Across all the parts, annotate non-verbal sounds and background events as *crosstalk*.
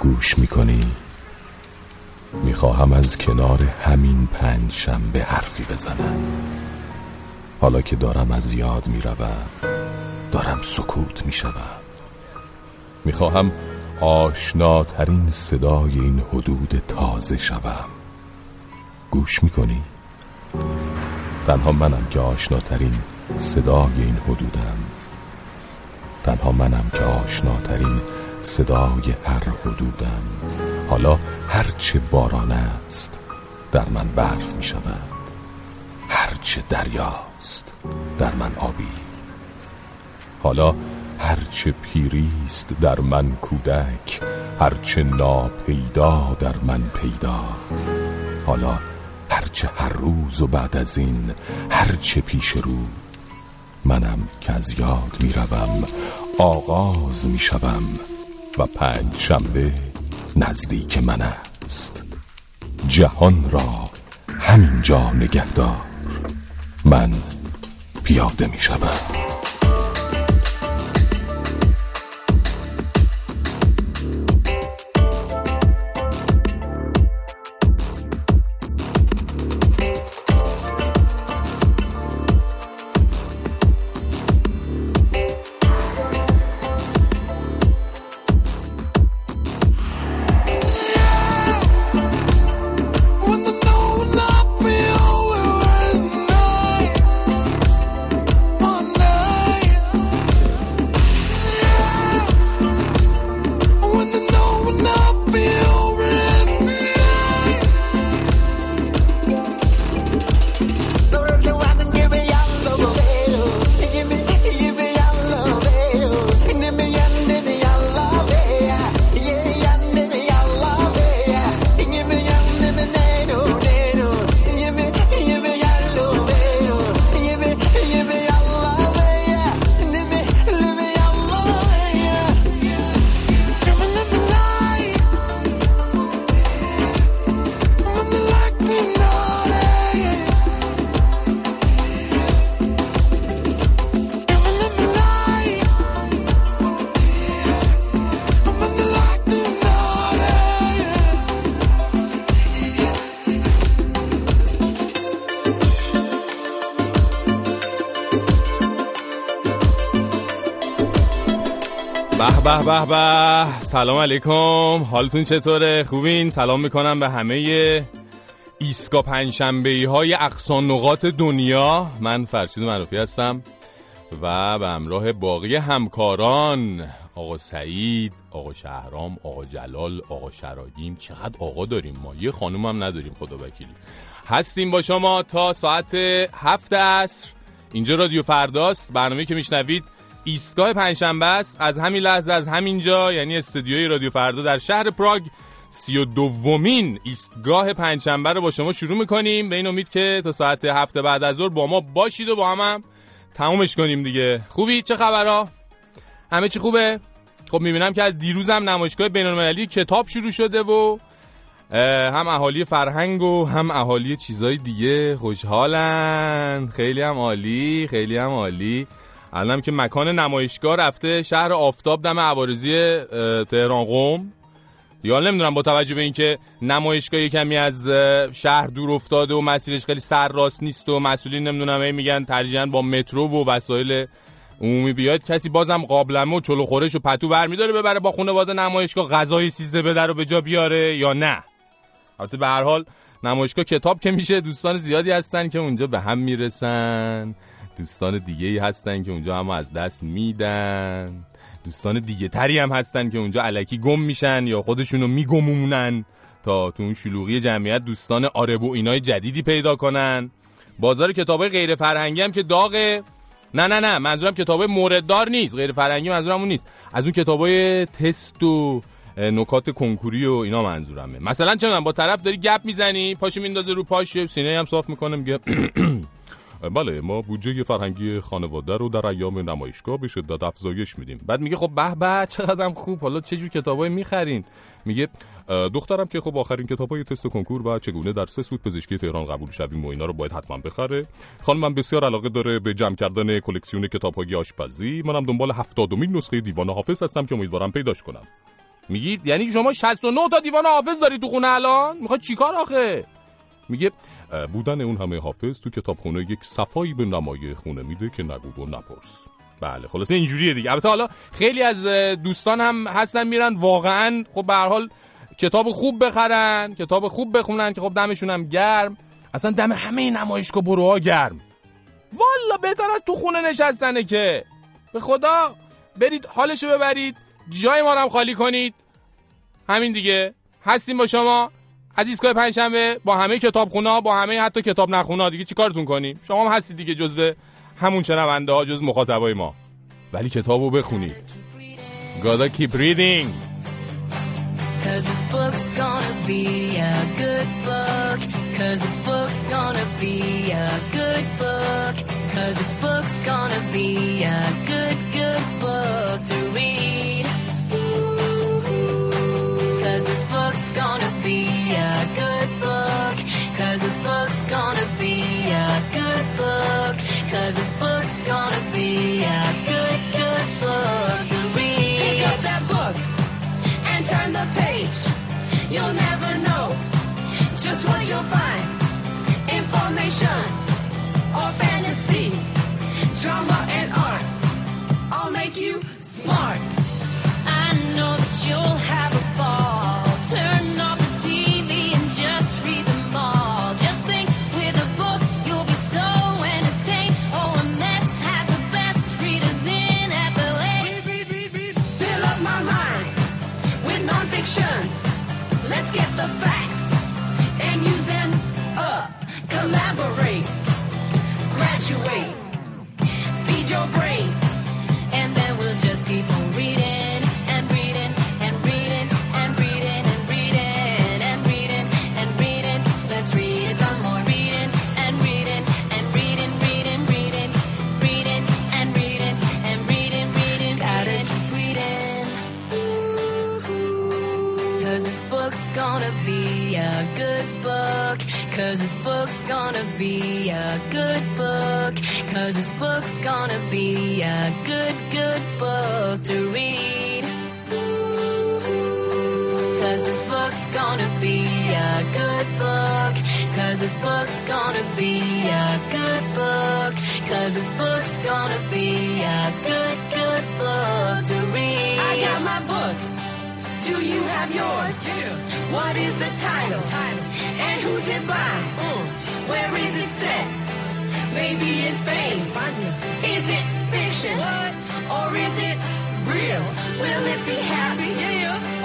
گوش می‌کنی؟ می‌خواهم از کنار همین پنج شنبه حرفی بزنم. حالا که دارم از یاد می‌روم دارم سکوت می‌شوم. می‌خواهم آشناترین صدای این حدود تازه شوم. گوش می‌کنی؟ تنها منم که آشناترین صدای این حدودم. تنها منم که آشناترین صدای هر حدودم. حالا هرچه باران است در من برف می شود. هرچه دریاست در من آبی. حالا هرچه پیریست در من کودک. هرچه ناپیدا در من پیدا. حالا هرچه هر روز و بعد از این هرچه پیش رو منم که از یاد می‌روم آغاز می‌شوم و پنج شنبه نزدیک من است. جهان را همینجا نگهدار. من پیاده می‌شوم. به به به. سلام علیکم. حالتون چطوره؟ خوبین؟ سلام می‌کنم به همه ایسکا پنجشنبه های اقصان نقاط دنیا. من فرشید معروفی هستم و به همراه باقی همکاران آقا سعید آقا شهرام آقا جلال آقا شرادیم چقدر آقا داریم ما؟ یه خانوم هم نداریم خدا وکیلی. هستیم با شما تا ساعت هفت عصر. اینجا رادیو فرداست. برنامه که میشنوید ایستگاه پنجشنبه است. از همین لحظه از همینجا یعنی استودیوی رادیو فردا در شهر پراگ. سی و دومین ایستگاه پنجشنبه رو با شما شروع می‌کنیم. به این امید که تا ساعت هفته بعد از ظهر با ما باشید و با هم, هم تمومش کنیم دیگه. خوبی؟ چه خبرها؟ همه چی خوبه؟ خب می‌بینم که از دیروزم نمایشگاه بینالمللی کتاب شروع شده و هم اهالی فرهنگ و هم اهالی چیزای دیگه. خوشحالن. خیلی هم عالی خیلی هم عالی. الانم که مکان نمایشگاه رفته شهر آفتاب دم عوارضی تهران قم. یا نمی‌دونم با توجه به اینکه نمایشگاه کمی از شهر دور افتاده و مسیرش خیلی سر راست نیست و مسئولین نمی‌دونم میگن ترجیحاً با مترو و وسایل عمومی بیاد. کسی بازم قابلمه و چلو خورش و پتو برمیداره ببره با خانواده نمایشگاه غذای سیزده به در به جا بیاره یا نه. البته به هر حال نمایشگاه کتاب که میشه دوستان زیادی هستن که اونجا به هم می‌رسن. دوستان دیگه ای هستن که اونجا هم از دست میدن. دوستان دیگه تری هم هستن که اونجا علکی گم میشن یا خودشونو میگمونن تا تو اون شلوغی جمعیت دوستان آرب و اینای جدیدی پیدا کنن. بازار کتابای غیر فرهنگی هم که داغه نه نه نه منظورم کتابای مورددار نیست. غیر فرهنگی منظورم اون نیست. از اون کتابای تست و نکات کنکوری و اینا منظورمه. مثلا چه با طرف داری گپ می‌زنی پاشو میندازه رو پاش سینه هم صاف می‌کنه میگه *clears throat* *clears throat* بله ما بودجه فرهنگی خانواده رو در ایام نمایشگاه به شدت افزایش میدیم. بعد میگه خب به به چقدرم خوب حالا چه جور کتابایی می‌خرین؟ میگه دخترم که خب آخرین کتابای تست کنکور و چگونه در سه سود پزشکی تهران قبول شویم و اینا رو باید حتما بخره. خانمم بسیار علاقه داره به جمع کردن کلکسیون کتابهای آشپزی. منم دنبال هفتادمین نسخه دیوان حافظ هستم که امیدوارم پیداش کنم. میگید یعنی شما 69 تا دیوان حافظ داری تو خونه الان؟ می‌خواد چیکار آخه؟ میگه بودن اون همه حافظ تو کتابخونه یک صفایی به نمای خونه میده که نگو و نپرس. بله خلاصه اینجوریه دیگه. البته حالا خیلی از دوستان هم هستن میرن واقعا خب به هر حال کتاب خوب بخرن کتاب خوب بخونن که خب دمشون هم گرم. اصلا دم همه نمایشگاه بروها گرم. والا بهتر از تو خونه نشستنه که. به خدا برید حالشو ببرید جای ما رو هم خالی کنید. همین دیگه. هستیم با شما. از ایستگاه پنجشنبه با همه کتابخونا با همه حتی کتاب نخونا دیگه چیکارتون کنیم شما هم هستید دیگه جزو همون شنونده ها جز مخاطبای ما ولی کتابو بخونید gotta keep reading Cause this book's gonna be a good book Cause this book's gonna be a good book Cause this book's gonna be a good, good book to read Cause this book's gonna yours? What is the title? title? And who's it by? Where is it set? Maybe in Spain. Is it fiction? Or is it real? Will it be happy?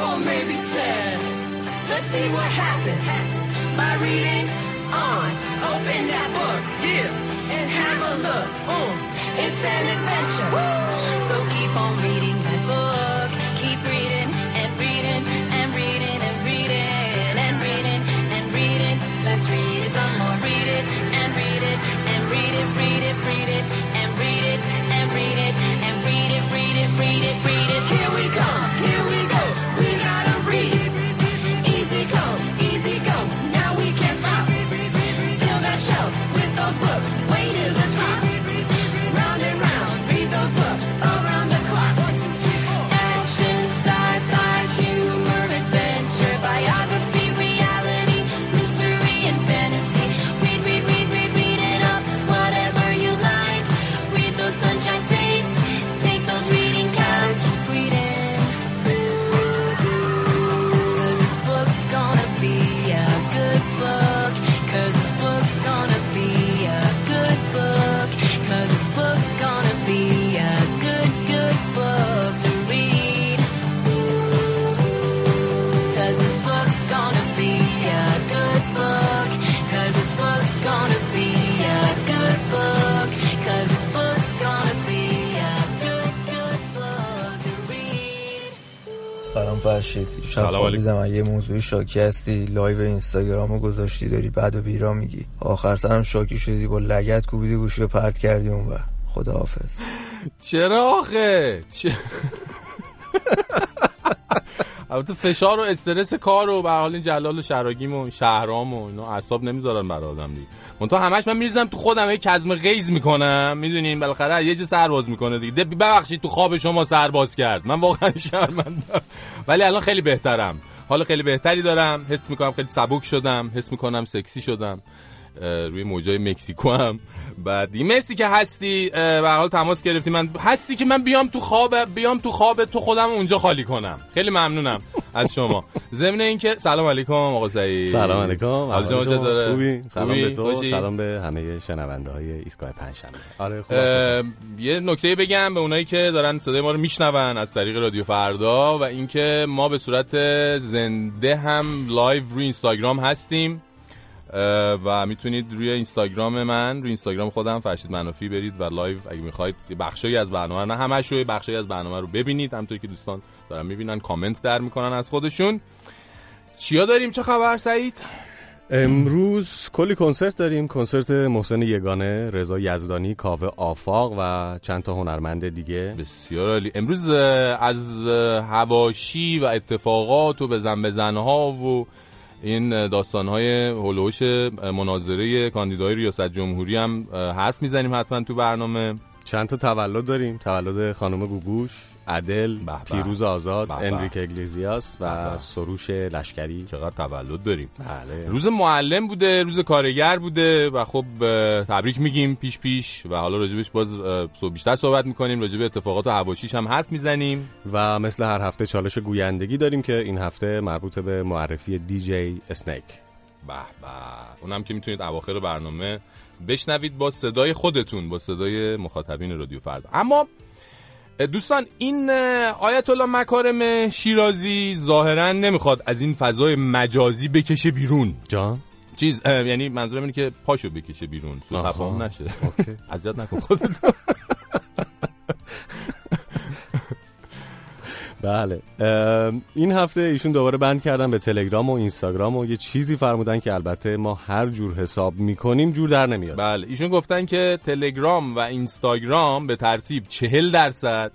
Or maybe sad? Let's see what happens by reading on. Open that book, Yeah. and have a look. It's an adventure. So keep on reading that book. Let's read it some more. Read it and read it and read it, read it, read it and read it and read it and read it, read it, read it, read it. فرشید سلام علیکم. اگه موضوع شاکی هستی. لایو اینستاگرامو گذاشتی داری بد و بیراه میگی. آخر سرم شاکی شدی. با لگد کوبیدی گوشی رو پرت کردی اون ور خداحافظ چرا آخه. *laughs* البته فشار و استرس کار و به حال این جلال و شراگیم و شهرام و اینا اعصاب نمی‌ذارن برای آدم دیگه. من تو همش من میریزم تو خودم هی کظم غیظ می‌کنم می‌دونین؟ بالاخره یه جا سرباز می‌کنه دیگه. ببخشید تو خواب شما سرباز کرد. من واقعا *laughs* شرمندم. ولی الان خیلی بهترم. حالا خیلی بهتری دارم. حس می‌کنم خیلی سبک شدم. حس می‌کنم سکسی شدم. روی موجای مکزیکو هم بعد مرسی که هستی. به حال تماس گرفتی. من هستی که من بیام تو خواب بیام تو خواب تو خودم اونجا خالی کنم. خیلی ممنونم از شما. ضمن اینکه سلام علیکم آقا سعید. سلام علیکم. حال شما چطوره؟ خوبی؟ سلام به تو. سلام به همه شنونده های ایستگاه پنجشنبه. آره خوب. یه نکته بگم به اونایی که دارن صدای ما رو میشنون از طریق رادیو فردا و اینکه ما به صورت زنده هم لایو روی اینستاگرام هستیم. و می‌تونید روی اینستاگرام من روی اینستاگرام خودم فرشید منافی برید و لایو اگه می‌خواید بخشی از برنامه نه همش روی بخشی از برنامه رو ببینید. همونطوری که دوستان دارن می‌بینن کامنت در می‌کنن از خودشون. چیا داریم؟ چه خبر؟ سعید؟ امروز کلی کنسرت داریم. کنسرت محسن یگانه رضا یزدانی کاوه آفاق و چند تا هنرمند دیگه. بسیار عالی. امروز از هواشی و اتفاقات و بزن بزنها و این داستان های هلوش مناظره کاندیدای ریاست جمهوری هم حرف می‌زنیم حتما تو برنامه. چند تا تولد داریم. تولد خانم گوگوش. عدل پیروز آزاد انریک اگلیزیاس و سروش لشکری. چقدر تولد داریم. بله. روز معلم بوده روز کارگر بوده و خب تبریک میگیم پیش پیش و حالا راجبش باز بیشتر صحبت می‌کنیم راجب اتفاقات و حواشیش هم حرف می‌زنیم. و مثل هر هفته چالش گویندگی داریم که این هفته مربوط به معرفی دی جی اسنیک. به به. اونم که می‌تونید اواخر برنامه بشنوید با صدای خودتون با صدای مخاطبین رادیو فردا. اما دوستان این آیت الله مکارم شیرازی ظاهرا نمی‌خواد از این فضای مجازی بکشه بیرون. جان؟ چیز یعنی منظورم اینه که پاشو بکشه بیرون. سو تفاهم نشه. *laughs* اذیت نکن خودت *laughs* بله. این هفته ایشون دوباره بند کردن به تلگرام و اینستاگرام و یه چیزی فرمودن که البته ما هر جور حساب می‌کنیم جور در نمیاد. بله ایشون گفتن که تلگرام و اینستاگرام به ترتیب چهل درصد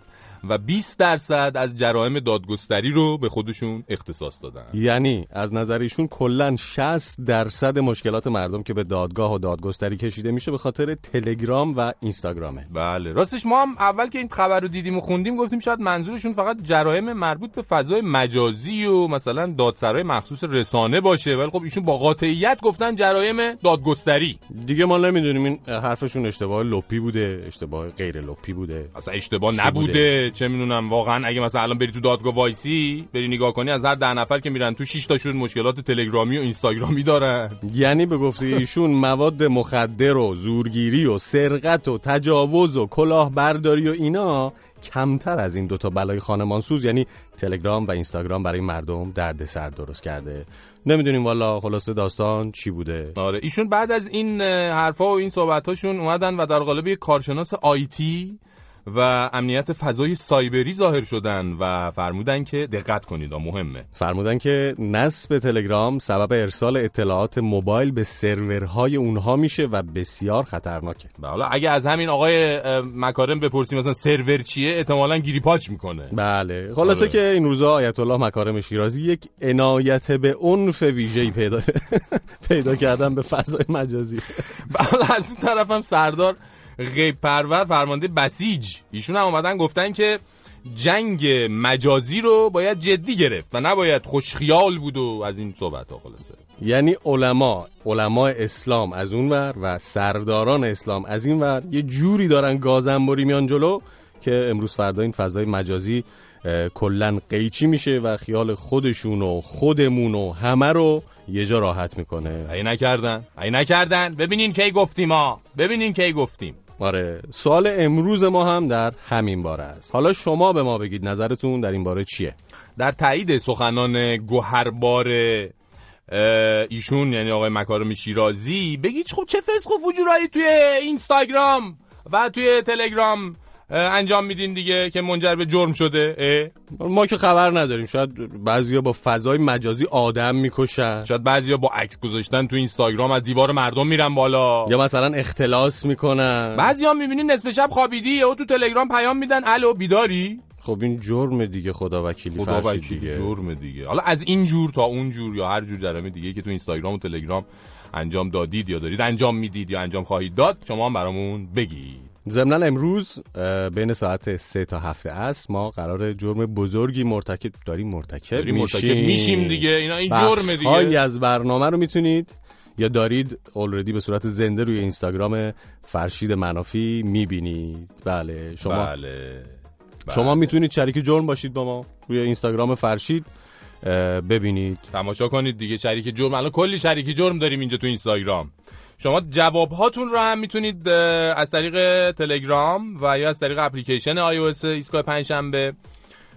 و 20 درصد از جرائم دادگستری رو به خودشون اختصاص دادن. یعنی از نظر ایشون کلا 60 درصد مشکلات مردم که به دادگاه و دادگستری کشیده میشه به خاطر تلگرام و اینستاگرامه. بله. راستش ما هم اول که این خبر رو دیدیم و خوندیم گفتیم شاید منظورشون فقط جرایم مربوط به فضای مجازی و مثلا دادسرای مخصوص رسانه باشه ولی خب ایشون با قاطعیت گفتن جرایم دادگستری. دیگه ما نمی‌دونیم این حرفشون اشتباه لپی بوده اشتباه غیر لپی بوده. اصلا اشتباه نبوده. چه می‌دونم واقعا اگه مثلا الان بری تو دادگاه وایسی بری نگاه کنی از هر ده نفر که میرن تو 6 تاشون مشکلات تلگرامی و اینستاگرامی دارن. یعنی به گفته ایشون مواد مخدر و زورگیری و سرقت و تجاوز و کلاهبرداری و اینا کمتر از این دوتا بلای خانمانسوز یعنی تلگرام و اینستاگرام برای مردم دردسر درست کرده. نمی‌دونیم والا خلاصه داستان چی بوده. آره ایشون بعد از این حرفا و این صحبتاشون اومدن و در قالب یک کارشناس آیتی و امنیت فضای سایبری ظاهر شدن و فرمودن که دقت کنید مهمه. فرمودن که نصب تلگرام سبب ارسال اطلاعات موبایل به سرورهای اونها میشه و بسیار خطرناکه. حالا اگه از همین آقای مکارم بپرسیم مثلا سرور چیه؟ احتمالاً گیری پاچ می‌کنه. بله. خلاصه آره. که این روزا آیت الله مکارم شیرازی یک عنایت به عنف ویژه‌ای پیدا *laughs* پیدا کردن به فضای مجازی. حالا از اون طرفم سردار غیب پرور فرمانده بسیج. ایشون هم اومدن گفتن که جنگ مجازی رو باید جدی گرفت و نباید خوشخیال بود و از این صحبت ها خلاصه. یعنی علما علما اسلام از اون ور و سرداران اسلام از این ور یه جوری دارن گازنبوری میان جلو که امروز فردا این فضای مجازی کلا قیچی میشه و خیال خودشون و خودمون و همه رو یه جا راحت می‌کنه. ای نکردن ای نکردن. ببینین کی گفتیم ما ببینین کی گفتیم. آره. سوال امروز ما هم در همین باره است. حالا شما به ما بگید نظرتون در این باره چیه؟ در تایید سخنان گوهربار ایشون یعنی آقای مکارم شیرازی بگید خب چه فسق و فجورایی توی اینستاگرام و توی تلگرام؟ انجام میدین دیگه که منجر به جرم شده؟ ما که خبر نداریم. شاید بعضیا با فضای مجازی آدم می‌کشن. شاید بعضیا با عکس گذاشتن تو اینستاگرام از دیوار مردم میرن بالا. یا مثلا اختلاس می‌کنن. بعضیا می‌بینین نصف شب خوابیدی یا تو تلگرام پیام میدن الو بیداری؟ خب این جرم دیگه خدا وکیلی خدا وکیلی دیگه. جرم دیگه. حالا از این جور تا اون جور یا هر جور جرمه دیگه که تو اینستاگرام و تلگرام انجام دادید یا دارید انجام می‌دید یا انجام خواهید داد شما هم برامون بگید. ضمنا امروز بین ساعت سه تا هفته است ما قرار جرم بزرگی مرتکب داریم مرتکب داریم مرتکب میشیم. میشیم دیگه اینا این جرم دیگه. از برنامه رو می‌تونید یا دارید اولردی به صورت زنده روی اینستاگرام فرشید منافی می‌بینید. بله شما بله. شما می‌تونید شریک جرم باشید با ما روی اینستاگرام فرشید ببینید. تماشا کنید دیگه شریک جرم. الان کلی شریک جرم داریم اینجا تو اینستاگرام. شما جواب هاتون رو هم می‌تونید از طریق تلگرام و یا از طریق اپلیکیشن iOS ایستگاه پنجشنبه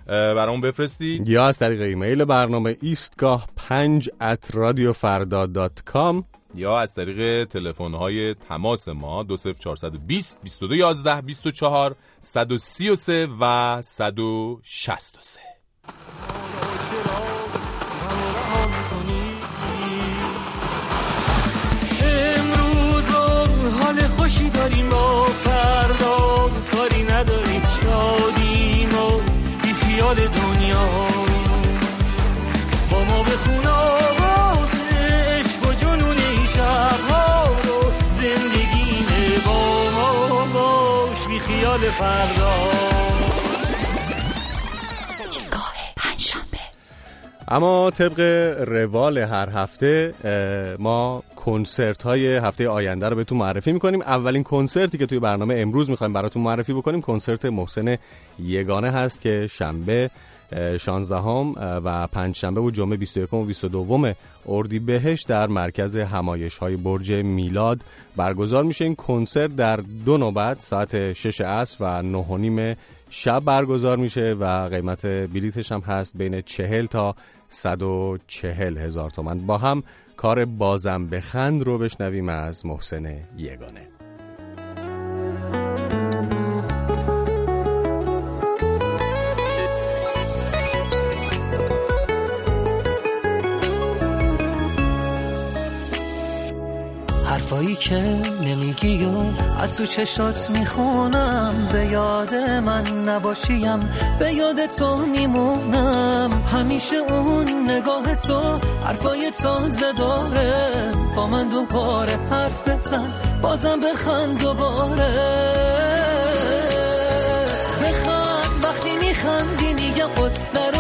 برامون بفرستید. یا از طریق ایمیل برنامه ایستگاه 5 at radiofarda.com یا از طریق تلفن های تماس ما 20420 2211 24 133 و 163 حال خوشی داریم و فردا کاری نداریم شادیم و بی خیال دنیا. با ما بخون آواز عشق و جنون این شبها رو زندگی با ما باش بی خیال فردا. اما طبق روال هر هفته ما کنسرت های هفته آینده رو بهتون معرفی می‌کنیم. اولین کنسرتی که توی برنامه امروز می‌خوایم براتون معرفی بکنیم کنسرت محسن یگانه هست که شنبه 16 هم و پنج شنبه و جمعه 21 و 22 اردی بهش در مرکز همایش های برج میلاد برگزار میشه. این کنسرت در دو نوبت ساعت 6 عصر و 9 و نیم شب برگزار میشه و قیمت بلیتش هم هست بین 40 تا 140 هزار تومن با هم کار بازم بخند رو بشنویم از محسن یگانه. حرفایی که نمیگی و از تو چشات می‌خونم. به یاد من نباشیم به یاد تو میمونم. همیشه اون نگاه تو حرفای تازه داره. با من دوباره حرف بزن بازم بخند دوباره. بخند وقتی میخندی میگم خیالش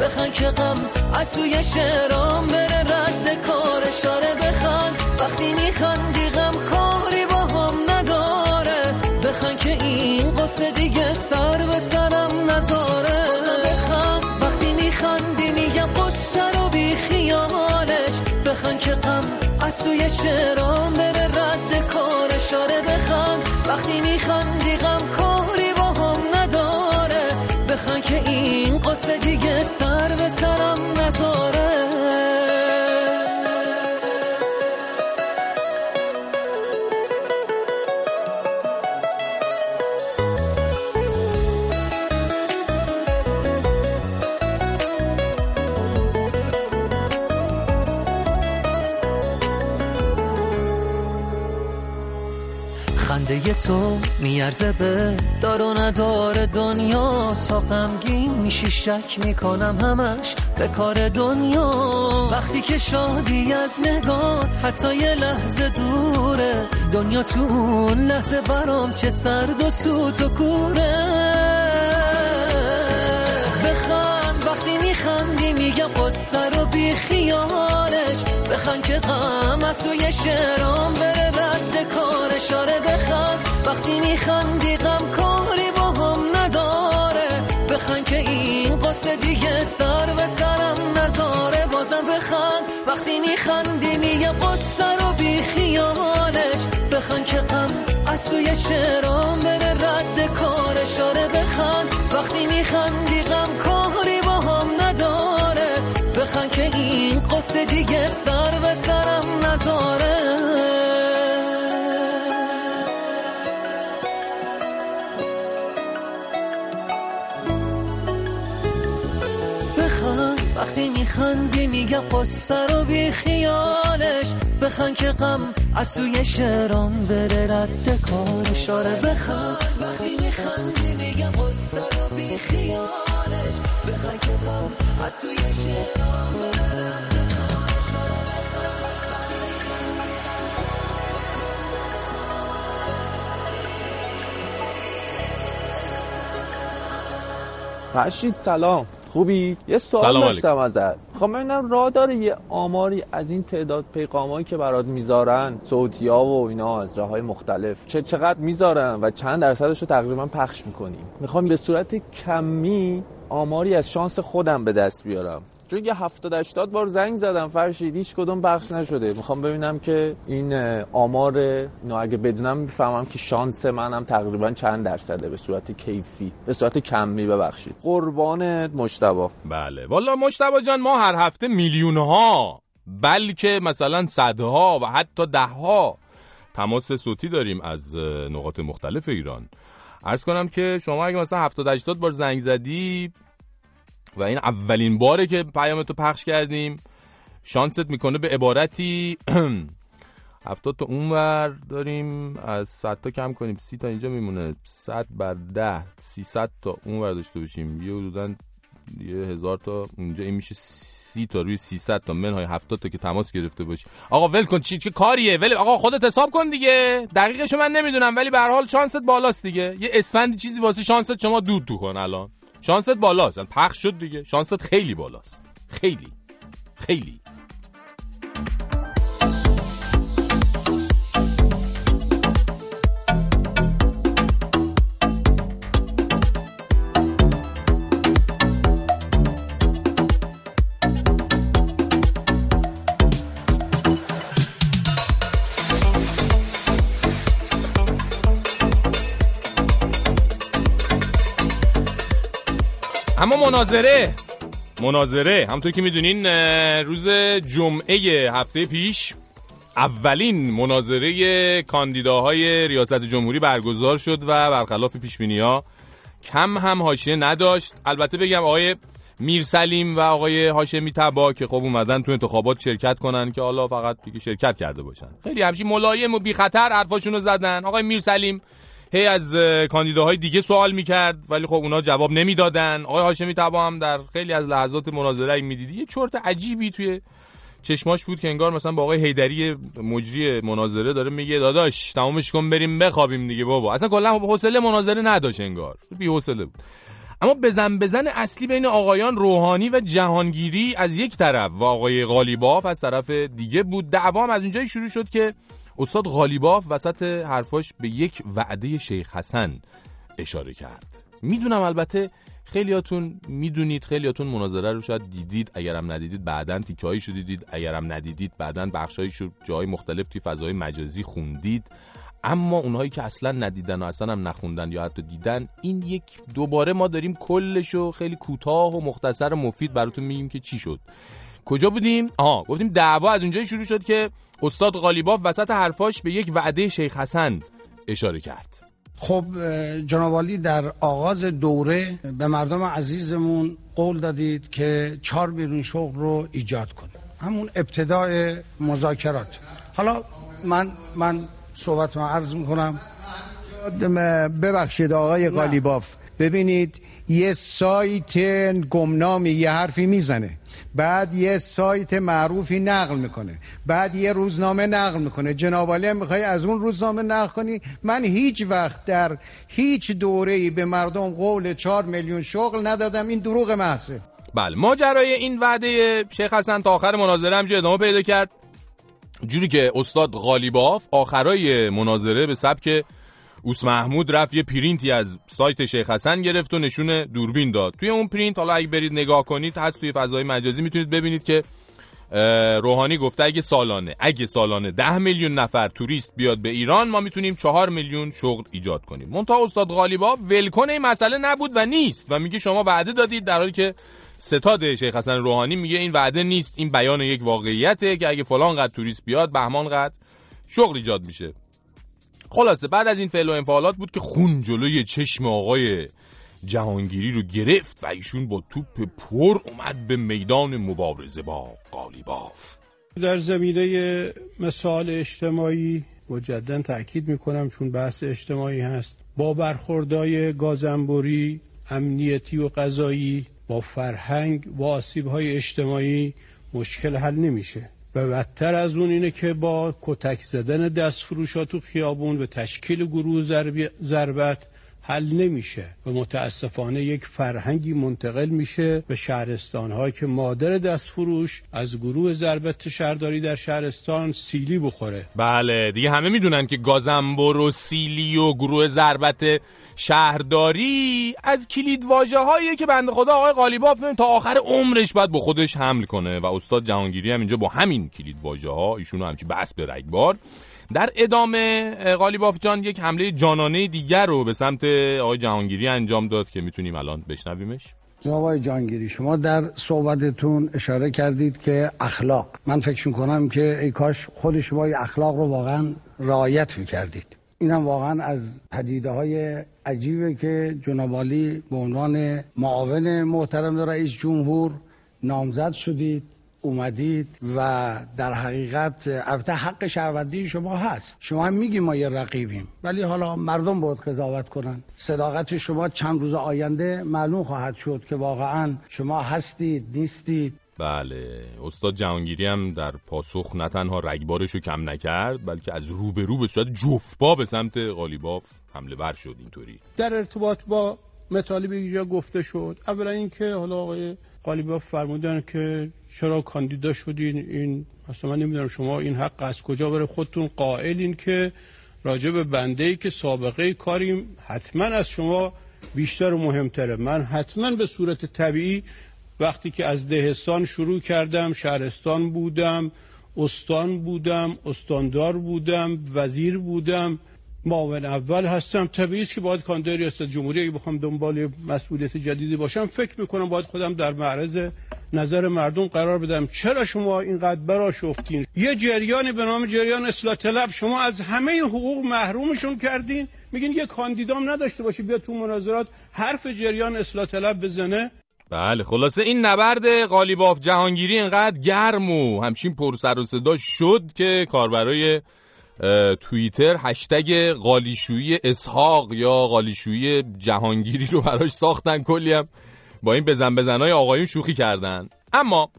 بخند که غم از توی شعرام بره رد کارش آره بخند وقتی میخندی غم کاری با هم نداره. بخند که این قصه دیگه سر به سرم نذاره بخند وقتی میخندی میگم قصه رو بی خیالش. بخند که غم از توی شعرام بره رد کارش آره بخند وقتی میخندی غم کاری بخند که این قصه دیگه سر به سرم نذاره. تو میارزه به دار و ندار دنیا. تا غمگین میشی شک می‌کنم همش به کار دنیا. وقتی که شادی از نگات حتی یه لحظه دوره. دنیا تو اون لحظه برام چه سرد و سوت و کوره. میخندی میگم قصه رو بی خیالش. بخند که غم از توی شعرام بره رد کارش. آره بخند. وقتی میخندی غم کاری با هم نداره بخند که این قصه دیگه سر به سرم نذاره. بازم بخند وقتی میخندی میگم قصه رو بی خیالش بخند که غم از توی شعرام بره رد کارش. آره بخند وقتی میخندی غم کاری با هم نداره بخند که این قصه دیگه سر به سرم نذاره. میخندی میگم قصه رو بی خیالش. بخند که غم از سوی شعرام بره رد کارش. آره بخند. وقتی میخندی میگم قصه بی خیالش. بخن که غم از سوی شعرام بره فرشید سلام. خوبی؟ یه سوال داشتم ازت. خب ببینم راه داره یه آماری از این تعداد پیغامایی که برات می‌ذارن صوتی ها و اینا از جاهای مختلف چه چقدر می‌ذارن و چند درصدش رو تقریبا پخش می‌کنیم می‌خوام به صورت کمی آماری از شانس خودم به دست بیارم. چون یه 70 80 بار زنگ زدم فرشید هیچ کدوم پخش نشده. می‌خوام ببینم که این آمار اینو اگه بدونم می‌فهمم که شانس منم تقریبا چند درصده به صورت کیفی به صورت کمی ببخشید. قربانت مشتبا. بله. والا مشتبه جان ما هر هفته میلیون ها بلکه مثلا صدها و حتی دهها تماس صوتی داریم از نقاط مختلف ایران. عرض کنم که شما اگه مثلا 70 80 بار زنگ زدی و این اولین باره که پیامتو پخش کردیم. شانست می‌کنه به عبارتی. *clears throat* 70 تا اونور داریم از 100 تا کم کنیم. 30 تا اینجا میمونه. 100 بر 10 300 تا اونور داشته باشیم. یه حدودا یه هزار تا اونجا. این میشه 30 تا روی 300 تا. منهای 70 تا که تماس گرفته باشی. آقا ول کن چی کاریه؟ ول آقا خودت حساب کن دیگه. دقیقشو من نمی‌دونم ولی به هر حال شانست بالاست دیگه. یه اسفندی چیزی واسه شانست شما دود تو کن الان. شانست بالاست یعنی پخش شد دیگه. شانست خیلی بالاست. خیلی. خیلی. اما مناظره. مناظره. همونطور که می‌دونین روز جمعه هفته پیش اولین مناظره کاندیداهای ریاست جمهوری برگزار شد و برخلاف پیش ها کم هم حاشیه نداشت. البته بگم آقای میرسلیم و آقای هاشمی تبا که خب اومدن تو انتخابات شرکت کنن که حالا فقط دیگه شرکت کرده باشن. خیلی همچین ملایم و بی خطر حرفاشونو زدن. آقای میرسلیم هی از اه، کاندیداهای دیگه سوال می‌کرد ولی خب اونا جواب نمی‌دادن. آقای هاشمی تبا هم در خیلی از لحظات مناظره می‌دیدی یه چرت عجیبی توی چشماش بود که انگار مثلا با آقای هیدری مجری مناظره داره میگه داداش تمامش کن بریم بخوابیم دیگه بابا. اصلا کلا حوصله مناظره نداشت انگار. بی حوصله بود. اما بزن بزن اصلی بین آقایان روحانی و جهانگیری از یک طرف و آقای غالیباف از طرف دیگه بود. دعوا هم از اونجایی شروع شد که استاد غالیباف وسط حرفاش به یک وعده شیخ حسن اشاره کرد. می‌دونم البته خیلیاتون می‌دونید خیلیاتون مناظره رو شاید دیدید اگرم ندیدید بعدا تیکه‌هایشو دیدید اگرم ندیدید بعدا بخشایشو جای مختلف توی فضای مجازی خوندید. اما اونهایی که اصلا ندیدن و اصلا هم نخوندن یا حتی دیدن این یک دوباره ما داریم کلشو خیلی کوتاه و مختصر و مفید براتون میگیم که چی شد. کجا بودیم؟ آها گفتیم دعوا از اونجایی شروع شد که استاد غالیباف وسط حرفاش به یک وعده شیخ حسن اشاره کرد. خب اه، جناب عالی در آغاز دوره به مردم عزیزمون قول دادید که چهار بیرون شغل رو ایجاد کنید همون ابتدای مذاکرات. حالا من من صحبت ما عرض می‌کنم. ببخشید آقای قالیباف ببینید یه سایت گمنامی یه حرفی می‌زنه. بعد یه سایت معروفی نقل می‌کنه. بعد یه روزنامه نقل می‌کنه. جناب عالی هم می‌خوای از اون روزنامه نقل کنی؟ من هیچ وقت در هیچ دوره به مردم قول چهار میلیون شغل ندادم. این دروغ محضه. بله ماجرای این وعده شیخ حسن تا آخر مناظره همجوری ادامه پیدا کرد. جوری که استاد غالیباف آخرای مناظره به سبک اوس محمود رفت یه پرینتی از سایت شیخ حسن گرفت و نشون دوربین داد. توی اون پرینت حالا اگه برید نگاه کنید هست توی فضای مجازی می‌تونید ببینید که روحانی گفته اگه سالانه اگه سالانه ده میلیون نفر توریست بیاد به ایران ما می‌تونیم چهار میلیون شغل ایجاد کنیم. منتها استاد قالیباف ول‌کن این مسئله نبود و نیست و میگه شما وعده دادید در حالی که ستاد شیخ حسن روحانی میگه این وعده نیست این بیان یک واقعیته که اگه فلان قد توریست بیاد بهمان قد شغل ایجاد میشه. خلاصه بعد از این فعل و انفعالات بود که خون جلوی چشم آقای جهانگیری رو گرفت و ایشون با توپ پر اومد به میدان مبارزه با قالیباف. در زمینه مسائل اجتماعی مجددا تاکید می‌کنم چون بحث اجتماعی هست. با برخوردای گازنبوری امنیتی و قضایی با فرهنگ و آسیب های اجتماعی مشکل حل نمیشه. و بدتر از اون اینه که با کتک زدن دست فروشا تو خیابون و تشکیل گروه ضربت حل نمیشه و متاسفانه یک فرهنگی منتقل میشه به شهرستان که مادر دستفروش از گروه ضربت شهرداری در شهرستان سیلی بخوره. بله دیگه همه می‌دونن که گازنبر و سیلی و گروه ضربت شهرداری از کلید واژه هایی که بنده خدا آقای قالیباف تا آخر عمرش باید با خودش حمل کنه. و استاد جهانگیری هم اینجا با همین کلید واژه ها ایشونو همچی بس به رگبار. در ادامه قالیباف جان یک حمله جانانه دیگر رو به سمت آقای جهانگیری انجام داد که می‌تونیم الان بشنویمش. جناب آقای جهانگیری شما در صحبتتون اشاره کردید که اخلاق. من فکر می‌کنم که ای کاش خود شما اخلاق رو واقعا رعایت می‌کردید. اینم واقعا از پدیده های عجیبه که جناب به عنوان معاون محترم رئیس جمهور نامزد شدید. اومدید و در حقیقت البته حق شهروندی شما هست. شما هم میگی ما یه رقیبیم. ولی حالا مردم باید قضاوت کنن. صداقت شما چند روز آینده معلوم خواهد شد که واقعا شما هستید نیستید. بله. استاد جهانگیری هم در پاسخ نه تنها رگبارش رو کم نکرد بلکه از رو به رو به صورت جفبا به سمت قالیباف حمله بر شد اینطوری. در ارتباط با مطالب اینجا گفته شد اولا اینکه حالا آقای قالیباف فرمودن که چرا کاندیدا شدین؟ این اصلا من نمی‌دونم شما این حق از کجا بره خودتون قائلین که راجع به بنده ای که سابقه کاریم حتما از شما بیشتر و مهمتره. من حتما به صورت طبیعی وقتی که از دهستان شروع کردم شهرستان بودم استان بودم استاندار بودم وزیر بودم معاون اول هستم. طبیعی است که باید کاندید ریاست جمهوری اگه بخوام دنبال مسئولیت جدیدی باشم فکر می‌کنم باید خودم در معرض نظر مردم قرار بدم. چرا شما اینقدر براشفتین یه جریانی به نام جریان اصلاح طلب. شما از همه حقوق محرومشون کردین. میگین یه کاندیدام نداشته باشه بیا تو مناظرات حرف جریان اصلاح طلب بزنه. بله خلاصه این نبرد قالیباف جهانگیری اینقدر گرم و همچین پر سر و صدا شد که کاربرای توییتر هشتگ قالیشویی اسحاق یا قالیشویی جهانگیری رو براش ساختن کلی هم. با این بزن بزنهای آقایون شوخی کردن. اما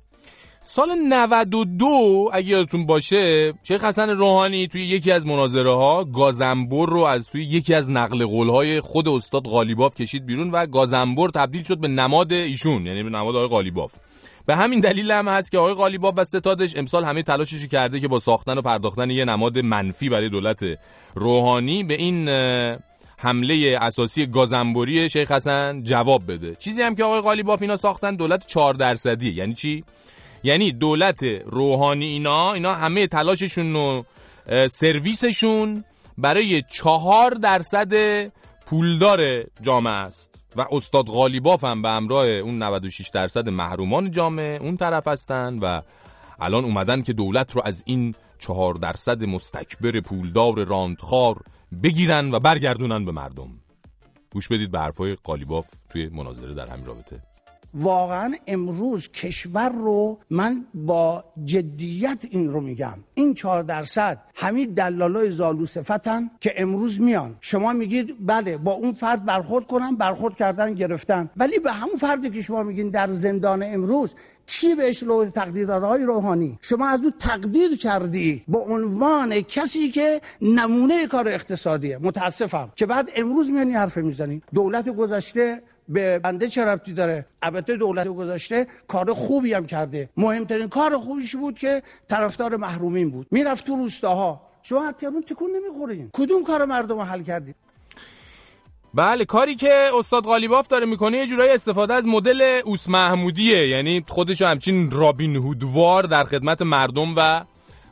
سال 92 اگه یادتون باشه شیخ حسن روحانی توی یکی از مناظره ها گازنبر رو از توی یکی از نقل قول های خود استاد قالیباف کشید بیرون و گازنبر تبدیل شد به نماد ایشون یعنی به نماد آقای قالیباف به همین دلیل هم هست که آقای قالیباف و ستادش امسال همه تلاشش کرده که با ساختن و پرداختن یه نماد منفی برای دولت روحانی به این حمله اساسی گازنبوری شیخ حسن جواب بده. چیزی هم که آقای قالیباف اینا ساختن دولت 4 درصدی یعنی چی؟ یعنی دولت روحانی اینا اینا همه تلاششون و سرویسشون برای چهار درصد پولدار جامعه است. و استاد غالیباف هم به همراه اون 96 درصد محرومان جامعه اون طرف هستن و الان اومدن که دولت رو از این چهار درصد مستکبر پولدار راندخار بگیرن و برگردونن به مردم. گوش بدید به حرفای قالیباف توی مناظره در همین رابطه. واقعا امروز کشور رو من با جدیت این رو میگم. این چهار درصد همین دلالای زالو صفتن که امروز میان. شما میگید بله با اون فرد برخورد کنن برخورد کردن گرفتن. ولی به همون فردی که شما میگین در زندان امروز کی بهش رو تقدیر های روحانی؟ شما از او تقدیر کردی به عنوان کسی که نمونه کار اقتصادیه. متاسفم. که بعد امروز میانی حرف می‌زنی. دولت گذشته به بنده چه ربطی داره؟ البته دولت گذاشته کار خوبی هم کرده. مهمترین کار خوبیش بود که طرفدار محرومین بود. می‌رفت تو روستاها. شما حتی اون تکون نمی‌خورین. کدوم کار مردم حل کردید بله کاری که استاد قالیباف داره می‌کنه یه جورایی استفاده از مدل اوس محمودیه. یعنی خودشو همچین رابین هودوار در خدمت مردم و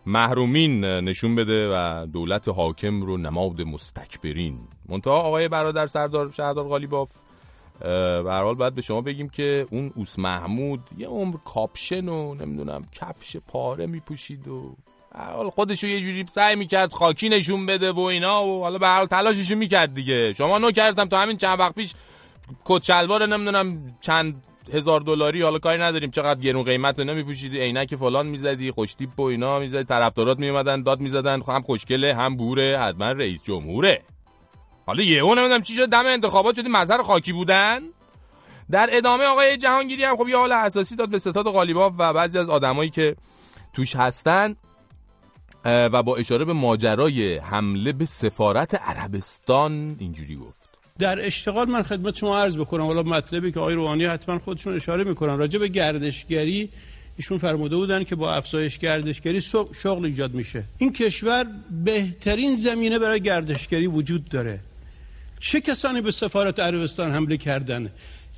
محرومین نشون بده و دولت حاکم رو نماد مستکبرین. منتها آقای برادر سردار شهردار قالیباف به حال باید به شما بگیم که اون اوس محمود یه عمر کاپشن و نمی‌دونم کفش پاره میپوشید و حال خودشو یه جوری سعی می‌کرد خاکی نشون بده و اینا و حالا به حال تلاششو می‌کرد دیگه. شما نو کردم تا همین چند وقت پیش کت شلوار نمی‌دونم چند هزار دلاری حالا کاری نداریم. چقدر گرون قیمت نمیپوشیدی عینک فلان می‌زدی خوش تیپ و اینا می‌زدی. طرفدارات میومدن داد می‌زدن. هم خوشگله هم بوره. حتما رئیس جمهوره. حالا یه اون نمی‌دونم چی شد دم انتخابات شدی مظهر خاکی بودن؟ در ادامه آقای جهانگیری هم خب یه حال حساسی داد به ستاد قالیباف و بعضی از آدمایی که توش هستن و با اشاره به ماجرای حمله به سفارت عربستان اینجوری گفت. در اشتغال من خدمت شما عرض بکنم حالا مطلبی که آقای روحانی حتما خودشون اشاره می‌کنن. راجع به گردشگری ایشون فرموده بودن که با افزایش گردشگری شغل ایجاد میشه. این کشور بهترین زمینه برای گردشگری وجود داره. چه کسانی به سفارت عربستان حمله کردن؟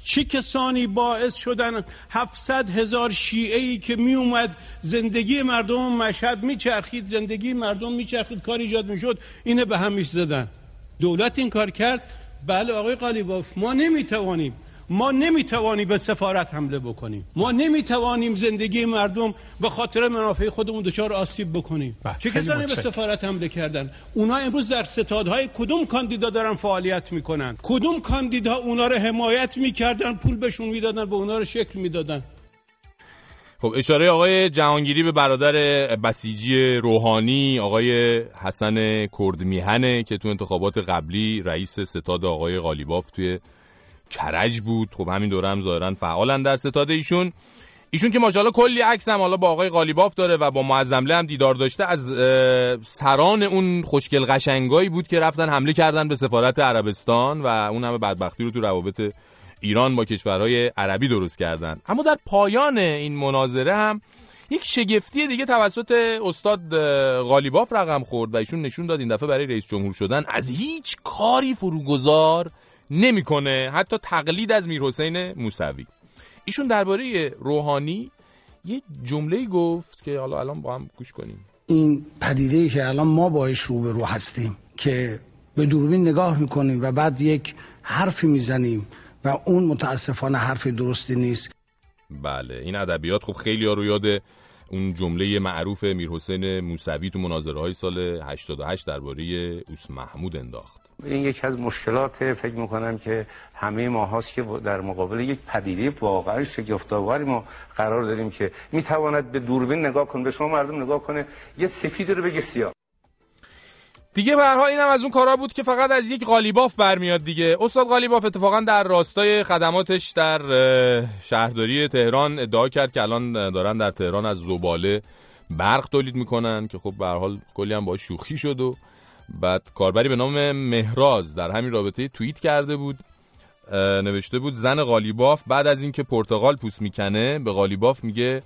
چه کسانی باعث شدن 700 هزار شیعه ای که می اومد زندگی مردم مشهد میچرخید زندگی مردم میچرخید کار ایجاد می‌شد اینه به هم زدن دولت این کار کرد. بله آقای قالیباف ما نمی‌توانیم ما نمی‌توانیم به سفارت حمله بکنیم. ما نمی‌توانیم زندگی مردم به خاطر منافع خودمون دچار آسیب بکنیم. بله، چه کسانی به. سفارت حمله کردن؟ اونا امروز در ستادهای کدوم کاندیدا دارن فعالیت می‌کنن؟ کدوم کاندیدا اونا رو حمایت می‌کردن پول بهشون می‌دادن و اونا رو شکل می‌دادن؟ خب اشاره آقای جهانگیری به برادر بسیجی روحانی آقای حسن کردمیهنه که تو انتخابات قبلی رئیس ستاد آقای غالیباف توی کرج بود. خب همین دوره هم ظاهرا فعالن در ستاد ایشون. ایشون که ماشاءالله کلی عکس هم حالا با آقای غالیباف داره و با معظمله هم دیدار داشته. از سران اون خوشگل قشنگایی بود که رفتن حمله کردن به سفارت عربستان و اون همه بدبختی رو تو روابط ایران با کشورهای عربی درست کردن. اما در پایان این مناظره هم یک شگفتی دیگه توسط استاد غالیباف رقم خورد و ایشون نشون داد این دفعه برای رئیس جمهور شدن از هیچ کاری فروگذار نمی‌کنه. حتی تقلید از میرحسین موسوی. ایشون درباره روحانی یه جمله گفت که حالا الان با هم گوش کنیم. این پدیده ای که الان ما باش روبرو هستیم که به دوربین نگاه می‌کنیم و بعد یک حرفی می‌زنیم و اون متاسفانه حرف درستی نیست. بله این ادبیات خب خیلی ها رو یاد اون جمله معروف میرحسین موسوی تو مناظره های سال 88 درباره اوس محمود انداخت. این یکی از مشکلات فکر می‌کنم که همه ما هاست که در مقابل یک پدیده واقعا شگفت‌آوری ما قرار داریم که می‌تواند به دوربین نگاه کنه به شما مردم نگاه کنه. یه سفید رو بگه سیاه. دیگه به هر اینم از اون کارا بود که فقط از یک قالیباف برمیاد دیگه. استاد قالیباف اتفاقا در راستای خدماتش در شهرداری تهران ادعا کرد که الان دارن در تهران از زباله برق تولید می‌کنن که خب به حال کلی هم باش شوخی شد و بعد کاربری به نام مهراز در همین رابطه توییت کرده بود نوشته بود زن قالیباف بعد از اینکه پرتغال پوست می‌کنه به قالیباف میگه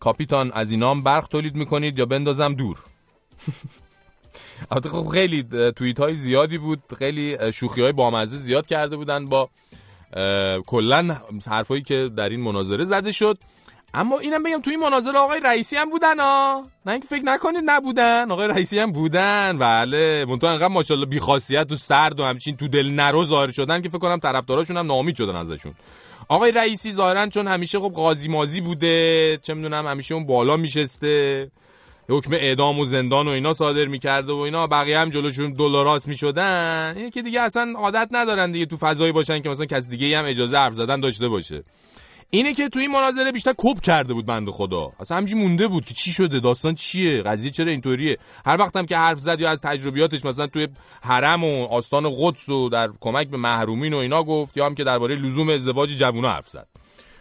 کاپیتان از اینام برق تولید می‌کنید یا بندازم دور؟ *laughs* البته خب خیلی توییت های زیادی بود خیلی شوخی های بامزه زیاد کرده بودن با کلا حرفایی که در این مناظره زده شد. اما اینم بگم توی این مناظره آقای رئیسی هم بودن ها نه اینکه فکر نکنید نبودن. آقای رئیسی هم بودن. بله. منتها انقدر ماشاءالله بیخاصیت و سرد و همچین تو دل نرو ظاهر شدن که فکر کنم طرفداراشون هم ناامید شدن ازشون. آقای رئیسی ظاهرا چون همیشه خب قاضی مازی بوده چه می‌دونم همیشه اون بالا میشسته. حکم اعدام و زندان و اینا صادر می‌کرده و اینا بقیه هم جلوشون دلاراست می‌شدن. اینه که دیگه اصلا عادت ندارن دیگه تو فضایی باشن که مثلا کس دیگه هم اجازه حرف زدن داشته باشه. اینه که تو این مناظره بیشتر کپ کرده بود بنده خدا. اصلا همینجوری مونده بود که چی شده داستان چیه قضیه چرا اینطوریه. هر وقتم که حرف زد یا از تجربیاتش مثلا توی حرم و آستان قدس و در کمک به محرومین و اینا گفت یا هم که درباره لزوم ازدواج جوونا حرف زد.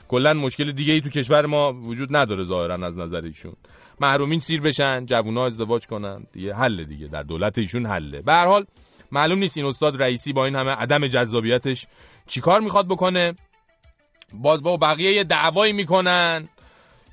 کلا مشکل دیگه ای تو کشور ما وجود نداره ظاهرا از نظر ایشون. محرومین سیر بشن جوونا ازدواج کنن دیگه حل دیگه در دولت ایشون حله. به هر حال معلوم نیست این استاد رئیسی با این همه عدم جذابیتش چیکار می‌خواد بکنه. باز با بقیه یه دعوایی می‌کنن.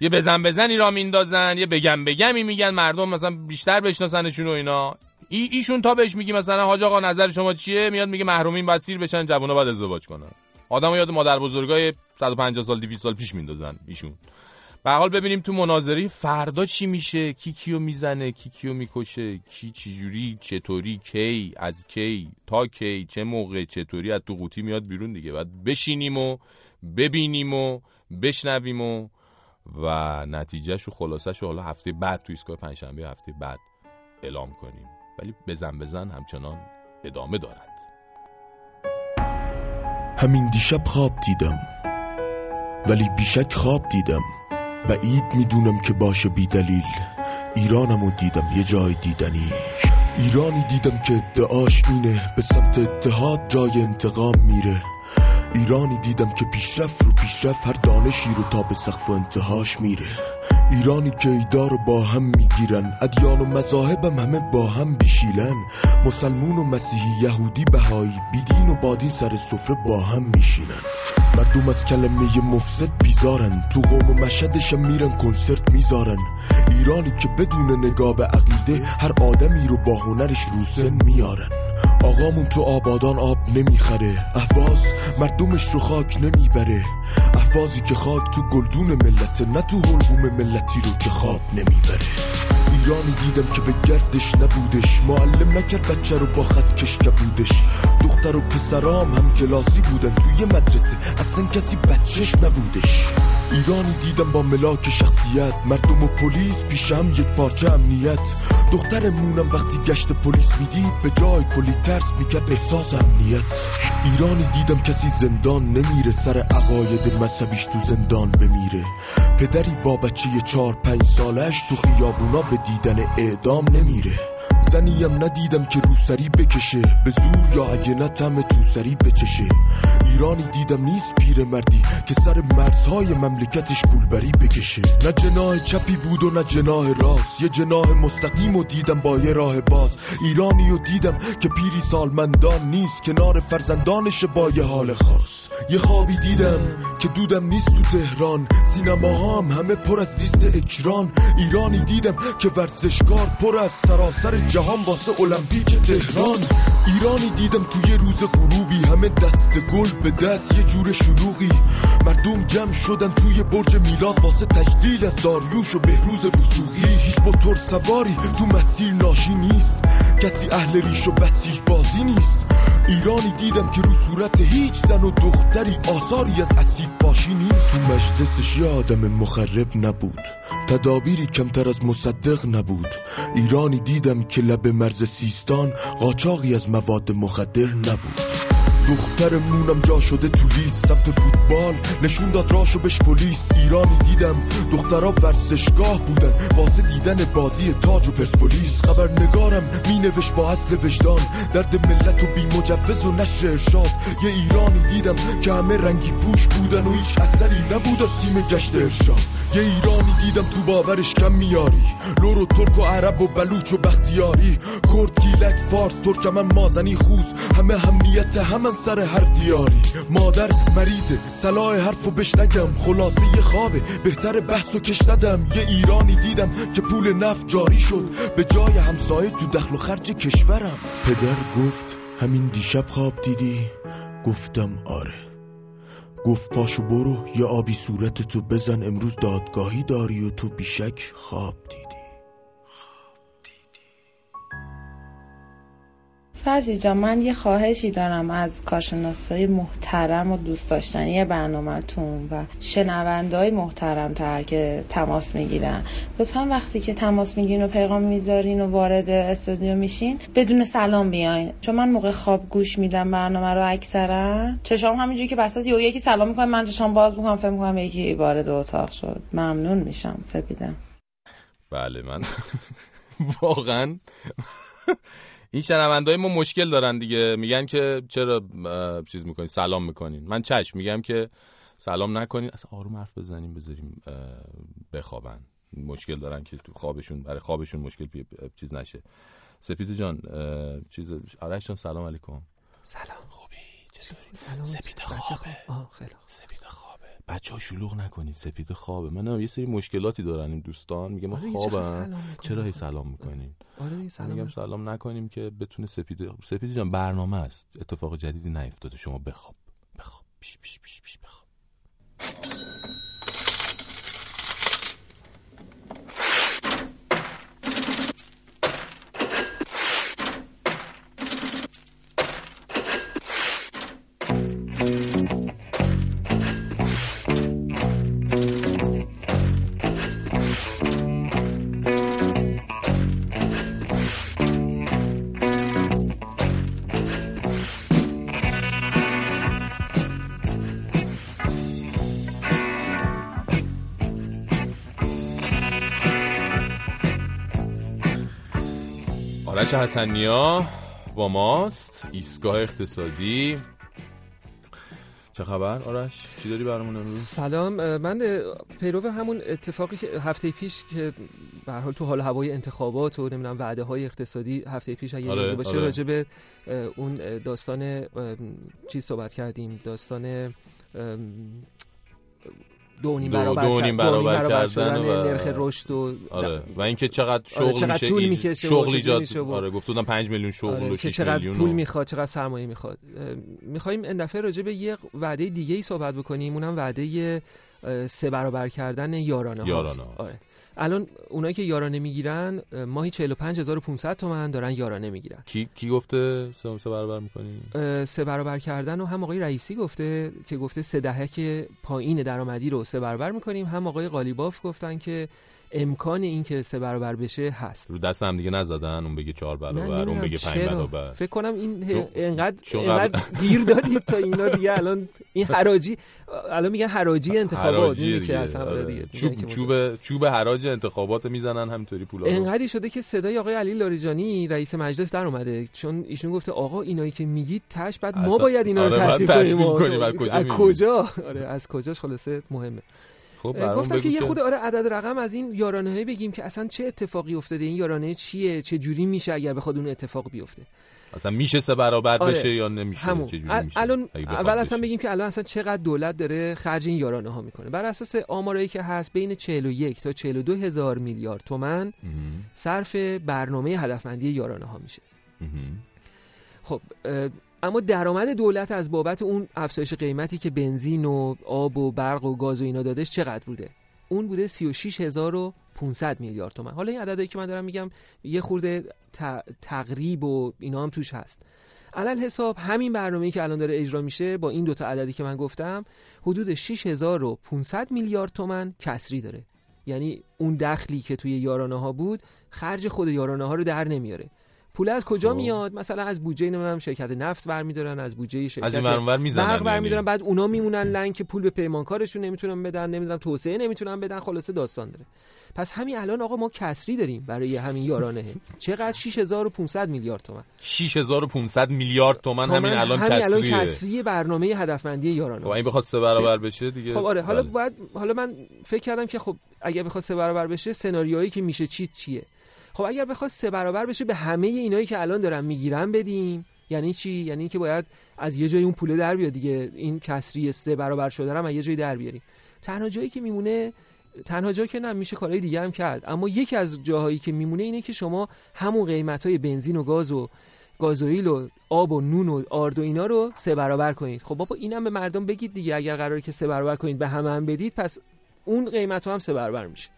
یه بزن بزنی را میندازن یه بگم بگمی میگن مردم مثلا بیشتر بشناسنشون و اینا. ای ایشون تا بهش میگی مثلا حاج آقا نظر شما چیه؟ میاد میگه محرومین باید سیر بشن جوونا باید ازدواج کنن. آدمو یاد مادر بزرگای 150 سال 200 سال پیش میندازن ایشون. به حال ببینیم تو مناظری فردا چی میشه؟ کی کیو می‌زنه؟ کی کیو می‌کشه؟ کی چجوری؟ چطوری؟ کی؟ از کی؟ تا کی؟ چه موقع؟ چطوری؟ از تو قوطی میاد بیرون دیگه. بعد بشینیم و ببینیم و بشنویم و و نتیجهش و حالا هفته بعد تو ایستگاه پنجشنبه هفته بعد اعلام کنیم. ولی بزن بزن همچنان ادامه دارد. همین دیشب خواب دیدم. ولی بیشک خواب دیدم. بعید می‌دونم که باشه بی دلیل. ایرانمو دیدم یه جای دیدنی. ایرانی دیدم که ادعاش اینه به سمت اتحاد جای انتقام میره. ایرانی دیدم که پیشرفت رو پیشرفت هر دانشی رو تا به سقف و انتهاش میره. ایرانی که ایدار با هم می‌گیرن ادیان و مذاهبم همه با هم بیشیلن. مسلمون و مسیحی یهودی بهایی بیدین و بادین سر سفره با هم میشینن. مردم از کلمه مفسد بیزارن تو قوم و مشهدشم میرن کنسرت می‌ذارن. ایرانی که بدون نگاه به عقیده هر آدمی رو با هنرش رو سن میارن. آقامون تو آبادان آب نمی‌خره. احواز مردمش رو خاک نمی‌بره. احوازی که خاک تو گلدون ملته نه تو حلقوم ملتی رو که خواب نمی‌بره. ایرانی دیدم که به گردش نبودش. معلم نکرد بچه رو با خط کش کبودش دختر و پسرام هم کلاسی بودن توی مدرسه. اصلا کسی بچهش نبودش. ایرانی دیدم با ملاک شخصیت مردم و پلیس پیش هم یک پارچه امنیت. دخترمونم وقتی گشت پلیس می‌دید به جای کلی ترس می‌کرد احساس امنیت. ایرانی دیدم کسی زندان نمیره سر عقاید مذهبیش تو زندان بمیره. پدری با بچه چار پنج سالش تو خیابونا به دیدن اعدام نمیره. زنیم ندیدم که روسری بکشه. به زور یا اگه نه تم توسری بچشه. ایرانی دیدم نیست پیر مردی که سر مرزهای مملکتش کولبری بکشه. نه جناه چپی بود و نه جناه راست. یه جناه مستقیم و دیدم با یه راه باز. ایرانی و دیدم که پیری سالمندان نیست. کنار فرزندانش با یه حال خاص. یه خوابی دیدم که دودم نیست تو تهران. سینما هم همه پر از لیست اکران. ایرانی دیدم که ورزشکار پر از سراسر جهان واسه المپیک تهران. ایرانی دیدم توی روز غروبی. همه دست گل به دست یه جور شلوغی. مردم جمع شدن توی برج میلاد واسه تجلیل از داریوش و بهروز وسوقی هیچ موتور سواری تو مسیر ناشی نیست. کسی اهل ریش و بسیج بازی نیست. ایرانی دیدم که رو صورت هیچ زن و دختری آثاری از اسید باشی نیست. تو مجلسش یه آدم مخرب نبود. تدابیری کمتر از مصدق نبود. ایرانی دیدم که لب مرز سیستان قاچاقی از مواد مخدر نبود. دخترمونم جا شده تو لیست سمت فوتبال. نشون داد راشو بش پلیس. ایرانی دیدم. دخترها ورزشگاه بودن. واسه دیدن بازی تاج و پرسپولیس. خبرنگارم می نوشت با اصل وجدان. درد ملت و بی مجوز و نشر ارشاد. یه ایرانی دیدم که همه رنگی پوش بودن و هیچ اثری نبود از تیم گشت ارشاد. یه ایرانی دیدم تو باورش کم میاری. لور ترک و عرب و بلوچ و بختیاری. کرد گیلک فارس ترکمن مازنی خوز. همه همیت همن سر هر دیاری. مادر مریضه. صلاح حرف و بش نگم خلاصه یه خوابه. بهتر بحث و کش ندم. یه ایرانی دیدم که پول نفت جاری شد. به جای همسایه تو دخل و خرج کشورم. پدر گفت همین دیشب خواب دیدی؟ گفتم آره. گفت پاشو برو. یه آبی صورت تو بزن. امروز دادگاهی داری و تو بیشک خواب دیدی. فرشی جان من یه خواهشی دارم از کارشناسای محترم و دوست داشتنی برنامهتون و شنوندهای محترم تر که تماس می‌گیرن. لطفا وقتی که تماس می‌گیرین و پیغام می‌ذارین و وارد استودیو میشین بدون سلام بیاین. چون من موقع خواب گوش میدم برنامه رو اکثرا چشام همینجوری که بساس یه یکی سلام می‌کنم من چشام باز می‌کنم فکر می‌کنم یکی وارد اتاق شد. ممنون میشم سپیدم. بله من *laughs* واقعا این شنوندهای ما مشکل دارن دیگه. میگن که چرا چیز می‌کنین سلام می‌کنین. من چشم میگم که سلام نکنین. اصلا آروم حرف بزنیم بذاریم بخوابن. مشکل دارن که تو خوابشون برای خوابشون مشکل چیز نشه. سپیدو جان چیز آرش جان سلام علیکم. سلام. خوبی؟ چطوری؟ سپید خوابه؟ خیلی سپید بچه ها شلوغ نکنید سپید خوابه. من یه سری مشکلاتی دارن این دوستان. میگه ما آره، خوابم چرا هی سلام می‌کنین آره سلام میگم سلام نکنیم که بتونه سپید سپید جان برنامه است. اتفاق جدیدی نیفتاده. شما بخواب. بخواب. پیش پیش پیش پیش بخواب. آرش حسنیا با ماست ایستگاه اقتصادی. چه خبر؟ آرش چی داری برامون امروز؟ سلام من پیرو همون اتفاقی که هفته پیش که به هر حال تو حال هوای انتخابات و نمی‌دونم وعده های اقتصادی هفته پیش اگه آره، باشه آره. راجع به اون داستان چیز صحبت کردیم داستان دو نیم برابر دو نیم برابر برابر کردن و- نرخ رشد و آره و اینکه چقدر آره، شغل چقدر میشه طول می‌کشه شغل ایجاد آره گفت بودن 5 میلیون شغل آره، و که 6 چقدر میلیون پول و- می‌خواد چقدر سرمایه می‌خواد می‌خوایم این دفعه راجع به یه وعده دیگه ای صحبت بکنیم اونم وعده سه برابر کردن یارانه هاست. یارانه هاست. آره. الان اونایی که یارانه می‌گیرن اه، ماهی 45500 تومن دارن یارانه می‌گیرن کی کی گفته سه سه برابر می‌کنی؟ سه برابر کردن و هم آقای رئیسی گفته که گفته سه دهک پایین درآمدی رو سه برابر می‌کنیم. هم آقای قالیباف گفتن که امکان این که سه برابر بشه هست. رو دست هم دیگه نزدن اون بگه 4 نه، برابر اون بگه 5 چرا. برابر. فکر کنم این چون- انقدر چون انقدر *laughs* دادید تا اینا دیگه الان این حراجی الان میگن حراجی انتخابات حراجی که اصلا آره. آره. دیگه چوب چوب چوب حراج انتخابات می‌زنن همینطوری پولا انقدری شده که صدای آقای علی لاریجانی رئیس مجلس در اومده. چون ایشون گفته آقا اینایی که میگید تش بعد ما باید اینا رو آره، تحصیل کنیم. از از؟ کجا؟ آره از کجاش؟ خلاصه مهمه. خب گفتم که یه خود آره عدد رقم از این یارانه بگیم که اصلا چه اتفاقی افتاده این یارانه چیه چه جوری میشه اگر بخواد اون اتفاق بیفته اصلا میشه سه برابر آره. بشه یا نمیشه همون چجوری ال- میشه الان اول اصلا. بگیم که الان اصلا چقدر دولت داره خرج این یارانه ها می‌کنه بر اساس آمارایی که هست بین 41 تا 42 هزار میلیارد تومن. صرف برنامه هدفمندی یارانه ها میشه. خب اما درآمد دولت از بابت اون افزایش قیمتی که بنزین و آب و برق و گاز و اینا دادش چقدر بوده؟ اون بوده 36500 میلیارد تومن. حالا این عددی که من دارم میگم یه خورده ت- تقریب و اینا هم توش هست. علل حساب همین برنامه‌ای که الان داره اجرا میشه با این دوتا عددی که من گفتم حدود 6500 میلیارد تومن کسری داره. یعنی اون دخلی که توی یارانه ها بود خرج خود یارانه ها رو در نمیاره. پول از کجا خب. میاد؟ مثلا از بودجه نمی‌دونم شرکت نفت برمیدارن از بودجه شرکت از این ور می‌زنن برق یعنی. برمیدارن بعد اونا میمونن لنگ که پول به پیمانکارشون نمی‌تونن بدن نمی‌دونم توسعه نمی‌تونن بدن خلاصه داستان داره. پس همین الان آقا ما کسری داریم برای همین یارانه. چقدر؟ 6500 میلیارد تومن. 6500 میلیارد تومن همین الان همین الان کسریه. کسری برنامه هدفمندی یارانه. خب این بخواد سه برابر بشه دیگه. خب آره حالا بله. باید حالا من فکر کردم که خب اگر بخواد سه برابر بشه سناریویی که میشه چی چیه؟ خب اگر بخواد سه برابر بشه به همه اینایی که الان دارن می‌گیرن بدیم. یعنی چی؟ یعنی اینکه باید از یه جایی اون پوله در بیاد دیگه. این کسری سه برابر شده رو از یه جایی در بیاریم تنها جایی که میمونه تنها جایی که نه میشه کارهای دیگه هم کرد. اما یکی از جاهایی که میمونه اینه که شما همون قیمت های بنزین و گاز و گازوئیل و آب و نون و آرد و اینا رو سه برابر کنید. خب بابا اینم به مردم بگید دیگه. اگر قراره که سه برابر کنید به همه هم بدید پس اون قیمت ها هم سه برابر میشه.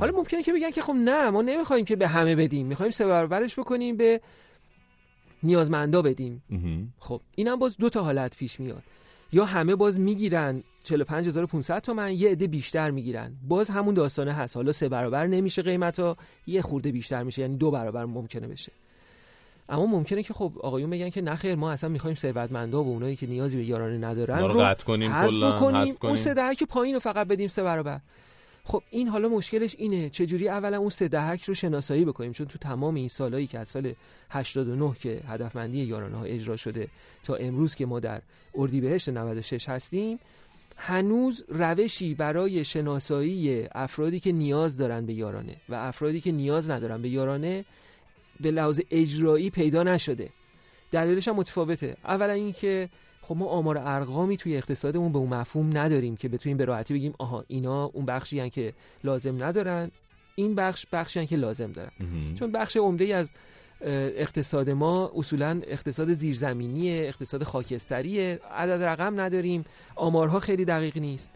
حالا ممکنه که بگن که خب نه ما نمی‌خوایم که به همه بدیم. می‌خوایم سه برابرش بکنیم به نیازمندا بدیم. خب اینم باز دو تا حالت پیش میاد. یا همه باز می‌گیرن 45500 تومن یه عده بیشتر می‌گیرن. باز همون داستانه هست. حالا سه برابر نمیشه قیمت ها یه خورده بیشتر میشه یعنی دو برابر ممکنه بشه. اما ممکنه که خب آقایون بگن که نه خیر ما اصلا می‌خوایم ثروتمندا و اونایی که نیازی به یارانه ندارن اونا رو قطع کنیم کلاً، بکنیم. حذف اون کنیم. سه دهک پایین رو فقط بدیم سه برابر. خب این حالا مشکلش اینه. چجوری اولا اون سه دهک رو شناسایی بکنیم؟ چون تو تمام این سالهایی که از سال 89 که هدفمندی یارانه ها اجرا شده تا امروز که ما در اردیبهشت 96 هستیم هنوز روشی برای شناسایی افرادی که نیاز دارن به یارانه و افرادی که نیاز ندارن به یارانه به لحاظ اجرایی پیدا نشده. دلیلش هم متفاوته. اولا اینکه خب ما آمار ارقامی توی اقتصادمون به اون مفهوم نداریم که بتونیم به راحتی بگیم آها اینا اون بخشی هن که لازم ندارن این بخش بخشی هن که لازم دارن. چون بخش عمده ای از اقتصاد ما اصولا اقتصاد زیرزمینیه اقتصاد خاکستریه عدد رقم نداریم آمارها خیلی دقیق نیست.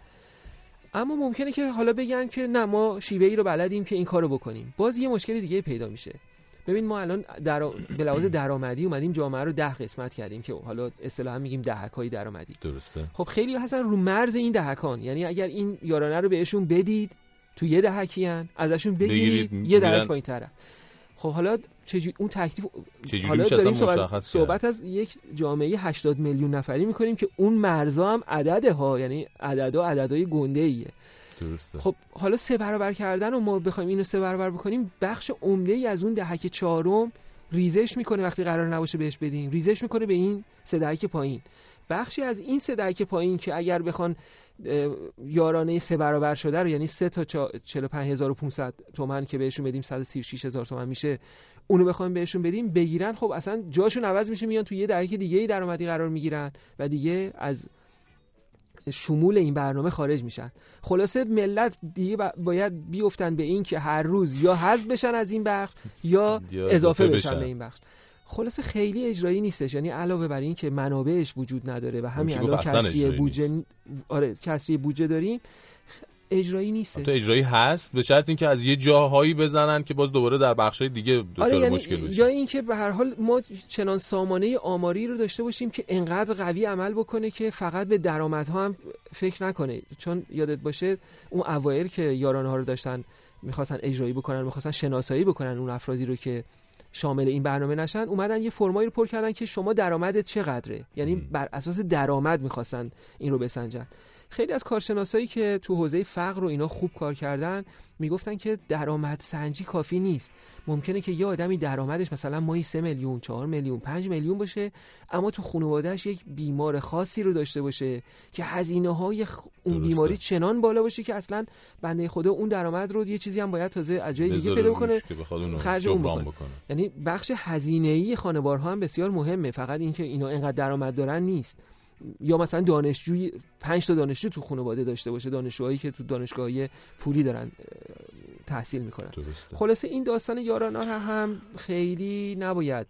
اما ممکنه که حالا بگن که نه ما شیوه ای رو بلدیم که این کارو بکنیم. باز یه مشکل دیگه پیدا میشه. ببین ما الان در... به لحاظ درآمدی اومدیم جامعه رو ده قسمت کردیم که حالا اصطلاحا میگیم دهک های درآمدی. درسته. خب خیلی هستن رو مرز این دهکان یعنی اگر این یارانه رو بهشون بدید تو یه دهکی ازشون بگیرید, یه درک. پایین طرف. خب حالا چجوری اون تکلیف چجوری حالا میشه؟ داریم اصلا صحبت؟ صحبت از یک جامعه 80 میلیون نفری می‌کنیم که اون مرزا هم عدده ها یعنی عددا عددهای گنده ایه درسته. خب حالا سه برابر کردن و ما بخوایم اینو سه برابر بکنیم بخش عمده ای از اون دهک چهارم ریزش می‌کنه وقتی قرار نباشه بهش بدیم. ریزش می‌کنه به این سه دهک پایین. بخشی از این سه دهک پایین که اگر بخوان یارانه سه برابر شده رو یعنی سه تا 45500 تومن که بهشون بدیم 136000 تومن میشه اونو بخوایم بهشون بدیم بگیرن خب اصلا جاشون عوض میشه میان تو یه دهک دیگه ای درآمدی قرار می‌گیرن و دیگه از شمول این برنامه خارج میشن. خلاصه ملت دیگه باید بیفتن به این که هر روز یا حذف بشن از این بخش یا, اضافه بشن به این بخش. خلاصه خیلی اجرایی نیستش. یعنی علاوه بر این که منابعش وجود نداره و همین الان کسری بودجه آره کسری بودجه داریم اجرایی نیست تو اجرایی هست؟ به شرط اینکه از یه جاهایی بزنن که باز دوباره در بخشای دیگه دچار آره یعنی مشکل بشه یا اینکه به هر حال ما چنان سامانه آماری رو داشته باشیم که انقدر قوی عمل بکنه که فقط به درآمدها هم فکر نکنه. چون یادت باشه اون اوایل که یاران ها رو داشتن می‌خواستن اجرایی بکنن می‌خواستن شناسایی بکنن اون افرادی رو که شامل این برنامه نشن اومدن یه فرمایی رو پر کردن که شما درآمدت چقدره؟ یعنی بر اساس درآمد می‌خواستن این رو بسنجن. خیلی از کارشناسایی که تو حوزه فقر و اینا خوب کار کردن می‌گفتن که درآمد سنجی کافی نیست ممکنه که یه آدمی درآمدش مثلا ماهی 3 میلیون 4 میلیون 5 میلیون باشه اما تو خانوادهش یک بیمار خاصی رو داشته باشه که هزینه های اون بیماری چنان بالا باشه که اصلا بنده خدا اون درآمد رو یه چیزی هم باید تازه از جای دیگه پیدا کنه خرج اون بکنه. بکنه. یعنی بخش هزینه ای خانوارها هم بسیار مهمه فقط اینکه اینا اینقدر درآمد دارن نیست یا مثلا دانشجوی پنج تا دانشجو تو خانواده داشته باشه دانشجوهایی که تو دانشگاهی پولی دارن تحصیل می‌کنن. خلاصه این داستان یاران هم خیلی نباید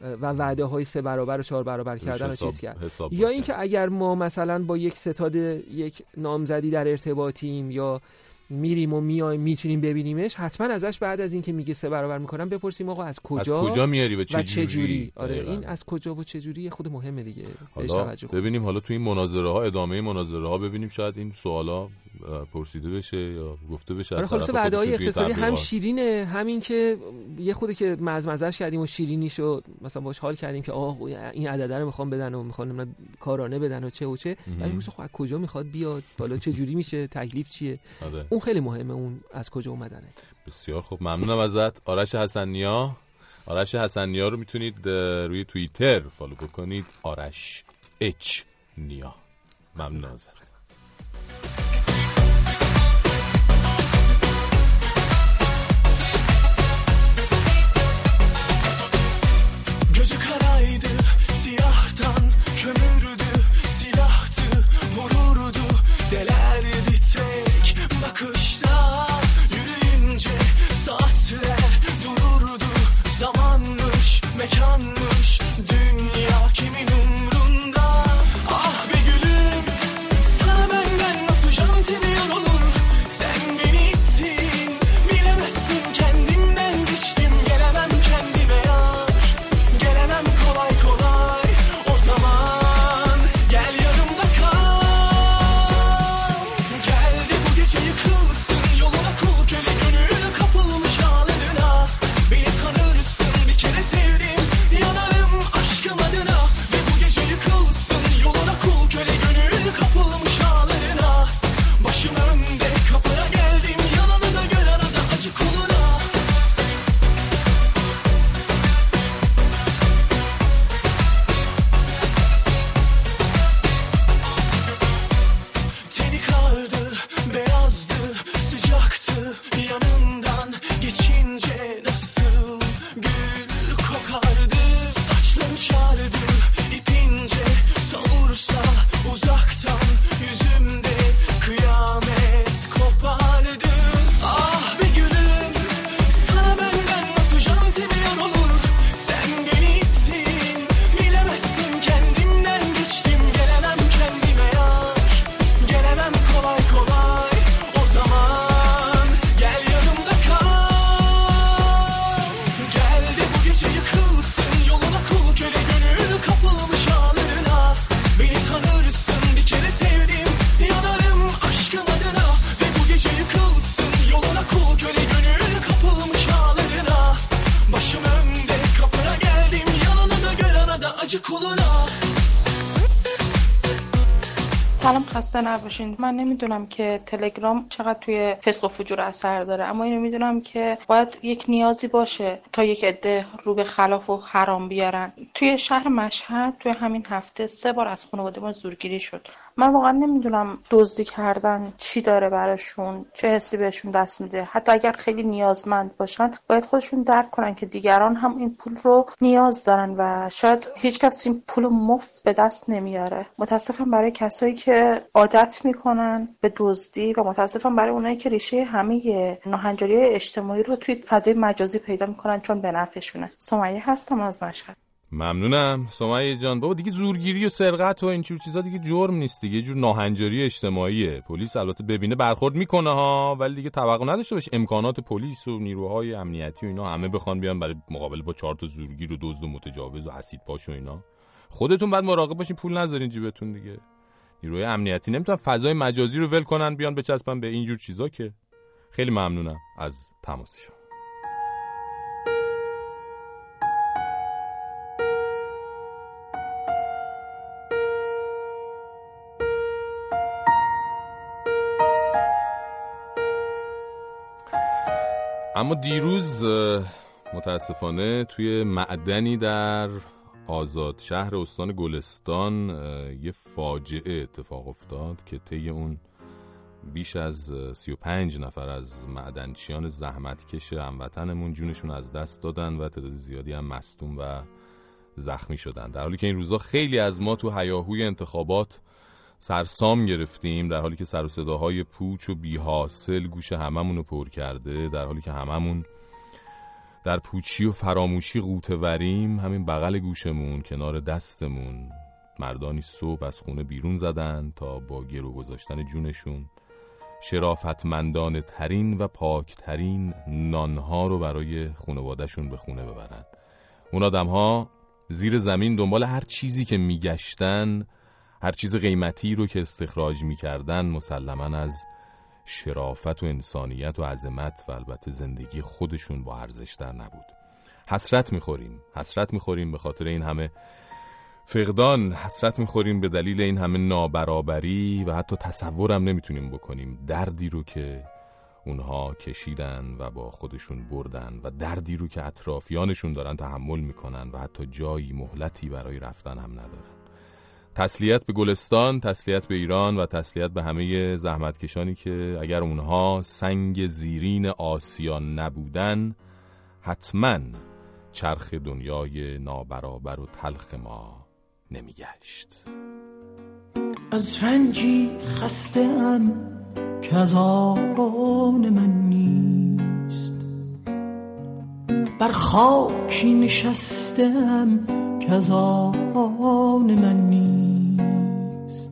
و وعده های سه برابر و چهار برابر کردن رو چیز کرد. یا اینکه اگر ما مثلا با یک ستاد یک نامزدی در ارتباطیم یا میریم و میایم می‌تونیم ببینیمش. حتما ازش بعد از اینکه میگه سه برابر می‌کنم بپرسیم آقا از کجا از کجا میاری و چه, چه جوری؟ آره این از کجا و چه جوری خود مهمه دیگه. حالا ببینیم حالا تو این مناظره ها ادامه مناظره ها ببینیم. شاید این سوالا پرسیده بشه یا گفته بشه آره خلاص وعده های اقتصادی هم شیرینه همین که یه خودی که مزمزش کردیم و شیرینی شد مثلا باش حال کردیم که آه این عدده رو می‌خوام بدن و می‌خوان کارانه بدن و چه و چه. ولی خب کجا می‌خواد بیاد؟ بالا چه جوری میشه؟ تکلیف چیه؟ آره. اون خیلی مهمه اون از کجا اومدنه. بسیار خوب ممنونم ازت. آرش حسنیا. آرش حسنیا رو می‌تونید روی توییتر فالو بکنید. آرش اچ نیا. ممنون ازت. need. نباشین. من نمی‌دونم که تلگرام چقدر توی فسق و فجور اثر داره اما اینو می‌دونم که باید یک نیازی باشه تا یک عده رو به خلاف و حرام بیارن. توی شهر مشهد توی همین هفته سه بار از خانواده ما زورگیری شد. من واقعا نمی‌دونم دزدی کردن چی داره براشون چه حسی بهشون دست میده. حتی اگر خیلی نیازمند باشن باید خودشون درک کنن که دیگران هم این پول رو نیاز دارن و شاید هیچ کس این پول مفت به دست نمیاره. متاسفم برای کسایی که عادت می‌کنن به دزدی و متاسفم برای اونایی که ریشه همه ناهنجاری اجتماعی رو توی فضای مجازی پیدا می‌کنن چون به نفعشونه. سمیه هستم از مشهد. ممنونم. سمیه جان بابا دیگه زورگیری و سرقت و این جور چیزا دیگه جرم نیست دیگه. یه جور ناهنجاری اجتماعیه. پلیس البته ببینه برخورد می‌کنه ها ولی دیگه توقع نداشته باش امکانات پلیس و نیروهای امنیتی و اینا همه بخوان بیان برای مقابله با چهار تا زورگیر و دزد و متجاوز و اسید پاش و اینا. خودتون بعد مراقب باشین پول نذارین جیبتون دیگه. نیروی امنیتی نمی‌تونن فضای مجازی رو ول کنن بیان بچسبن به اینجور چیزا که خیلی ممنونم از تماس شما اما دیروز متاسفانه توی معدنی در آزاد شهر استان گلستان یه فاجعه اتفاق افتاد که طی اون بیش از 35 نفر از معدنچیان زحمتکش هموطنمون جونشون از دست دادن و تعداد زیادی هم مستون و زخمی شدن. در حالی که این روزا خیلی از ما تو هیاهوی انتخابات سرسام گرفتیم در حالی که سر و صداهای پوچ و بیحاصل گوش هممون رو پر کرده در حالی که هممون در پوچی و فراموشی قوتوریم همین بغل گوشمون کنار دستمون. مردانی صبح از خونه بیرون زدن تا با گرو گذاشتن جونشون. شرافتمندانه ترین و پاکترین نانها رو برای خانوادهشون به خونه ببرن. اون آدم ها زیر زمین دنبال هر چیزی که میگشتن هر چیز قیمتی رو که استخراج می‌کردن مسلما از شرافت و انسانیت و عظمت و البته زندگی خودشون با ارزشتر نبود. حسرت می‌خوریم حسرت می‌خوریم به خاطر این همه فقدان حسرت می‌خوریم به دلیل این همه نابرابری و حتی تصورم نمی‌تونیم بکنیم. دردی رو که اونها کشیدن و با خودشون بردن و دردی رو که اطرافیانشون دارن تحمل می‌کنن و حتی جایی مهلتی برای رفتن هم ندارن. تسلیت به گلستان، تسلیت به ایران و تسلیت به همه زحمتکشانی که اگر اونها سنگ زیرین آسیان نبودن حتما چرخ دنیای نابرابر و تلخ ما نمیگشت. از رنجی خسته ام که از آن من نیست. بر خاکی که از من نیست.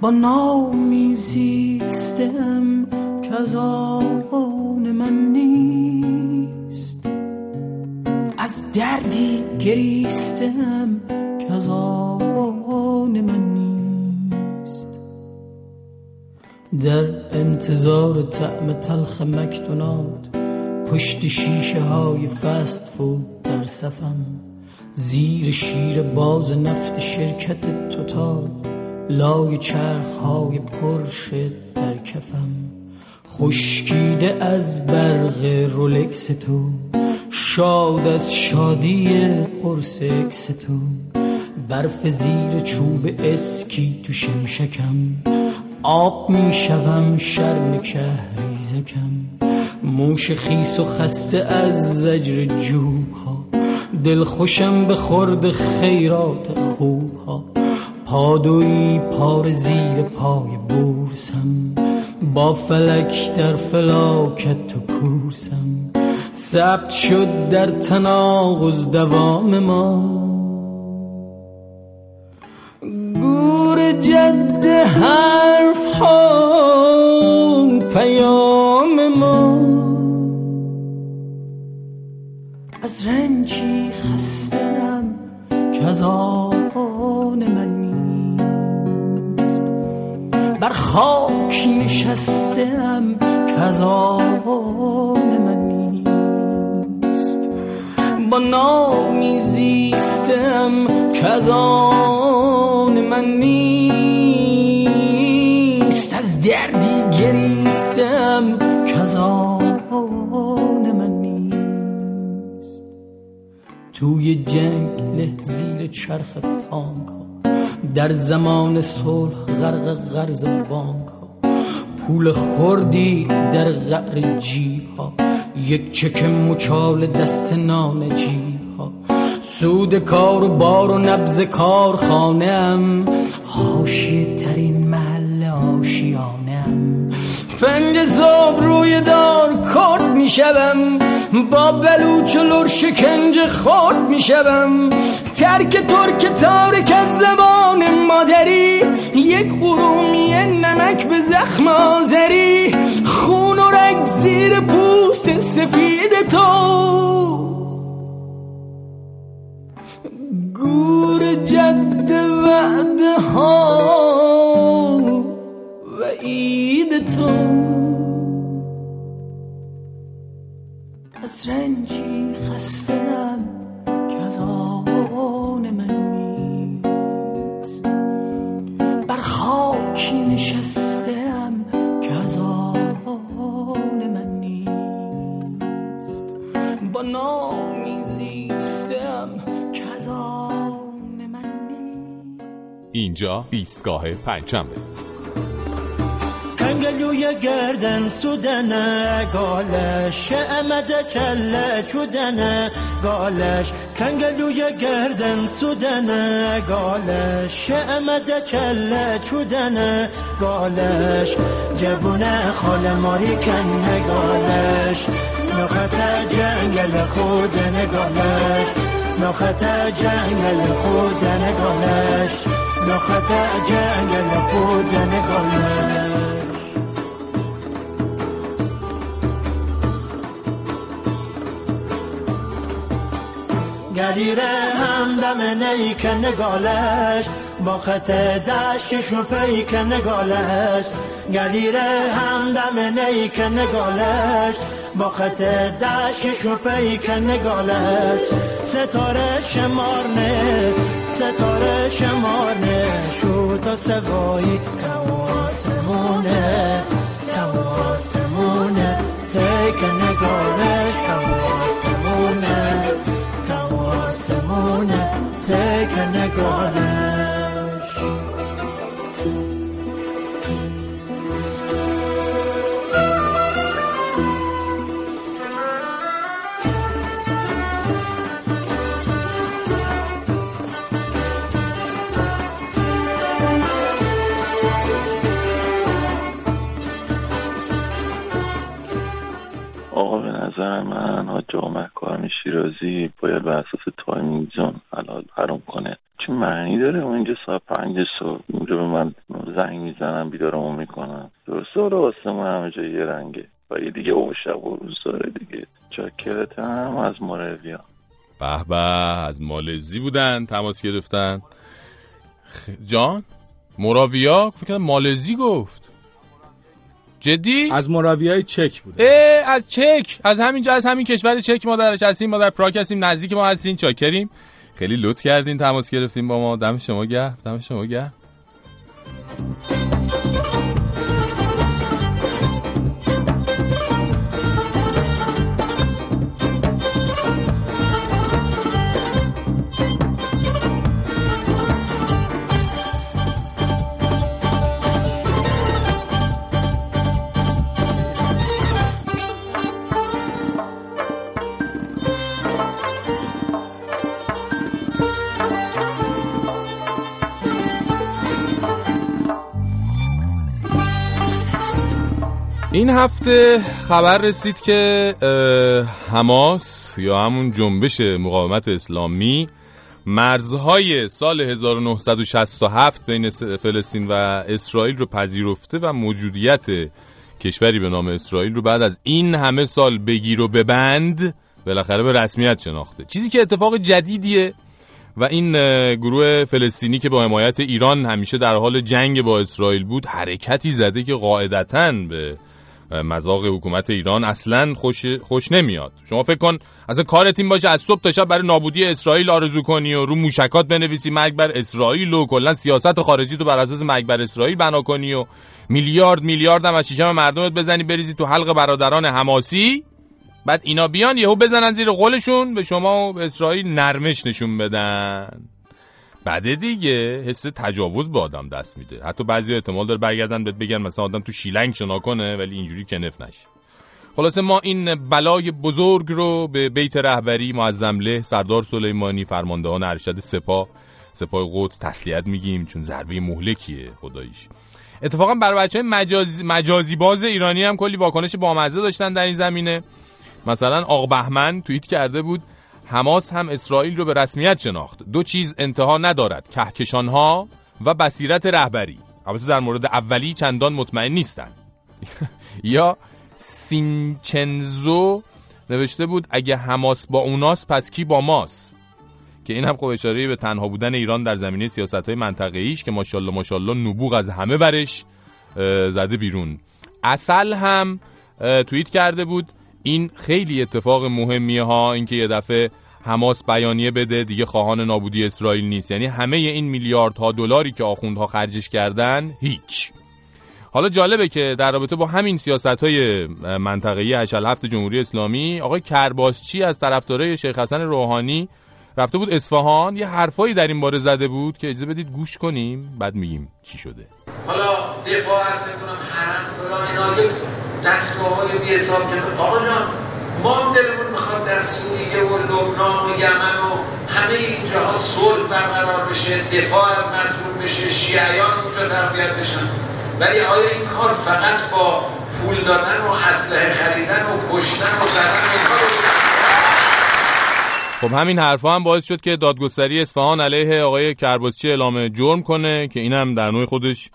با نامی زیستم که من نیست. از دردی گریستم که من نیست. در انتظار طعم تلخ مکدوناد پشت شیشه های فست فود در صفم. زیر شیر باز نفت شرکت توتال لای چرخ های پرش در کفم. خشکیده از برق رولکس تو شاد از شادی قرص تو. برف زیر چوب اسکی تو شمشکم. آب می‌شوم شرم کهریزکم. موش خیس و خسته از زجر جوب ها دل خوشم به خورد خیرات خوب ها پادوی پار زیر پای بورسم. با فلک در فلاکت و کورسم. ثبت شد در تناقض دوام ما. گور جد حرف ها پیام از رنجی خستم که از آن من نیست. بر خاکی نشستم که از آن من نیست. با نامی زیستم که از آن من نیست. توی جنگ له زیر چرخ تانک در زمان صلح غرق غرز بانک پول خوردی در غر جیب ها. یک چک مچال دست نان ها. سود کار و بار و نبز کار خانم حاشیه ترین محل آشیانم پنج زاب روی دار کرد می‌شوم. با بلوچ و لر خورد می‌شوم ترک ترک تارک از زبان مادری یک ارومی نمک به زخم آزری خون و رگ زیر پوست سفید تو. گور جد وعده ها و عید تو. از رنجی خستم که از من نیست. بر خاکی نشستم که از آن من نیست. با نامی زیستم که من اینجا ایستگاه پنجشنبه. گردن سودنه گالش امده کله چودنه. گالش کنگلوی گردن سودنه گالش امده کله چودنه. گالش جوونه خال ماری کنه گالش نخت جنگل خود نگالش نخت جنگل خود نگالش نخت جنگل خود نگالش گلیره همدم نیک نگالش با خط دشتش و پیک نگالش. گلیره همدم نیک نگالش با خط دشتش و پیک نگالش. ستاره شمارنه ستاره شمارنه. شو تا سوایی کواسمونه کواسمونه تیک نگالش آسمونه تک نگارش نظر من حاج آقا کارم شیرازی باید به اساس تایمینگ زون حلال حرام کنه. چه معنی داره؟ اون اینجا ساعت پنج صبح. اونجا به من زنگ می‌زنم بیدارمو می‌کنم درسته حالا آسمون همه جا یه رنگه. و یه دیگه او شب و روز داره دیگه. چاکرت هم از مورویا به به از مالزی بودن تماس گرفتن. خ... جان؟ مراویا؟ فکر مالزی گفت. جدی؟ از مراویای چک بوده. اه از چک. از همینجا از همین کشور چک ما درش هستیم. ما در پراگ هستیم. نزدیک ما هستیم چاکریم. خیلی لطف کردین. تماس گرفتیم با ما. دم شما گرم. دم شما گرم. این هفته خبر رسید که حماس یا همون جنبش مقاومت اسلامی مرزهای سال 1967 بین فلسطین و اسرائیل رو پذیرفته و موجودیت کشوری به نام اسرائیل رو بعد از این همه سال بگیر و ببند بالاخره به رسمیت شناخته. چیزی که اتفاق جدیدیه و این گروه فلسطینی که با حمایت ایران همیشه در حال جنگ با اسرائیل بود حرکتی زده که قاعدتاً به مذاق حکومت ایران اصلا خوش, خوش نمیاد. شما فکر کن از کارت این باشه از صبح تا شب برای نابودی اسرائیل آرزو کنی و رو موشکات بنویسی مرگ بر اسرائیل و کلا سیاست خارجی تو بر اساس مرگ بر اسرائیل بنا کنی و میلیارد میلیارد هم از شیشم مردمت بزنی بریزی تو حلق برادران حماسی. بعد اینا بیان یهو بزنن زیر قولشون به شما و به اسرائیل نرمش نشون بدن. بعد دیگه. حس تجاوز به آدم دست میده. حتی بعضی احتمال داره برگردن بهت بگن مثلا آدم تو شیلنگ شنا کنه ولی اینجوری کنف نشه. خلاصه ما این بلای بزرگ رو به بیت رهبری معظم سردار سلیمانی فرماندهان ارشد سپاه سپاه قدس تسلیت میگیم چون ضربه مهلکیه خداییش. اتفاقا برای بچه های مجازی, مجازی باز ایرانی هم کلی واکنش بامزه داشتن در این زمینه. مثلا آق بهمن توییت کرده بود حماس هم اسرائیل رو به رسمیت شناخت. دو چیز انتها ندارد. کهکشان ها و بصیرت رهبری. البته در مورد اولی چندان مطمئن نیستن. *laughs* یا سینچنزو نوشته بود اگه حماس با اوناس پس کی با ماست؟ که این هم خب اشاره به تنها بودن ایران در زمینه سیاست های منطقه ایش که ماشاءالله ماشاءالله نبوغ از همه ورش زده بیرون. اصل هم توییت کرده بود این خیلی اتفاق مهمیه ها اینکه یه دفعه حماس بیانیه بده دیگه خواهان نابودی اسرائیل نیست. یعنی همه این میلیاردها دلاری که آخوندها خرجش کردن هیچ. حالا جالبه که در رابطه با همین سیاست های منطقه‌ای هفت جمهوری اسلامی آقای کرباسچی از طرفدارای شیخ حسن روحانی رفته بود اصفهان یه حرفایی در این باره زده بود که اجازه بدید گوش کنیم بعد میگیم چی شده. حالا دفاع از نمی‌دونم حرم دستگاه های بی حساب که آقا جان ما دلمون می‌خواد در سوریه و لبنان و یمن و همه اینجاها صلح برقرار بشه دفاع از مظلوم بشه شیعیان اونجا تربیت بشن. ولی آیا این کار فقط با پول دادن و اسلحه خریدن و کشتن و زدن و خب همین حرفا هم باعث شد که دادگستری اصفهان علیه آقای کرباسچی اعلام جرم کنه که اینم در نوع خودش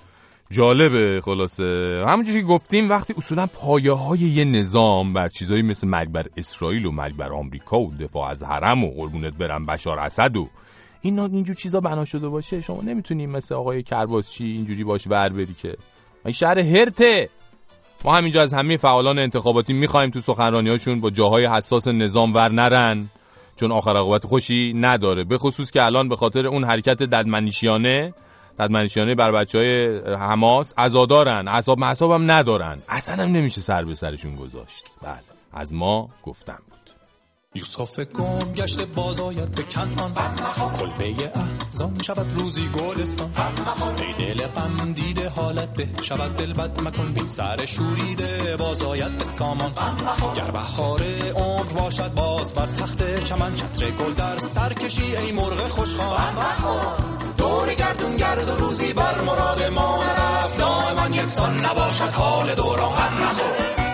جالبه خلاصه. همونجوری که گفتیم وقتی اصولا پایه های یه نظام بر چیزایی مثل مرگ بر اسرائیل و مرگ بر آمریکا و دفاع از حرم و قربونت برم بشار اسد و این اینجور چیزا بنا شده باشه شما نمی‌تونیم مثل آقای کرباسچی اینجوری باش ور بری که. این شهر هرته! ما همینجا از همه فعالان انتخاباتی می‌خوایم تو سخنرانیاشون با جاهای حساس نظام ور نرن. چون آخر عاقبت خوشی نداره. به خصوص که الان به خاطر اون حرکت ددمنشیانه ددمنشیانه بر بچه های حماس عزادارن. عصاب محصاب هم ندارن. اصلا هم نمیشه سر به سرشون گذاشت. بله. از ما گفتم یوسف گم گشت بازاید به کنان کلبه احزان شود روزی گلستان. ای دل غم دیده حالت به. شود دل بد مکن بین سر شوریده. بازاید به سامان. گر بهار عمر باشد باز بر تخت چمن. چتر گل در سر کشی ای مرغ خوشخوان. دور گردون گرد و روزی بر مراد ما نرفت دائما یکسان نباشد حال دوران غم نخور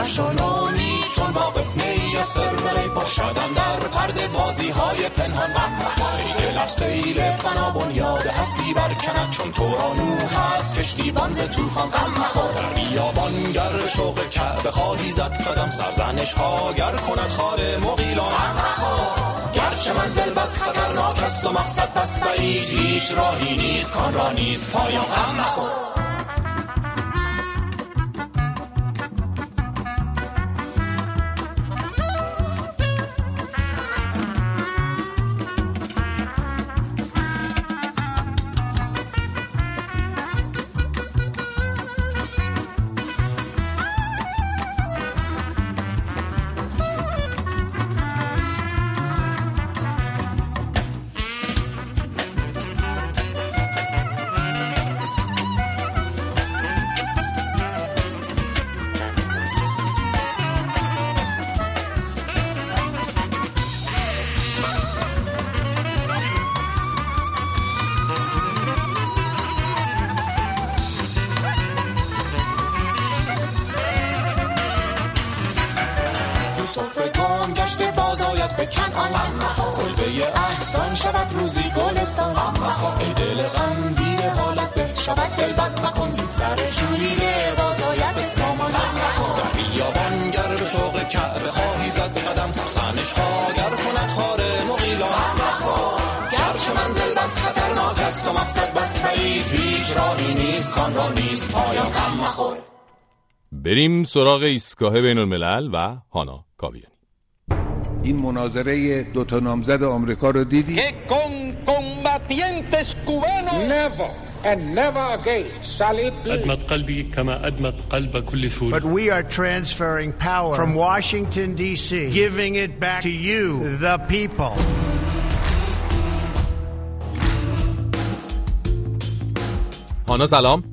نشانانی چون واقف نی یا سر باشدن در پرده بازی های پنهان ای دل سیل فنا بنیاد هستی برکند چون تورانو هست. کشتی بانز توفان غم مخور. در بیابان گر شوق کعبه خواهی زد قدم سرزنش ها گر کند خار مقیلان گرچه منزل بس خطرناک است و مقصد بس بعید هیچ راهی نیست کان را نیست پایان. غم مخور. شود دل بد مکن. زین سر شوریده باز آید به سامان. در بیابان گر به شوق کعب خواهی زد قدم سرسنش ها گر کند خاره مقیلان مخور گرچه منزل بس خطرناک است و مقصد بس بعید هیچ راهی نیست کان را نیست پایان غم مخور. بریم سراغ ایستگاه بین الملل و هانا کاویانی. این مناظره دو تا نامزد آمریکا رو دیدی؟ and never again shall it be. أدمت قلبي كما أدمت قلب كل سوري But we are transferring power from Washington, D.C., giving it back to you, the people. هانا سلام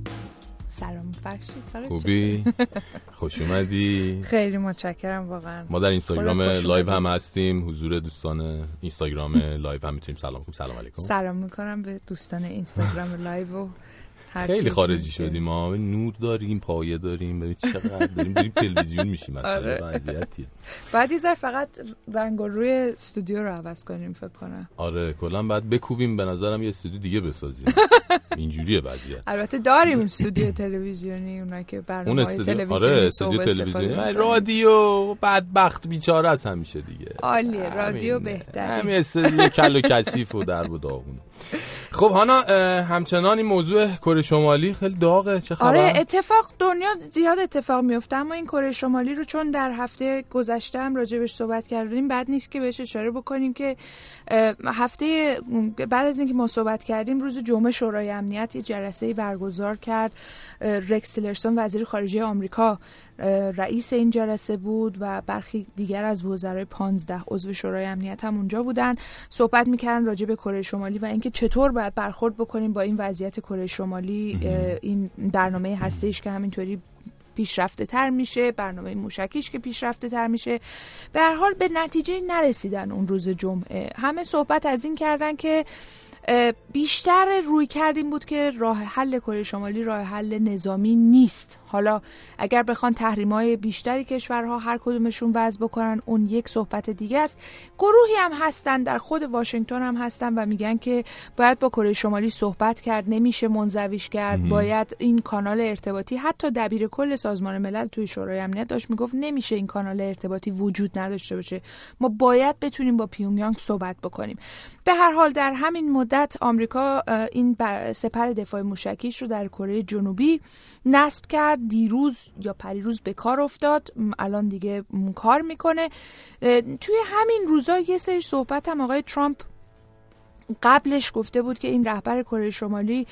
خوبی؟ *laughs* خوش اومدی؟ خیلی متشکرم واقعا. ما در اینستاگرام لایو. هم هستیم حضور دوستان اینستاگرام لایو هم می‌تونیم سلام کنیم سلام علیکم. سلام می‌کنم به دوستان اینستاگرام لایو و خیلی خارجی شدیم. ما نور داریم پایه داریم. ببین چقدر داریم. بریم تلویزیون میشیم. آره. مثلا وضعیتیه. بعد یه فقط رنگ روی استودیو رو عوض کنیم فکر کنم. آره کلا بعد بکوبیم. به نظرم یه استودیو دیگه بسازیم. *laughs* اینجوریه وضعیت. البته داریم استودیو تلویزیونی اونا که برنامه استودیو تلویزیونی آره استودیو تلویزیونی. رادیو بدبخت بیچاره است همیشه دیگه. عالیه رادیو همین بهتره استودیو کل و کثیف و درب و داغونه. خب هانا همچنان این موضوع کره شمالی خیلی داغه چه خبر؟ آره اتفاق دنیا زیاد اتفاق میفته اما این کره شمالی رو چون در هفته گذشته هم راجبش صحبت کردیم بعد نیست که بهش اشاره بکنیم که هفته بعد از اینکه ما صحبت کردیم روز جمعه شورای امنیت یه جلسه برگزار کرد. رکس تیلرسون وزیر خارجه آمریکا رئیس این جلسه بود و برخی دیگر از وزرای 15 عضو شورای امنیت هم اونجا بودن. صحبت می‌کردن راجع به کره شمالی و اینکه چطور باید برخورد بکنیم با این وضعیت کره شمالی. این برنامه هستش که همینطوری پیشرفته تر میشه برنامه موشکیش که پیشرفته تر میشه. به هر حال به نتیجه نرسیدن اون روز جمعه. همه صحبت از این کردن که بیشتر روی کردیم بود که راه حل کره شمالی راه حل نظامی نیست. حالا اگر بخوان تحریم های بیشتری کشورها هر کدومشون وضع بکنن اون یک صحبت دیگه است. گروهی هم هستن در خود واشنگتن هم هستن و میگن که باید با کره شمالی صحبت کرد نمیشه منزویش کرد مهم. باید این کانال ارتباطی حتی دبیر کل سازمان ملل توی شورای امنیت داشت می‌گفت نمیشه این کانال ارتباطی وجود نداشته باشه. ما باید بتونیم با پیونگیانگ صحبت بکنیم. به هر حال در همین مدت آمریکا این سپر دفاع موشکیش رو در کره جنوبی نصب کرد. دیروز یا پریروز به کار افتاد الان دیگه کار می‌کنه. توی همین روزا یه سری صحبت هم آقای ترامپ قبلش گفته بود که این رهبر کره شمالی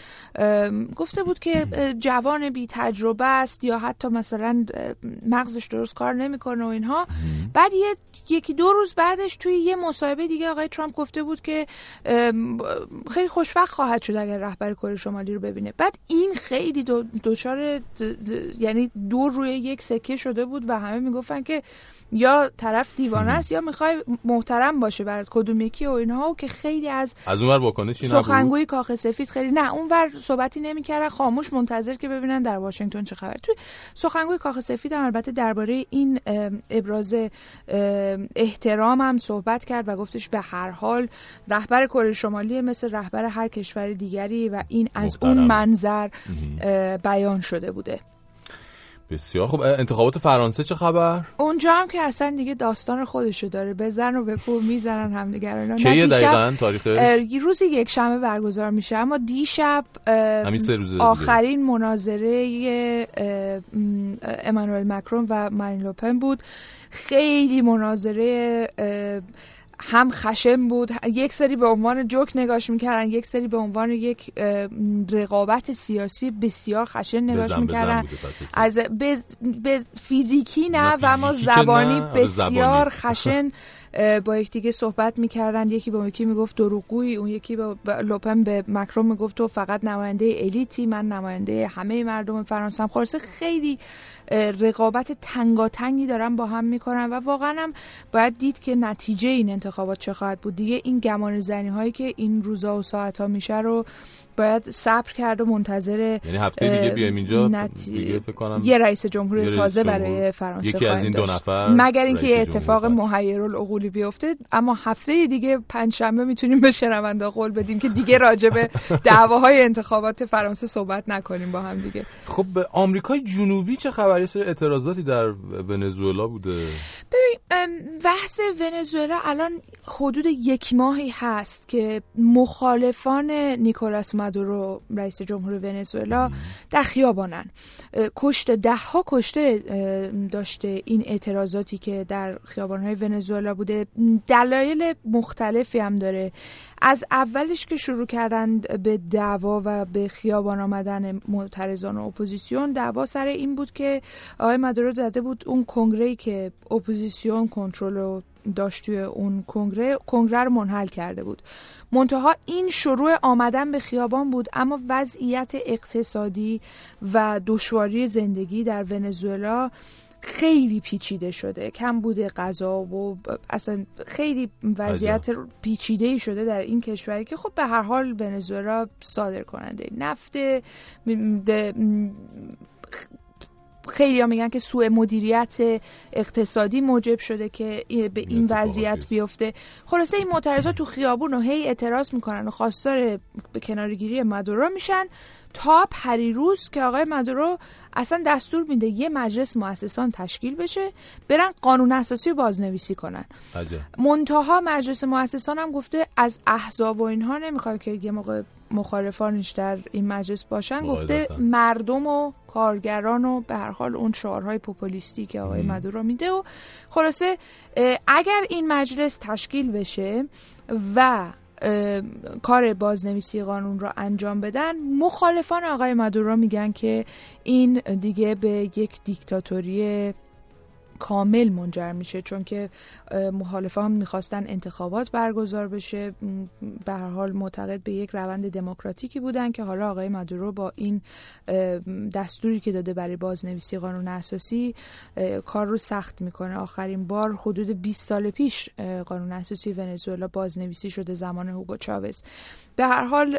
گفته بود که جوان بی تجربه است یا حتی مثلا مغزش درست کار نمی‌کنه و اینها. بعد یه یکی دو روز بعدش توی یه مصاحبه دیگه آقای ترامپ گفته بود که خیلی خوشوقت خواهد شد اگر رهبر کره شمالی رو ببینه. بعد این خیلی دو دوچار یعنی دور روی یک سکه شده بود و همه می‌گفتن که یا طرف دیوانه است یا می‌خوای محترم باشه برات کدوم یکی و اینها و که خیلی از از اونور واکنشی نبود؟ سخنگوی کاخ سفید خیلی نه اونور صحبتی نمی‌کردن خاموش منتظر که ببینن در واشنگتن چه خبر. توی سخنگوی کاخ سفید هم البته درباره این ابراز ام، احترام هم صحبت کرد و گفتش به هر حال رهبر کره شمالی مثل رهبر هر کشور دیگری و این از اون محترم. منظر اه، بیان شده بوده. بسیار خب اه، انتخابات فرانسه چه خبر اونجا هم که اصلا دیگه داستان خودشو داره بزن و بکن می‌زنن همدیگر اینا. دیشب، دقیقاً تاریخش؟ روز یک شنبه برگزار میشه اما دیشب. آخرین مناظره امانوئل مکرون و مارین لوپن بود خیلی مناظره هم خشم بود یک سری به عنوان جوک نگاش می‌کردن یک سری به عنوان یک رقابت سیاسی بسیار خشن نگاش بزن می‌کردن. از بز بز فیزیکی نه, نه، و اما که زبانی نه، آره، بسیار زبانی. خشن *laughs* با یکدیگه صحبت می‌کردن. یکی با یکی می‌گفت دروغگویی. اون یکی با لوپن به مکرون می‌گفت تو فقط نماینده الیتی من نماینده همه مردم فرانسه هم خلاصه خیلی رقابت تنگاتنگی دارن با هم می‌کنن و واقعا هم باید دید که نتیجه این انتخابات چه خواهد بود. دیگه این گمان زنی هایی که این روزا و ساعت ها میشه رو باید صبر کرد و منتظر یعنی هفته دیگه بیایم اینجا؟ دیگه فکر کنم یه رئیس جمهور یه رئیس تازه جمهور. برای فرانسه یکی از این دو. نفر مگر اینکه یه اتفاق محیرالعقولی بیفته اما هفته دیگه پنجشنبه می‌تونیم به شنوندا قول بدیم که دیگه راجع به دعواهای انتخابات فرانسه صحبت نکنیم با هم دیگه. خب به آمریکای جنوبی چه خبر یه سری اعتراضاتی در ونزوئلا بوده؟ ببین بحث ونزوئلا الان حدود یک ماهی هست که مخالفان نیکولاس مادورو رئیس جمهور ونزوئلا در خیابانن. کشته ده ها کشته داشته این اعتراضاتی که در خیابانهای ونزوئلا بوده. دلایل مختلفی هم داره. از اولش که شروع کردن به دعوا و به خیابان آمدن معترضان اپوزیسیون دعوا سر این بود که آقای مادورو داده بود اون کنگره که اپوزیسیون کنترل رو داشت توی اون کنگره کنگره رو منحل کرده بود. منتها این شروع آمدن به خیابان بود اما وضعیت اقتصادی و دشواری زندگی در ونزوئلا خیلی پیچیده شده. کم بوده غذا و اصلا خیلی وضعیت پیچیده ای شده در این کشوری که خب به هر حال ونزوئلا صادر کننده. نفت خیلی ها میگن که سوء مدیریت اقتصادی موجب شده که به این وضعیت بیفته. خلاصه این معترضات تو خیابون و هی اعتراض می‌کنن و خواستار به کنارگیری مدورو میشن. تا پریروز که آقای مدورو اصلا دستور میده یه مجلس مؤسسان تشکیل بشه برن قانون اساسی رو بازنویسی کنن. منتها مجلس مؤسسان هم گفته از احزاب و اینها نمی‌خواد که یه موقع مخالفانش در این مجلس باشن گفته مردم و کارگران و به هر حال اون شعارهای پوپولیستی که آقای مدورو میده و خلاصه اگر این مجلس تشکیل بشه و کار بازنویسی قانون را انجام بدن. مخالفان آقای مدورو میگن که این دیگه به یک دیکتاتوری کامل منجر میشه چون که مخالفان می‌خواستن انتخابات برگزار بشه. به هر حال معتقد به یک روند دموکراتیکی بودن که حالا آقای مادورو با این دستوری که داده برای بازنویسی قانون اساسی کار رو سخت می‌کنه. آخرین بار حدود 20 سال پیش قانون اساسی ونزوئلا بازنویسی شده زمان هوگو چاوز. به هر حال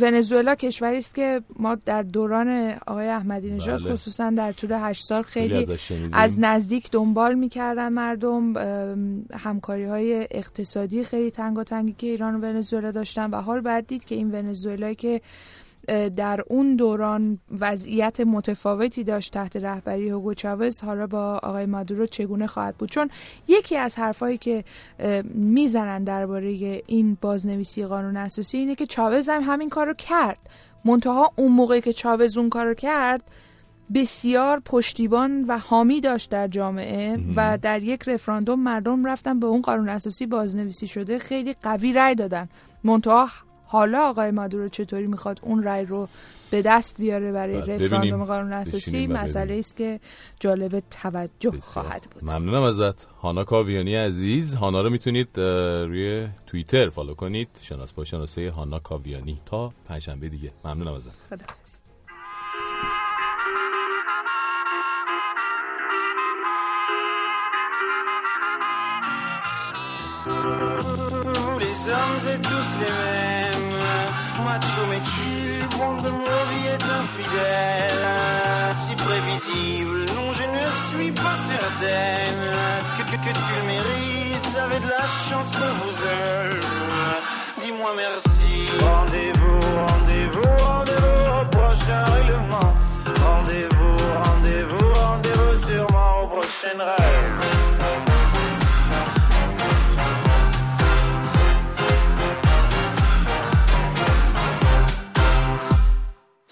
ونزوئلا کشوری است که ما در دوران آقای احمدی نژاد بله. خصوصا در طول 8 سال خیلی, خیلی از, نزدیک دنبال می‌کردن مردم همکاری های اقتصادی خیلی تنگی که ایران و ونزوئلا داشتن و حال بعد دید که این ونزوئلا که در اون دوران وضعیت متفاوتی داشت تحت رهبری هوگو چاوز. حالا با آقای مادورو چگونه خواهد بود؟ چون یکی از حرفایی که می‌زنن درباره این بازنویسی قانون اساسی اینه که چاوز هم همین کارو کرد. منتها اون موقعی که چاوز اون کارو کرد بسیار پشتیبان و حامی داشت در جامعه و در یک رفراندوم مردم رفتن به اون قانون اساسی بازنویسی شده. خیلی قوی رأی دادن. منتها حالا آقای مادورو چطوری می‌خواد اون رأی رو به دست بیاره برای رفراندوم قانون اساسی؟ مسئله است که جالب توجه خواهد بود. ممنونم ازت. هانا کاویانی عزیز هانا رو می‌تونید روی توییتر فالو کنید. شناس با شناسه هانا کاویانی. تا پنجشنبه دیگه. ممنونم ازت. خداحافظ. Les hommes et tous les mêmes. Macho mais tu, bande de mauvais est infidèle. Si prévisible, non je ne suis pas certaine que, que, que tu le mérites. Avez de la chance que vous aime. Dis-moi merci. Rendez-vous, rendez-vous, rendez-vous au prochain règlement. Rendez-vous, rendez-vous, rendez-vous sûrement au prochain rêve.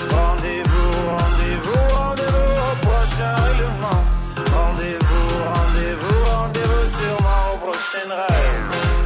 Rendez-vous, rendez-vous, rendez-vous au prochain règlement. Rendez-vous, rendez-vous, rendez-vous sûrement au prochain rêve.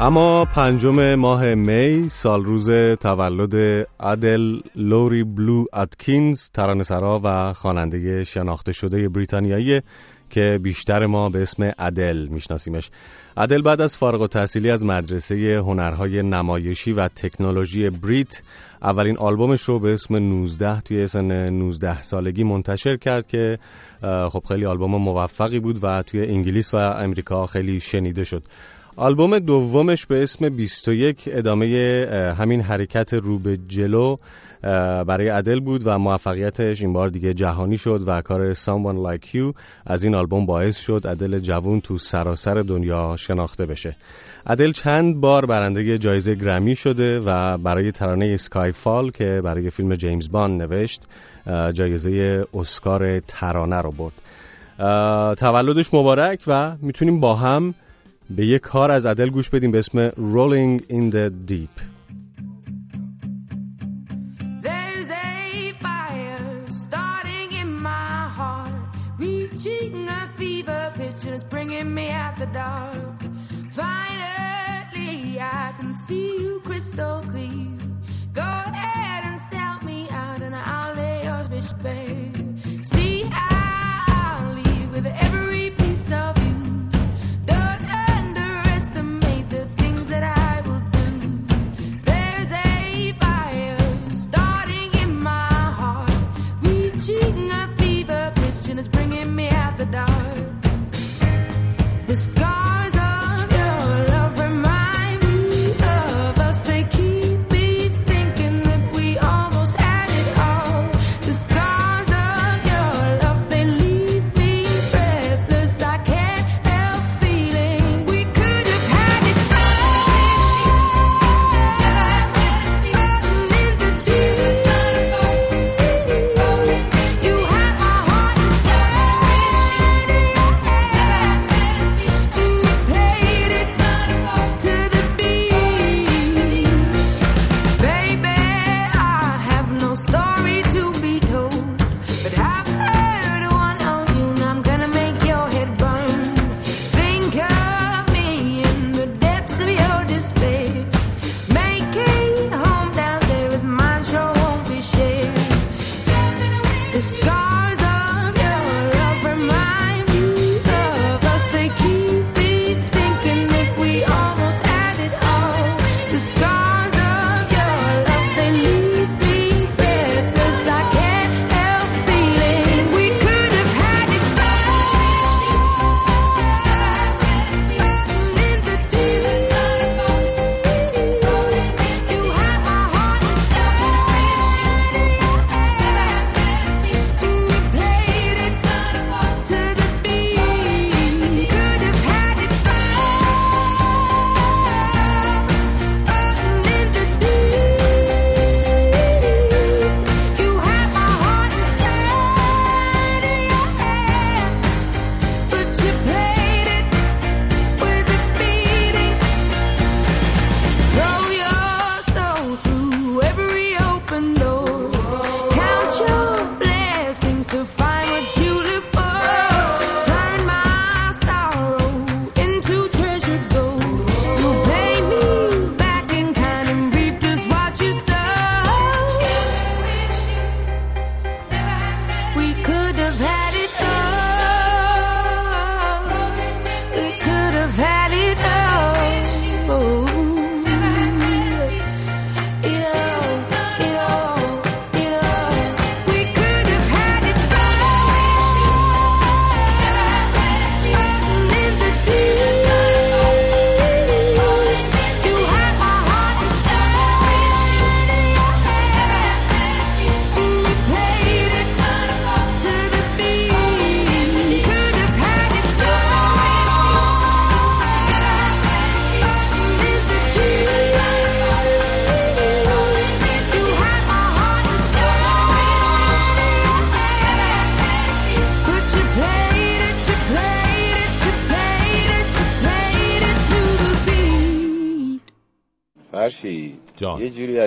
اما پنجم ماه می سال روز تولد ادل لوری بلو اتکینز ترانه‌سرا و خواننده شناخته شده بریتانیایی که بیشتر ما به اسم ادل میشناسیمش. ادل بعد از فارغ و تحصیلی از مدرسه هنرهای نمایشی و تکنولوژی بریت اولین آلبومش رو به اسم 19 توی سن 19 سالگی منتشر کرد که خب خیلی آلبوم موفقی بود و توی انگلیس و امریکا خیلی شنیده شد. آلبوم دومش به اسم 21 ادامه همین حرکت رو به جلو برای ادل بود و موفقیتش این بار دیگه جهانی شد و کار Someone Like You از این آلبوم باعث شد ادل جوون تو سراسر دنیا شناخته بشه. ادل چند بار برنده جایزه گرمی شده و برای ترانه سکای فال که برای فیلم جیمز بان نوشت جایزه اسکار ترانه رو برد. تولدش مبارک و می‌تونیم با هم به یک کار از ادل گوش بدیم به اسم Rolling in the Deep There's a fire starting in my heart, reaching a fever pitch, and it's bringing me out the dark. Finally, I can see you crystal clear. Go ahead and sell me out, and I'll lay yours bitch bare. See, I'll leave with every piece of the dark.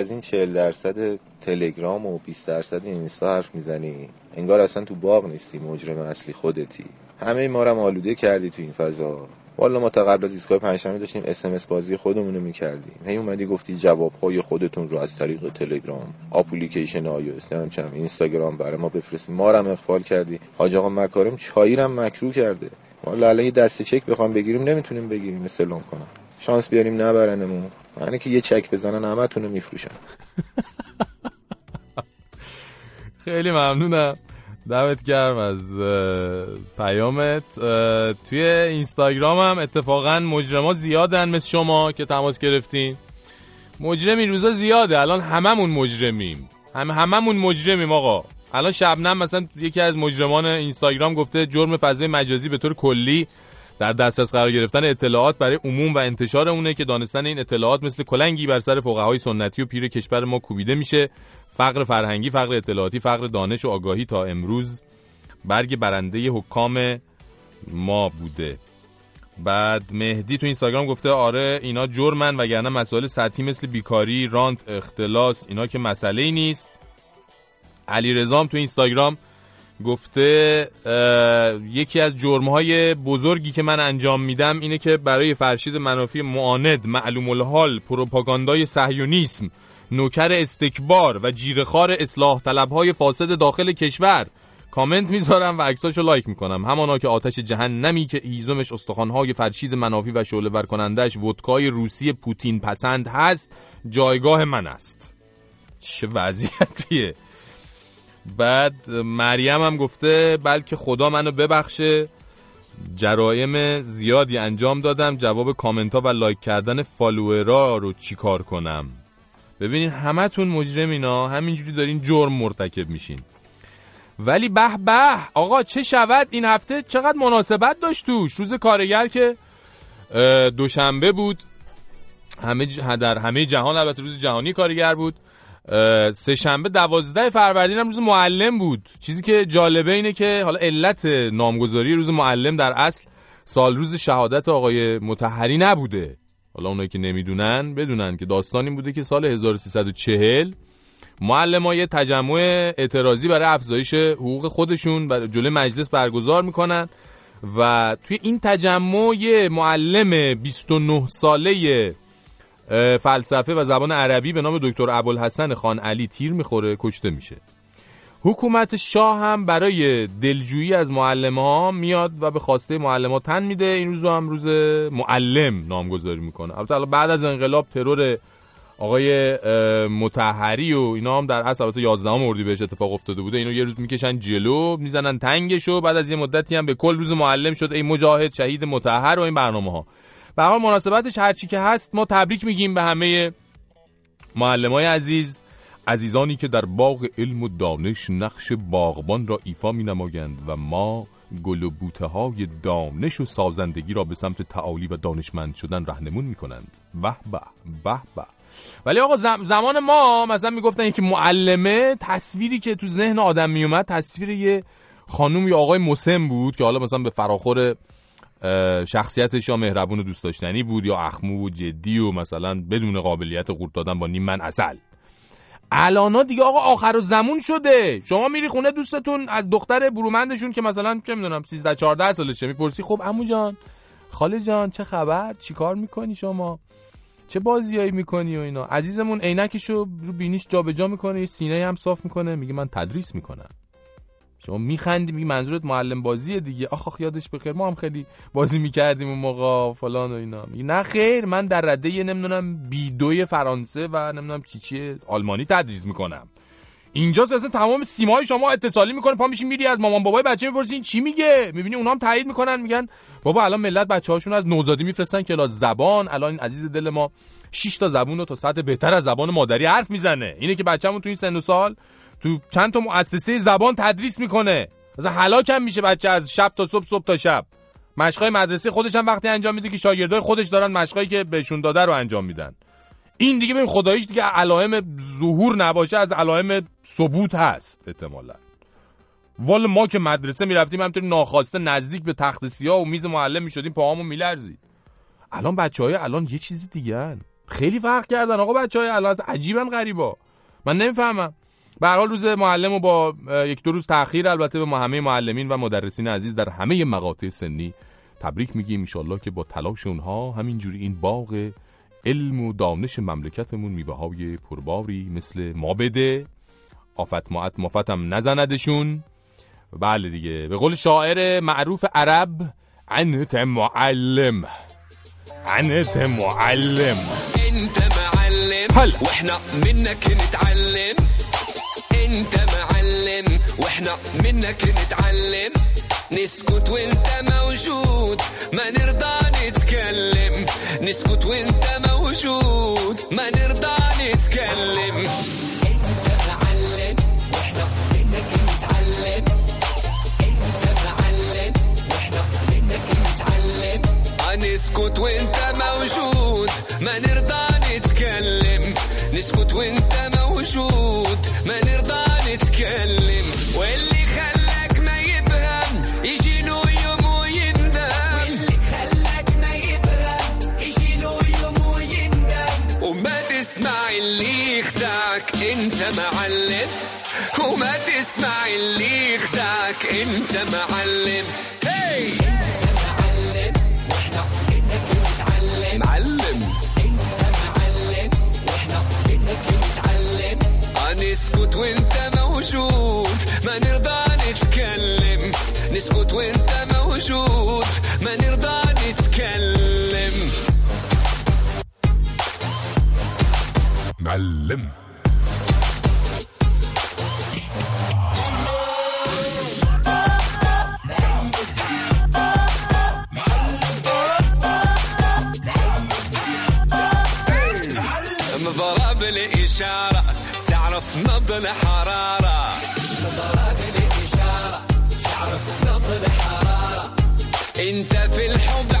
از این 40 درصد تلگرام و 20 درصد اینستا حرف می‌زنی؟ انگار اصلا تو باغ نیستی مجرم اصلی خودتی. همه ما رو آلوده کردی تو این فضا. والا ما تا قبل از ایستگاه پنجشنبه داشتیم اس ام اس بازی خودمون رو می‌کردیم. هی اومدی گفتی جوابهای خودتون رو از طریق تلگرام اپلیکیشن iOS نمی‌دونم اینستاگرام برای ما بفرستیم ما رو اغفال کردی. حاج آقا مکارم هم مکروه کرده. والا الان یه دسته چک بخوام بگیریم نمی‌تونیم بگیریم. استعلام کنم. شانس بیاریم نبرنمون. یعنی که یه چک بزنن همتون رو میفروشن. *laughs* خیلی ممنونم. دمت گرم از پیامت. توی اینستاگرام هم اتفاقا مجرما زیادن مثل شما که تماس گرفتین. مجرم این روزا زیاده. الان هممون مجرمیم. هم هممون مجرمیم آقا. الان شبنم مثلا یکی از مجرمان اینستاگرام گفته جرم فضای مجازی به طور کلی در دسترس قرار گرفتن اطلاعات برای عموم و انتشار اونه که دانستن این اطلاعات مثل کلنگی بر سر فقهای سنتی و پیر کشور ما کوبیده میشه. فقر فرهنگی فقر اطلاعاتی فقر دانش و آگاهی تا امروز برگ برنده حکام ما بوده. بعد مهدی تو اینستاگرام گفته آره اینا جرمن وگرنه مسائل سطحی مثل بیکاری رانت اختلاس اینا که مسئله ای نیست. علی رزام تو اینستاگرام گفته یکی از جرمهای بزرگی که من انجام میدم اینه که برای فرشید منافی معاند معلوم الحال پروپاگاندای صهیونیسم نوکر استکبار و جیره‌خوار اصلاح طلبهای فاسد داخل کشور. کامنت می‌ذارم و عکساشو لایک می‌کنم. همانا که آتش جهنمی که هیزمش استخوانهای فرشید منافی و شعله ور کنندش ودکای روسی پوتین پسند هست جایگاه من است. چه وضعیتیه. بعد مریم هم گفته بلکه خدا منو ببخشه. جرایم زیادی انجام دادم. جواب کامنت ها و لایک کردن فالوورا رو چیکار کنم؟ ببینین همتون مجرم اینا. همینجوری دارین جرم مرتکب میشین. ولی به به آقا چه شود این هفته؟ چقدر مناسبت داشت توش. روز کارگر که دوشنبه بود. همه در همه جهان البته روز جهانی کارگر بود. سه شنبه دوازده فروردین هم روز معلم بود. چیزی که جالبه اینه که حالا علت نامگذاری روز معلم در اصل سال روز شهادت آقای متحری نبوده. حالا اونایی که نمی‌دونن بدونن که داستان این بوده که سال 1340 معلم ها یه تجمع اعتراضی برای افزایش حقوق خودشون بر جلوی مجلس برگزار می‌کنن و توی این تجمع یه معلم 29 ساله فلسفه و زبان عربی به نام دکتر ابوالحسن خان علی تیر می‌خوره کشته میشه. حکومت شاه هم برای دلجویی از معلم ها میاد و به خواسته معلم ها تن میده. این روزو هم روز معلم نامگذاری می‌کنه. البته بعد از انقلاب ترور آقای متحری و اینا هم در اصل البته 11 اردی بهش اتفاق افتاده بوده. اینو یه روز می‌کشن جلو می‌زنن تنگشو بعد از یه مدتی هم به کل روز معلم شد. ای مجاهد شهید متحر و این برنامه ها به مناسبتش هرچی که هست ما تبریک میگیم به همه معلمای عزیز عزیزانی که در باغ علم و دانش نقش باغبان را ایفا می نمایند و ما گل و بوته های دانش و سازندگی را به سمت تعالی و دانشمند شدن رهنمون می کنند به به به به. ولی آقا زم- زمان ما مثلا می‌گفتن که معلمه تصویری که تو ذهن آدم میومد تصویر یه خانم یا آقای مسن بود که حالا مثلا به فراخور شخصیتش یا مهربون و دوست داشتنی بود یا اخمو و جدی و مثلا بدون قابلیت قورت دادن با نیم من اصل الانا دیگه آقا آخر و زمون شده. شما میری خونه دوستتون از دختر برومندشون که مثلا چه می‌دونم 13 14 سالشه می‌پرسی؟ خب عمو جان خاله جان چه خبر؟ چیکار می‌کنی شما؟ چه بازیایی می‌کنی و اینا؟ عزیزمون عینکشو رو بینیش جابجا می‌کنه سینه هم صاف می‌کنه میگه من تدریس می‌کنم. شما میخندی میگی منظورت معلم بازیه دیگه. آخ آخ یادش بخیر. ما هم خیلی بازی می‌کردیم اون موقع فلان و اینا. میگه نه خیر من در رده یه نمی‌دونم بیدوی فرانسه و نمی‌دونم چی چی آلمانی تدریس می‌کنم. اینجا اصلا تمام سیمای شما اتصالی می‌کنه. پا میشی میری از مامان بابای بچه می‌پرسی این چی میگه؟ می‌بینی اونا هم تایید می‌کنن میگن بابا الان ملت بچه هاشون از نوزادی میفرستن کلاس زبان. الان این عزیز دل ما 6 تا زبون رو تا سطح بهتر از زبان مادری حرف می‌زنه. اینه که بچه‌مون تو این سن و سال تو چند تا مؤسسه زبان تدریس می‌کنه. مثلا هلاک هم میشه بچه از شب تا صبح صبح تا شب. مشقای مدرسه خودش هم وقتی انجام میده که شاگردای خودش دارن مشقایی که بهشون داده رو انجام میدن. این دیگه ببین خداییش دیگه علائم ظهور نباشه از علائم ثبوت هست احتمالا. والا ما که مدرسه می‌رفتیم همینطوری ناخواسته نزدیک به تخت سیاه و میز معلم می‌شدیم پاهامون میلرزید. الان بچه های الان یه چیزی دیگه هن. خیلی فرق کردن. آقا بچه های الان از عجیبن غریبا. من نمی‌فهمم. به هر حال روز معلم و با یک دو روز تاخیر البته به همه معلمین و مدرسین عزیز در همه مقاطع سنی تبریک میگیم ان که با تلاش اونها همینجوری این باغ علم و دانش مملکتمون میوه های پرباری مثل ما بده. آفت معت مافتم نزندشون. بله دیگه. به قول شاعر معروف عرب انت معلم. انت معلم. انت معلم. هلا. واحنا منك نتعلم. انت معلم وإحنا منك نتعلم. نسكت وانت موجود ما نرضى نتكلم. نسكت وانت موجود ما نرضى نتكلم. نسكت وانت موجود ما نرضى نتكلم. نسكت وانت وما تسمع اللي يخدعك انت معلم. هي انت معلم. وإحنا منك نتعلم معلم انت معلم وإحنا منك نتعلم وانت موجود ما نرضى نتكلم. نسكت وانت موجود ما نرضى نتكلم. معلم. نطل حرارة. نظرات الإشارة شعرك نطل حرارة. انت في الحب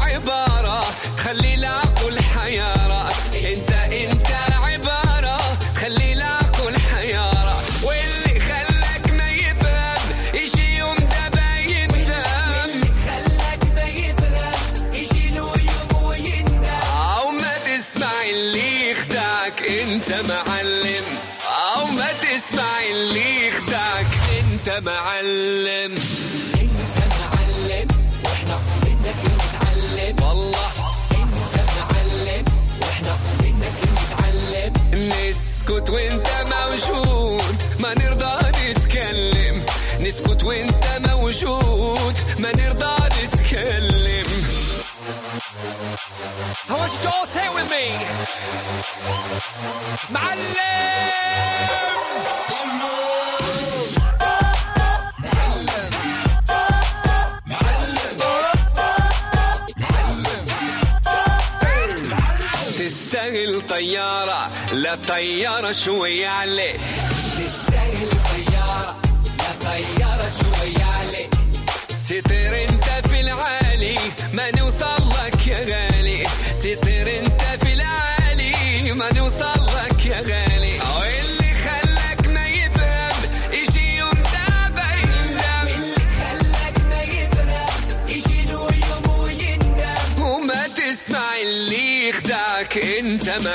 معلم. انت معلم وإحنا منك نتعلم والله انت معلم وإحنا منك نتعلم نسكت وانت موجود ما نرضى نتكلم. نسكت وانت موجود ما نرضى نتكلم. I want you all say it with me. تستاهل طيارة. لا طيارة شوية عليك تستاهل طيارة. لا طيارة شوية عليك تطير انت في العالي. ما نوصل لك يا غالي. تطير انت في العالي. ما نوصل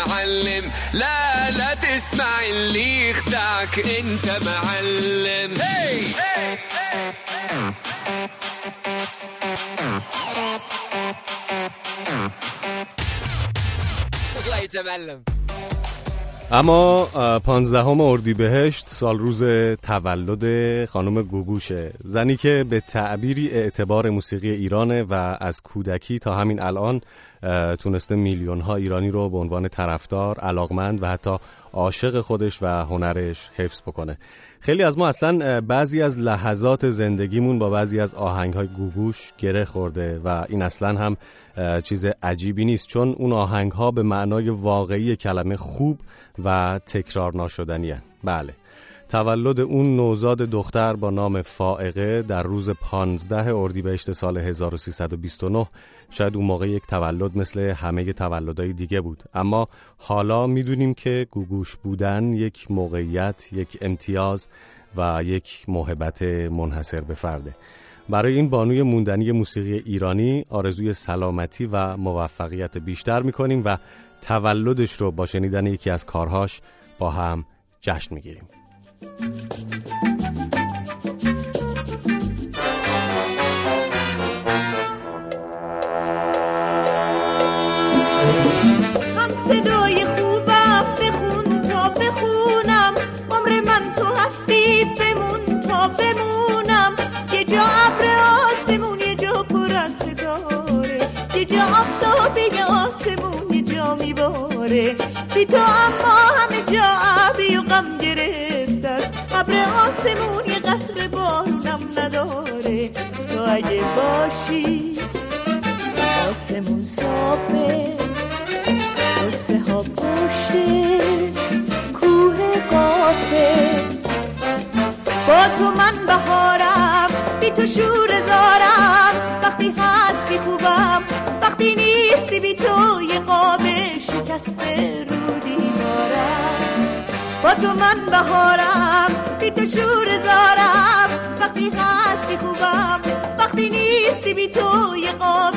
معلم. لا لا تسمع اللي يخدعك. انت معلم. Hey! اما پانزدهم اردیبهشت سال روز تولد خانم گوگوشه. زنی که به تعبیری اعتبار موسیقی ایرانه و از کودکی تا همین الان تونسته میلیون ها ایرانی رو به عنوان طرفدار، علاقمند و حتی عاشق خودش و هنرش حفظ بکنه. خیلی از ما اصلا بعضی از لحظات زندگیمون با بعضی از آهنگ های گوگوش گره خورده و این اصلا هم چیز عجیبی نیست. چون اون آهنگ ها به معنای واقعی کلمه خوب و تکرار ناشدنی بله. تولد اون نوزاد دختر با نام فائقه در روز 15 اردیبهشت سال 1329 شاید اون موقع یک تولد مثل همه تولدهای دیگه بود. اما حالا می‌دونیم که گوگوش بودن یک موقعیت، یک امتیاز و یک محبت منحصر به فرده. برای این بانوی موندنی موسیقی ایرانی آرزوی سلامتی و موفقیت بیشتر می‌کنیم و تولدش رو با شنیدن یکی از کارهاش با هم جشن می‌گیریم. بی تو اما همه جا ابری و غم گرفته است ابر آسمون یه قطر بارونم نداره. تو اگه باشی تو من بهارم بی تو شور زارم. وقتی هستی خوبم وقتی نیستی بی تو یه قاب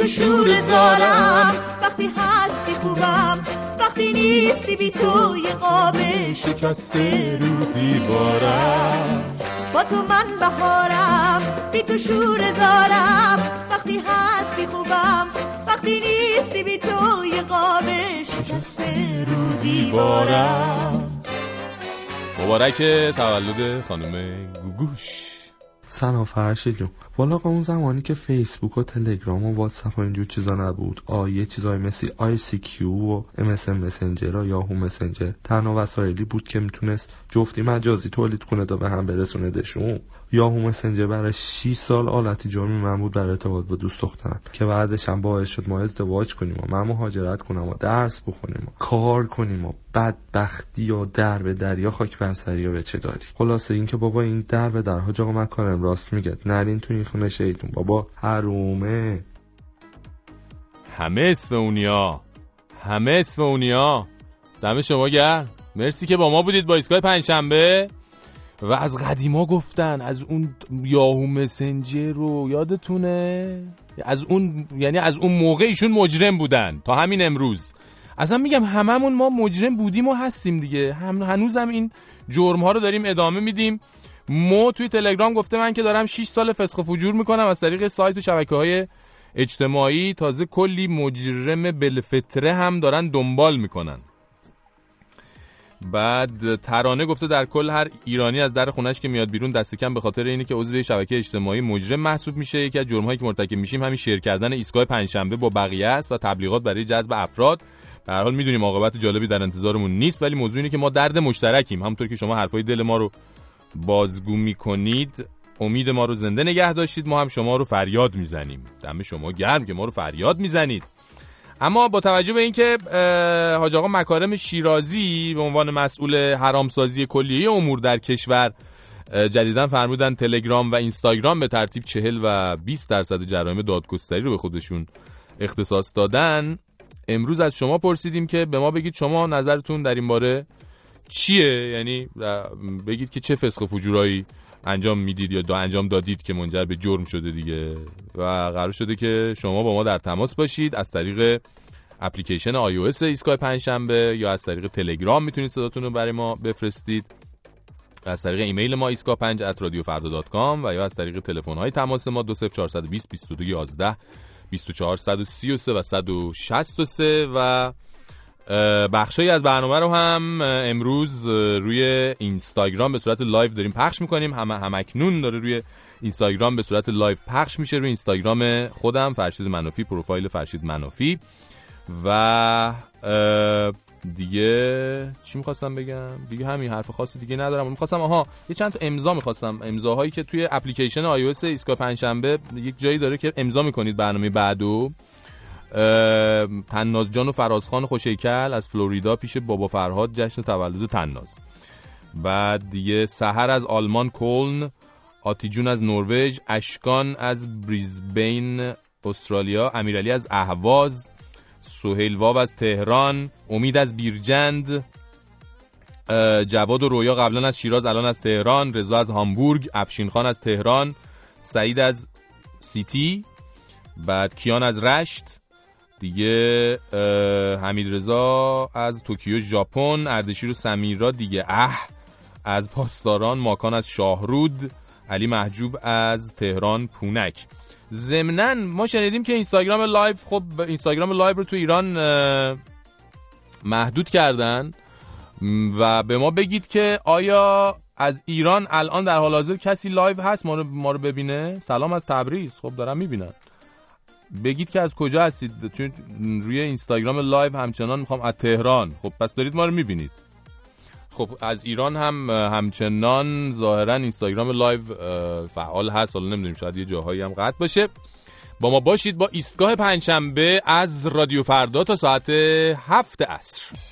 تو شور زارم. وقتی هستی خوبم وقتی نیستی بی تو یه قاب شکسته رو دیوارم با تو من بهارم بی تو شور زارم. وقتی هستی خوبم وقتی نیستی بی تو یه قاب شکسته رو دیوارم مبارک تولد خانم گوگوش. سلام فرشید جون. والا اون زمانی که فیسبوک و تلگرام و واتساپ و اینجور چیزا نبود یه چیزای مثل ICQ و MSN مسنجر و یاهو مسنجر تنها وسایلی بود که می‌تونست جفتی مجازی تولید کنه تا به هم برسونه دشون یاهو مسنجر برای 6 سال آلت جرم من بود برای ارتباط با دوست دخترم که بعدش هم باعث شد ما ازدواج کنیم و من مهاجرت کنم و درس بخونیم و کار کنیم و بدبختی و در به دری و خاک بر سری و بچه داری. خلاصه اینکه بابا این در به در حاج آقا مکارم راست میگه. نرین تو این خونه شیطون. بابا حرومه. همه اسفونیا همه اسفونیا دم شما گرم. مرسی که با ما بودید با ایستگاه پنجشنبه. و از قدیما گفتن از اون یاهو مسنجر رو یادتونه؟ از اون یعنی از اون موقع ایشون مجرم بودن. تا همین امروز. اصلا میگم هممون ما مجرم بودیم و هستیم دیگه. هم هنوزم این جرم ها رو داریم ادامه میدیم. مو توی تلگرام گفته من که دارم 6 سال فسخ و فجور می‌کنم از طریق سایت و شبکه های اجتماعی. تازه کلی مجرم بلفتره هم دارن دنبال می‌کنن. بعد ترانه گفته در کل هر ایرانی از در خونش که میاد بیرون دست کم به خاطر اینه که عضو شبکه اجتماعی مجرم محسوب میشه. یکی از جرم‌هایی که مرتکب میشیم همین شیر کردن ایستگاه پنجشنبه با بقیه است و تبلیغات برای جذب افراد. به هر حال می‌دونیم عاقبت جالبی در انتظارمون نیست ولی موضوع اینه که ما درد مشترکیم. همونطور که شما حرفای دل ما رو بازگو می‌کنید امید ما رو زنده نگه داشتید. ما هم شما رو فریاد می‌زنیم. دم شما گرم که ما رو فریاد می‌زنید. اما با توجه به اینکه حاج آقا مکارم شیرازی به عنوان مسئول حرامسازی کلیه امور در کشور جدیدا فرمودن تلگرام و اینستاگرام به ترتیب 40 و 20 درصد جرایم دادگستری رو به خودشون اختصاص دادن. امروز از شما پرسیدیم که به ما بگید شما نظرتون در این باره چیه؟ یعنی بگید که چه فسق فجورایی انجام می‌دید یا دا انجام دادید که منجر به جرم شده دیگه. و قرار شده که شما با ما در تماس باشید از طریق اپلیکیشن iOS ایستگاه پنجشنبه یا از طریق تلگرام می‌تونید صداتون رو برای ما بفرستید. از طریق ایمیل ما ایستگاه 5 و یا از طریق تلفن های تماس ما 20420 22 11 24 133 و 163 و بخشایی از برنامه رو هم امروز روی اینستاگرام به صورت لایو داریم پخش می‌کنیم. هم همکنون داره روی اینستاگرام به صورت لایو پخش میشه. روی اینستاگرام خودم فرشید منافی پروفایل فرشید منافی. و دیگه چی می‌خواستم بگم؟ دیگه همین حرف خاصی دیگه ندارم. می‌خواستم آها یه چند تا امضا می‌خواستم. امضاهایی که توی اپلیکیشن iOS ایستگاه پنجشنبه یک جایی داره که امضا می‌کنید برنامه بعدو. تناز جان و فرازخان خوشیکل از فلوریدا پیش بابا فرهاد جشن تولد تناز. بعد دیگه سحر از آلمان کلن آتیجون از نروژ اشکان از بریزبین استرالیا امیرعلی از اهواز سهیل واو از تهران امید از بیرجند جواد و رویا قبلا از شیراز الان از تهران رضا از هامبورگ افشین خان از تهران سعید از سیتی بعد کیان از رشت دیگه حمید رضا از توکیو ژاپن اردشیر و سمیرا دیگه. اه از پاسداران ماکان از شاهرود علی محجوب از تهران پونک. ضمنا ما شنیدیم که اینستاگرام لایو خب اینستاگرام لایو رو تو ایران محدود کردن. و به ما بگید که آیا از ایران الان در حال حاضر کسی لایو هست؟ ما رو, ما رو ببینه. سلام از تبریز. خب دارم می‌بینن بگید که از کجا هستید؟ چون روی اینستاگرام لایو همچنان می‌خوام از تهران. خب پس دارید ما رو می‌بینید. خب از ایران هم همچنان ظاهرا اینستاگرام لایو فعال هست. حالا نمی‌دونیم شاید یه جاهایی هم قطع باشه. با ما باشید با ایستگاه پنجشنبه از رادیو فردا تا ساعت هفت عصر.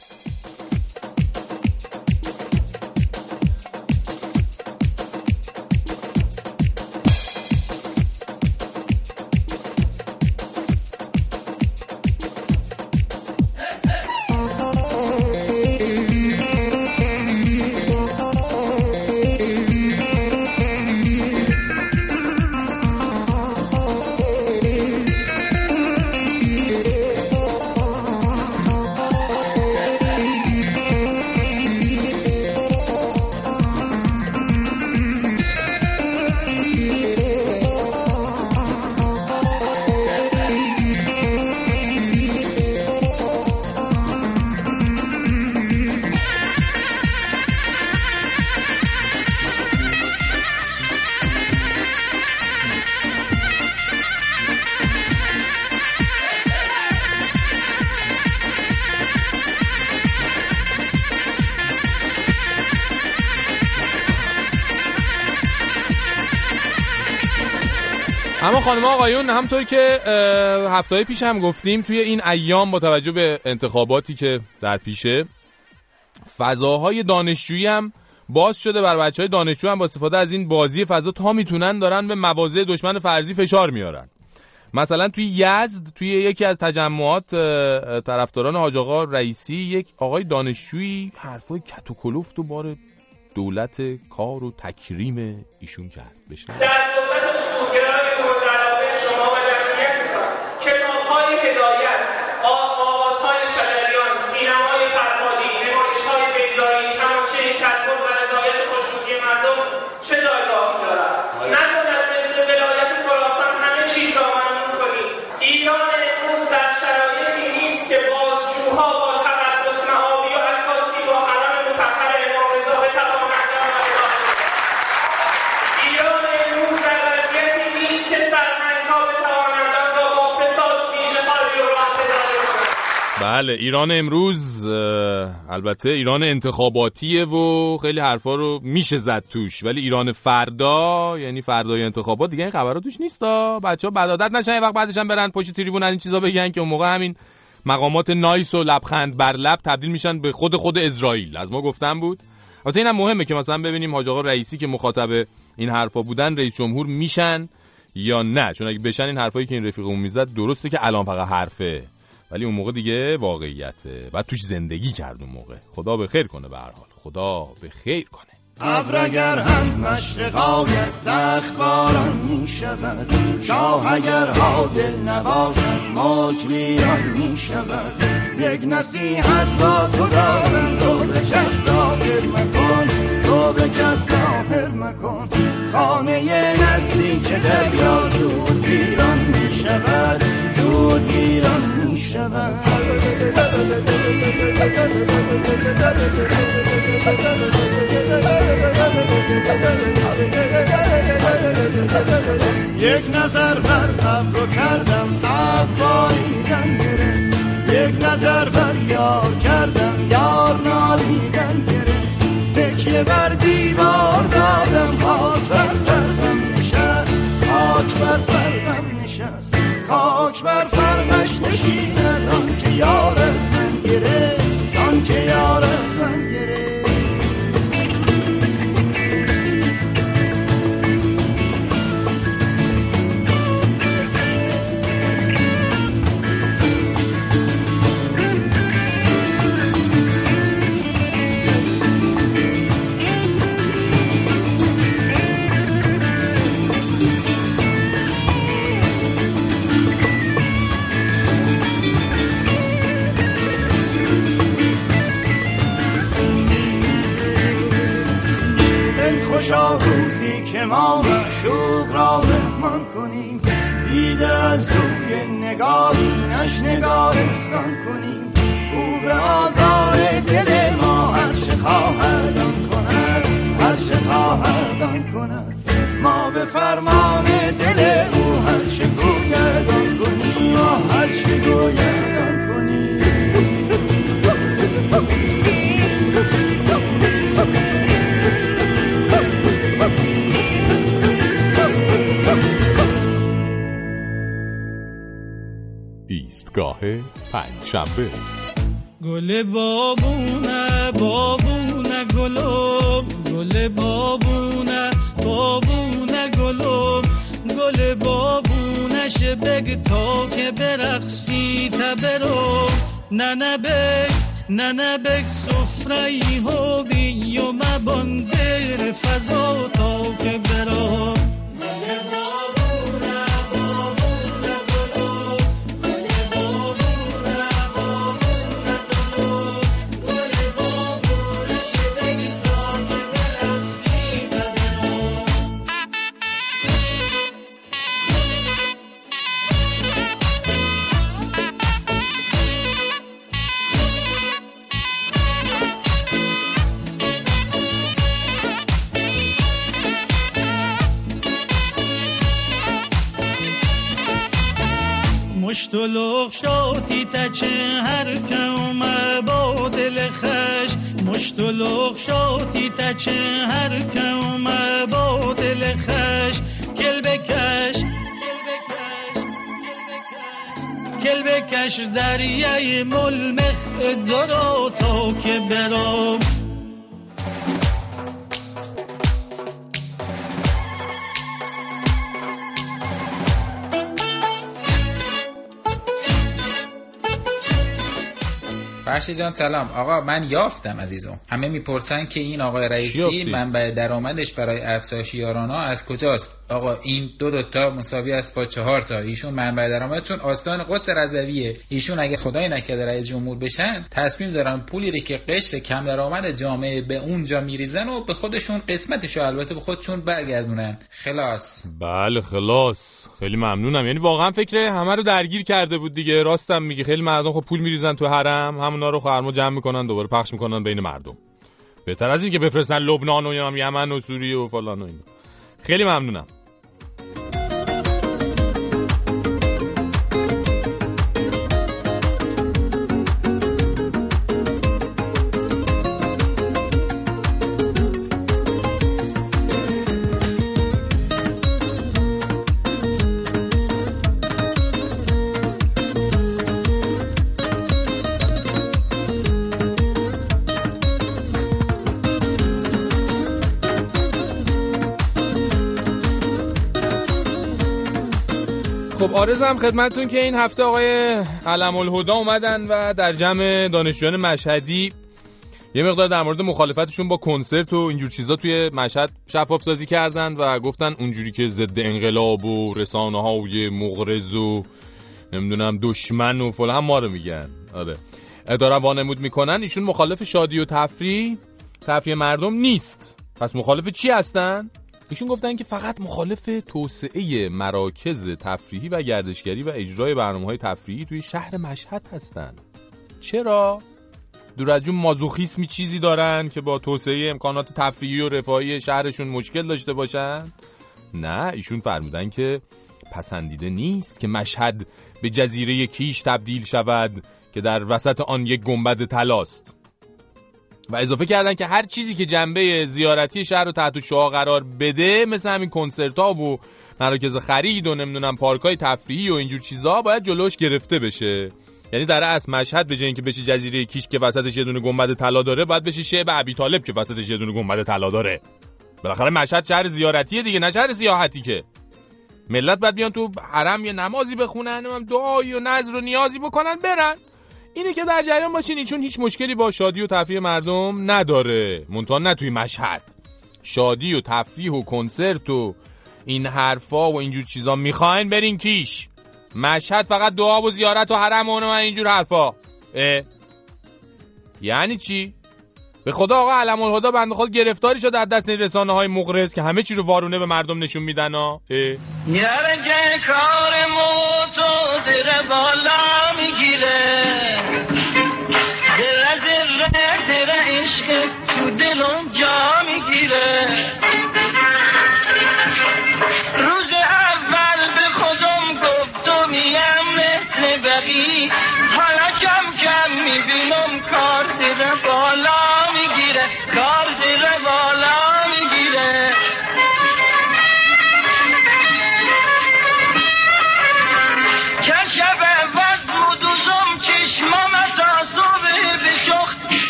خانم آقایون همطور که هفته پیش هم گفتیم توی این ایام با توجه به انتخاباتی که در پیشه فضاهای دانشجویی هم باز شده بر بچه های دانشجو هم با استفاده از این بازی فضا تا می‌تونن دارن به مواضع دشمن فرضی فشار میارن. مثلا توی یزد توی یکی از تجمعات طرفداران حاج آقا رئیسی یک آقای دانشجویی حرفای کت و بار دولت کار و تکریم ایشون کرد. بشنوید در دولت اصولگرای مورد علاقه شما و جمعیتتان کتابهای هدایت آ- آوازهای شجریان سینمای فرهادی نمایشهای بیزایی کمانچه کلبن و رضایت خوشنودی مردم چه جایگاهی دارد نکند مثل ولایت خراسان همه چیز را ممنون کنید ایران امروز در شرایطی نیست که بازجوها با تقدس معابی و عکاسی با حرم مطهر امام رضا بتوانند ایران امروز در وضعیتی نیست که سرهنگها بتوانند آن را با فساد و بیژه‌خواری و راه اداره کنند بله ایران امروز البته ایران انتخاباتیه و خیلی حرفا رو میشه زد توش. ولی ایران فردا یعنی فردای انتخابات دیگه این خبرها توش نیستا. بچه ها بدادت نشن یه وقت بعدش هم برن پشت تریبون این چیزا بگن که اون موقع همین مقامات نایس و لبخند بر لب تبدیل میشن به خود خود اسرائیل. از ما گفتم بود. البته اینم مهمه که مثلا ببینیم حاج رئیسی که مخاطب این حرفا بودن رئیس جمهور میشن یا نه. چون اگه بشن این حرفایی که این رفیقمون می‌زد درسته که الان فقط حرفه. ولی اون موقع دیگه واقعیته. بعد توش زندگی کرد اون موقع. خدا به خیر کنه به هر حال. خدا به خیر کنه. ابر اگر از مشرق آید سخت باران می شود شاه اگر عادل نباشد ملک ویران می شود یک نصیحت با تو دارم تو به کس ظاهر مکن تو به کس ظاهر مکن. خانه نزدیک دریا زود ویران می شود زود ویران می شود یک نظر بر ابرو کردم افباریدن گرفت یک نظر بر یار کردم یار نالیدن گرفت تکیه بر دیوار دادم خاطر تر خاک بر فرقم نشست خاک بر فرقش نشیند آن که یار از من گرفت آن که یار از من گرفت. خوشا روزی که ما معشوق را مهمان کنیم. دیده از روی نگارینش نگارستان کنیم. او به آزار دل ما هر چه خواهد آن کند هر چه خواهد آن کند. ما به فرمان دل او هر چه گوید آن کنیم هر چه گوید ایستگاه پنجشنبه. گل بابونه بابونه گلم گل بابونه بابونه گلم. گل بابونش بگ تا که برقصی تبرو نه نه بگ نه نه بگ سفره ها بی و مبان در فضا تا که برو مشت و لغ شاتی تا چه هر کم با دل خش مشت و لغ شاتی تا چه هر کم با دل خش کل بکش کل بکش دریای ملمخ درا تا که برام فرشی جان سلام. آقا من یافتم عزیزم. همه می‌پرسن که این آقای رئیسی؟ منبع درآمدش برای افزایش یارانا از کجاست؟ آقا این دو دو تا مساوی است با چهار تا. ایشون منبع درآمد چون آستان قدس رضویه. ایشون اگه خدای نکرده رئیس جمهور بشن تصمیم دارن پولی رو که قشر کم درآمد جامعه به اونجا میریزن و به خودشون قسمتشو البته به خودشون برگردونن. خلاص. بله خلاص. خیلی ممنونم. یعنی واقعا فکر همه رو درگیر کرده بود دیگه. راستم میگه. خیلی مردم خب پول میریزن تو حرم. رو خرما جمع می‌کنن دوباره پخش می‌کنن بین مردم. بهتر از این که بفرستن لبنان و یمن و سوریه و فلان و اینا. خیلی ممنونم. آرزم خدمتون که این هفته آقای علم الهدا اومدن و در جمع دانشجویان مشهدی یه مقدار در مورد مخالفتشون با کنسرت و اینجور چیزا توی مشهد شفاف سازی کردن و گفتن اونجوری که ضد انقلاب و رسانه های مغرض و نمی‌دونم دشمن و فلان هم ما رو میگن. آره. دارن وانمود می‌کنن ایشون مخالف شادی و تفریح. تفریح مردم نیست. پس مخالف چی هستن؟ ایشون گفتن که فقط مخالف توسعه مراکز تفریحی و گردشگری و اجرای برنامه های تفریحی توی شهر مشهد هستن چرا؟ دور از مازوخیسمی چیزی دارن که با توسعه امکانات تفریحی و رفاهی شهرشون مشکل داشته باشن؟ نه ایشون فرمودن که پسندیده نیست که مشهد به جزیره کیش تبدیل شود که در وسط آن یک گنبد طلاست و اضافه کردن که هر چیزی که جنبه زیارتی شهر رو تحت شعا قرار بده مثل همین کنسرت ها و مراکز خرید و نمی‌دونم پارکای تفریحی و اینجور چیزا باید جلوش گرفته بشه. یعنی در اصل مشهد به جای اینکه بشه جزیره کیش که وسطش یه دونه گنبد طلا داره باید بشه شعب ابی طالب که وسطش یه دونه گنبد طلا داره. بالاخره مشهد شهر زیارتیه دیگه نه شهر سیاحتی که. ملت باید بیان تو حرم یه نمازی بخونن و دعایی و نظر و نیازی بکنن برن. اینه که در جریان باشین چون هیچ مشکلی با شادی و تفریح مردم نداره. منتها نه توی مشهد. شادی و تفریح و کنسرت و این حرفا و اینجور چیزا می‌خواین برین کیش. مشهد فقط دعا و زیارت و حرم و اینجور حرفا. اه؟ یعنی چی؟ به خدا آقا علم الهدا بنده خود گرفتاری شده از دست این رسانه های مغرض که همه چی رو وارونه به مردم نشون میدن ها؟ یرگه کار موتو در بالا می‌گیره. در در در عشق تو دلم جا می‌گیره. روز اول به خودم گفتم یم مثل بقی حالا کم کم می‌بینم کار در بالا.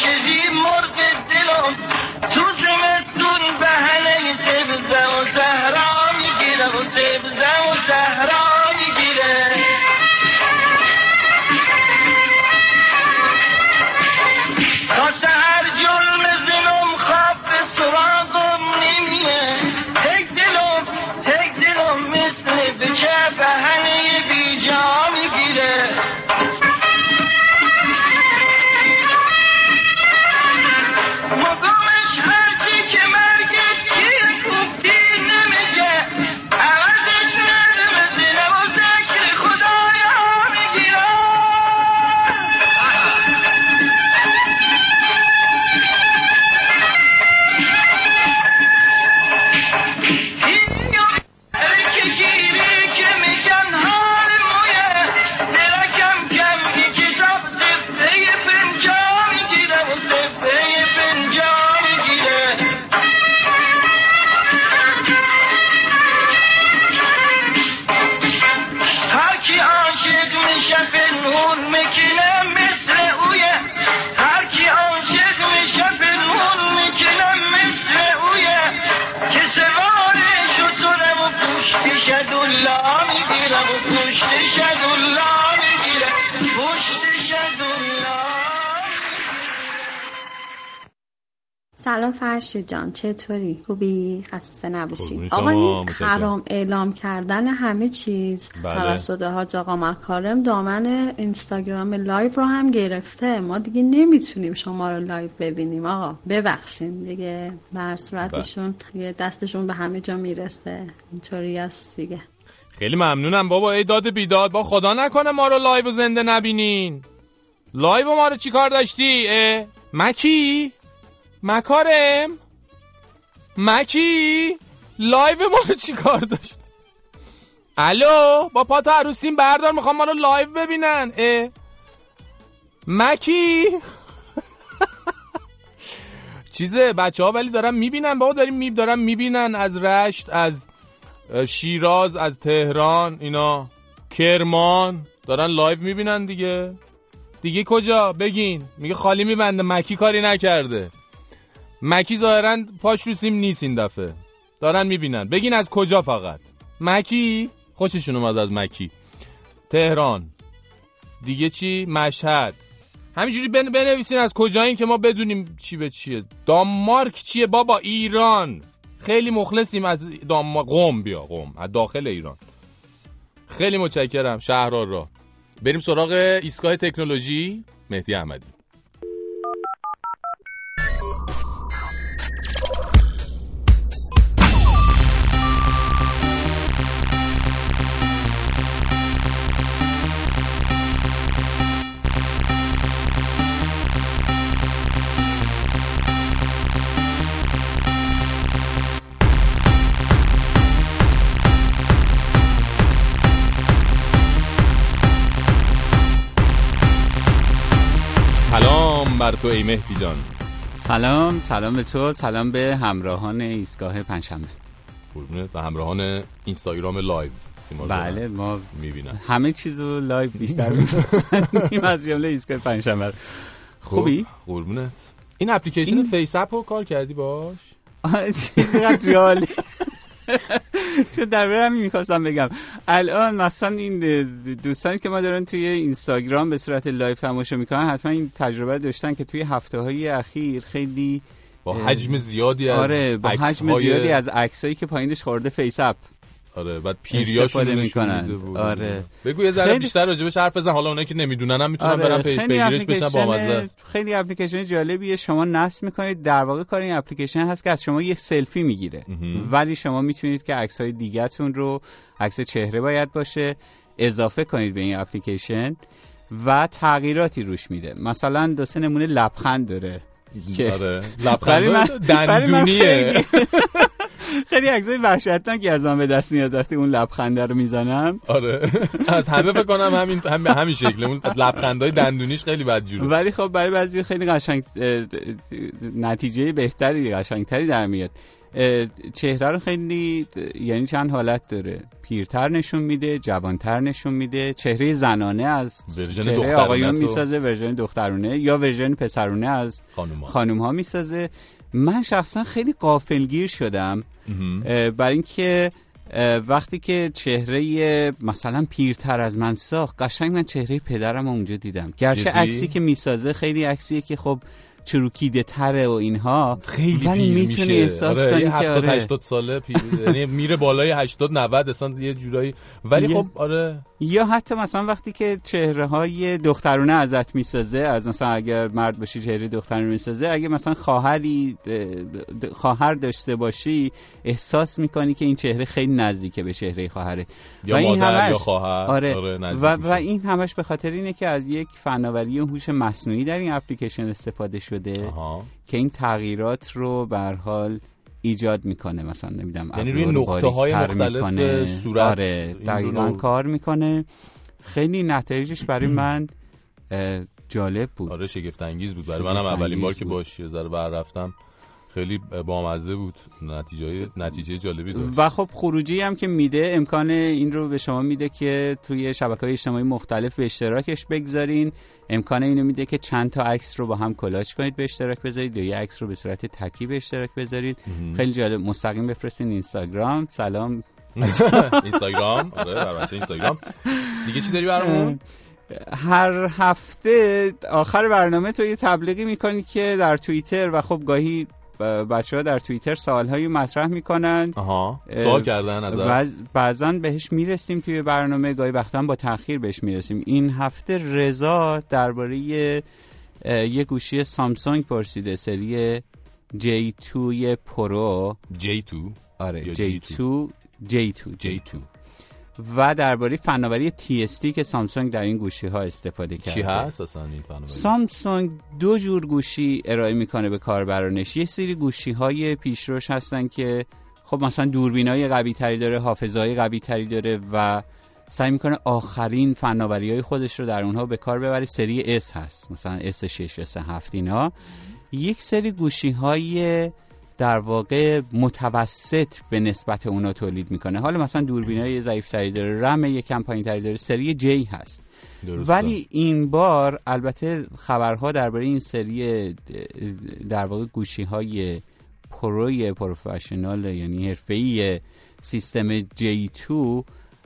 زی مرغ دلم. تو زمستون بهنه سبزه و زهرا می‌گیره و سبزه و زهرا. سلام فرشید جان چطوری؟ خوبی؟ خسته نباشی آقا این. حرام اعلام کردن همه چیز بله. توسط حاج آقا مکارم دامن اینستاگرام لایو رو هم گرفته ما دیگه نمی‌تونیم شما رو لایو ببینیم آقا ببخشیم دیگه در صورتشون دیگه دستشون به همه جا می‌رسه اینطوری است دیگه خیلی ممنونم بابا ای داد بیداد با خدا نکنه ما رو لایو زنده نبینین لایو ما رو چی کار داشتی اه؟ مکی مکارم؟ مکی؟ لایو ما رو چی کار داشت؟ الو؟ پاتو از رو سیم بردار می‌خوام ما رو لایو ببینن. اه؟ مکی؟ *laughs* چیزه بچه ها ولی دارن می‌بینن بابا داریم می دارن می‌بینن از رشت از شیراز از تهران اینا. کرمان. دارن لایو می‌بینن دیگه. دیگه کجا؟ بگین. میگه خالی میبنده. مکی کاری نکرده. مکی ظاهرا پاش رو سیم نیست این دفعه. دارن می‌بینن. بگین از کجا فقط. مکی؟ خوششون اومد از مکی. تهران. دیگه چی؟ مشهد. همینجوری بن... بنویسین از کجایین که ما بدونیم چی به چیه. دانمارک چیه بابا؟ ایران. خیلی مخلصیم از دانمارک. قم بیا قم. از داخل ایران. خیلی متشکرم. شهرار را. بریم سراغ ایستگاه تکنولوژی. مهدی احمدی. تو ای مهدی جان. سلام سلام به تو سلام به همراهان ایستگاه پنجشنبه. قربونت و همراهان اینستاگرام لایو. بله ما می‌بینن همه چیزو لایو بیشتر می‌پسندیم از جمله ایستگاه پنجشنبه. خوبی؟ قربونت. این اپلیکیشن فیس اپ رو کار کردی باش؟ چقدر جالب. *laughs* چون در همین می‌خواستم بگم. الان مثلا این دوستانی که ما دارن توی اینستاگرام به صورت لایو تماشا می‌کنن حتما این تجربه رو داشتن که توی هفته های اخیر خیلی با حجم زیادی از آره با حجم زیادی از عکسایی که پایینش خورده فیس اپ آره بعد پیریاشون می‌کنن. بود. آره. بگو یه ذره خیلی- بیشتر راجبش حرف بزن حالا اونایی که نمی‌دونن هم می‌تونن آره برن پی خیلی پیگیرش بشن با. خیلی اپلیکیشن جالبیه شما نصب می‌کنید در واقع کار این اپلیکیشن هست که از شما یک سلفی می‌گیره ولی شما می‌تونید که عکس های دیگهتون رو عکس چهره باید باشه اضافه کنید به این اپلیکیشن و تغییراتی روش میده مثلا دو سه نمونه لبخند داره که آره. لبخند دندونیه *laughs* خیلی- عکسای وحشتناکی از آن به دست میاد وقتی اون لبخنده رو می‌زنم. آره. از همه فکر کنم همین هم همین شکل اون لبخندای دندونیش خیلی بدجوره ولی خب برای بعضی خیلی قشنگ نتیجه بهتری قشنگتری در میاد. چهره رو خیلی یعنی چند حالت داره. پیرتر نشون میده جوانتر نشون میده. چهره زنانه از چهره آقایون. می‌سازه version دخترونه یا version پسرونه از. خانوم ها می‌سازه. من شخصا خیلی غافلگیر شدم. برای اینکه وقتی که چهره مثلا پیرتر از من ساخت قشنگ من چهره پدرم اونجا دیدم گرچه؟ عکسی که می‌سازه خیلی عکسیه که خب چروکیده تره و اینها خیلی پیر میشه. احساس آره کنی یه که 70 آره. 80 ساله پیر یعنی میره بالای 80 90 اصلا یه جورایی. ولی خب آره. یا حتی مثلا وقتی که چهره های دخترونه ازت می‌سازه از مثلا اگر مرد باشی چهره دخترونه می‌سازه اگه مثلا خواهری خواهر داشته باشی احساس می‌کنی که این چهره خیلی نزدیکه به چهره خواهرت. یا و این مادر یا همش- خواهر. آره, آره، و. و این همش به خاطر اینه که از یک فناوری هوش مصنوعی در این اپلیکیشن استفاده شده. که این تغییرات رو به حال ایجاد می‌کنه مثلا نمی‌دونم یعنی روی نقطه‌های باریک‌تر مختلف. صورت آره دقیقا رو- کار می‌کنه. خیلی نتایجش برای *clears throat* من جالب بود. آره شگفت انگیز بود. برای منم اولین بار که. باش یه ذره بر رفتم. خیلی بامزه بود. نتیجه نتیجه جالبی داشت. و خب خروجی هم که میده امکان این رو به شما میده که توی شبکه های اجتماعی مختلف به اشتراکش بگذارین. امکان اینو میده که چند تا عکس رو با هم کلاژ کنید به اشتراک بذارید یا یه عکس رو به صورت تکی به اشتراک بذارید. خیلی جالب. مستقیم بفرستین اینستاگرام. سلام. *laughs* اینستاگرام؟ آره اینستاگرام. دیگه چی داری برامون؟ هر هفته آخر برنامه تو یه تبلیغی می‌کنی که در توییتر و خب گاهی بچه ها در توییتر سوالهایی مطرح می‌کنن. آها سوال کردن ازت؟ بعضا بهش می‌رسیم توی برنامه گاهی وقتا با تاخیر بهش می‌رسیم. این هفته رضا درباره یه یه گوشی سامسونگ پرسیده سری J2 پرو. J2 آره یا J2 J2 J2 و درباره فناوری TST که سامسونگ در این گوشی ها استفاده کرده. چی هست اصلا این فناوری؟ سامسونگ دو جور گوشی ارائه می‌کنه به کاربرانش یه سری گوشی های پیشروش هستن که خب مثلا دوربین های قوی تری داره حافظه های قوی تری داره و سعی می‌کنه آخرین فناوری های خودش رو در اونها به کار ببره. سری S هست مثلا S6 S7 اینا. یک سری گوشی های در واقع متوسط به نسبت اونا تولید می‌کنه. حالا مثلا دوربین های ضعیف تری داره رم یکم پایین تری داره سری جی هست. درسته. ولی این بار البته خبرها درباره این سری در واقع گوشی های پروی پروفشنال یعنی حرفه‌ای سیستم J2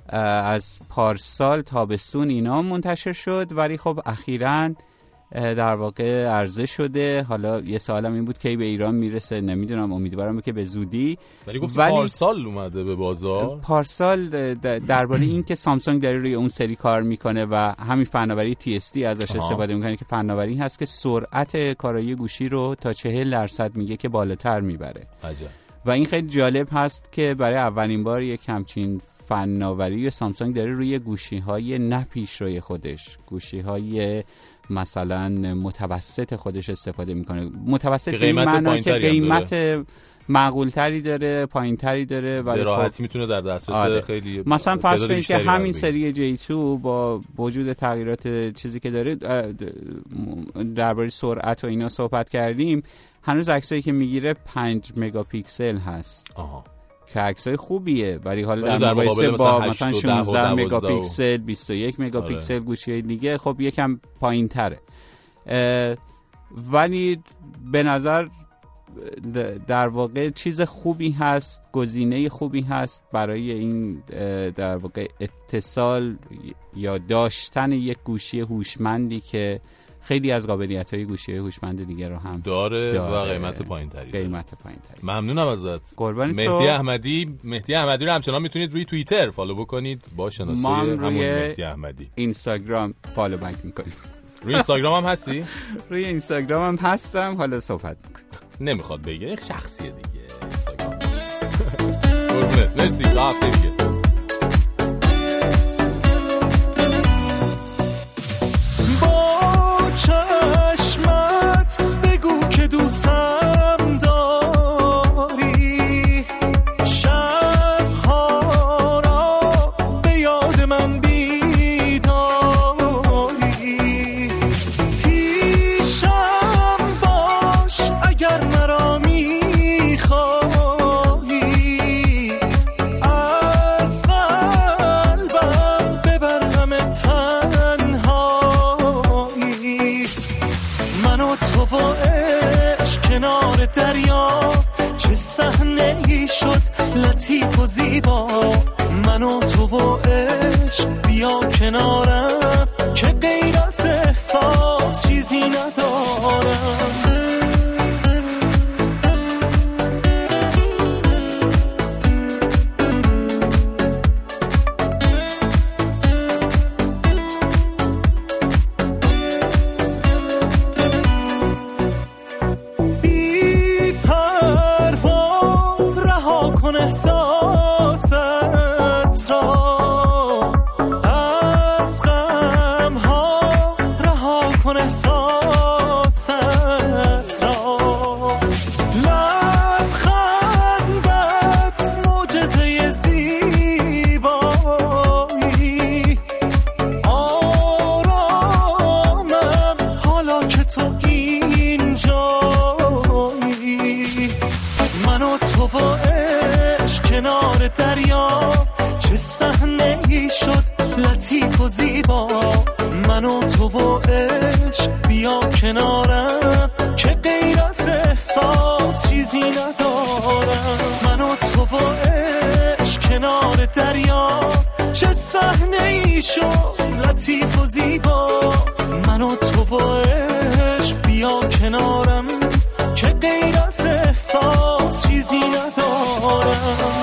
از پارسال تابستون اینا منتشر شد. ولی خب اخیراً در واقع عرضه شده. حالا یه سوالم این بود کی به ایران می‌رسه نمی‌دونم امیدوارم که به زودی. ولی گفتی پارسال اومده به بازار. پارسال درباره این که سامسونگ داره روی اون سری کار می‌کنه و همین فناوری تی اس ازش. استفاده می‌کنه که فناوری هست که سرعت کارایی گوشی رو تا چهل درصد میگه که بالاتر می‌بره. عجب. و این خیلی جالب هست که برای اولین بار یک همچین فناوری سامسونگ داره روی گوشی های نه پیشروی خودش. گوشی های مثلا متوسط خودش استفاده می‌کنه. متوسط که به قیمت که پایین‌تری قیمت معقول تری داره پایین تری داره ولی خب راحتی می‌تونه در دسترس آره. خیلی مثلا فرض کنید که همین. سری جی 2 با وجود تغییرات چیزی که داره درباره سرعت و اینا صحبت کردیم. هنوز عکسایی که می‌گیره 5 مگاپیکسل هست. آها. که عکسای خوبیه ولی حالا در در مقایسه با مثلا مثلا 8 و 10 و 16 12 و مگاپیکسل 21 مگاپیکسل گوشی های دیگه خب یکم پایین تره ولی به نظر در واقع چیز خوبی هست گزینه خوبی هست برای این در واقع اتصال یا داشتن یک گوشی هوشمندی که خیلی از قابلیت های گوشی هوشمند دیگه رو هم داره, و قیمت پایین تری قیمت پایین تری ممنونم ازت. قربان مهدی تو. احمدی مهدی احمدی رو همچنان می‌تونید روی توییتر follow بکنید. با شناسه ما هم همون روی مهدی احمدی. اینستاگرام follow back می‌کنیم. روی اینستاگرام هم هستی؟ *laughs* روی اینستاگرام هم هستم. حالا صحبت می‌کنیم. نمی‌خواد بگه شخصیه دیگه. اینستاگرام. *laughs* مرسی. تا هفته دیگه چشمت بگو که دوستم داری شد لطیف و زیبا. من و تو و عشق بیا کنارم که غیر از احساس چیزی ندارم. کنارم که غیر از احساس چیزی ندارم. من و تو و عشق کنار دریا چه صحنه ای شد لطیف و زیبا. من و تو و عشق بیا کنارم که غیر از احساس چیزی ندارم.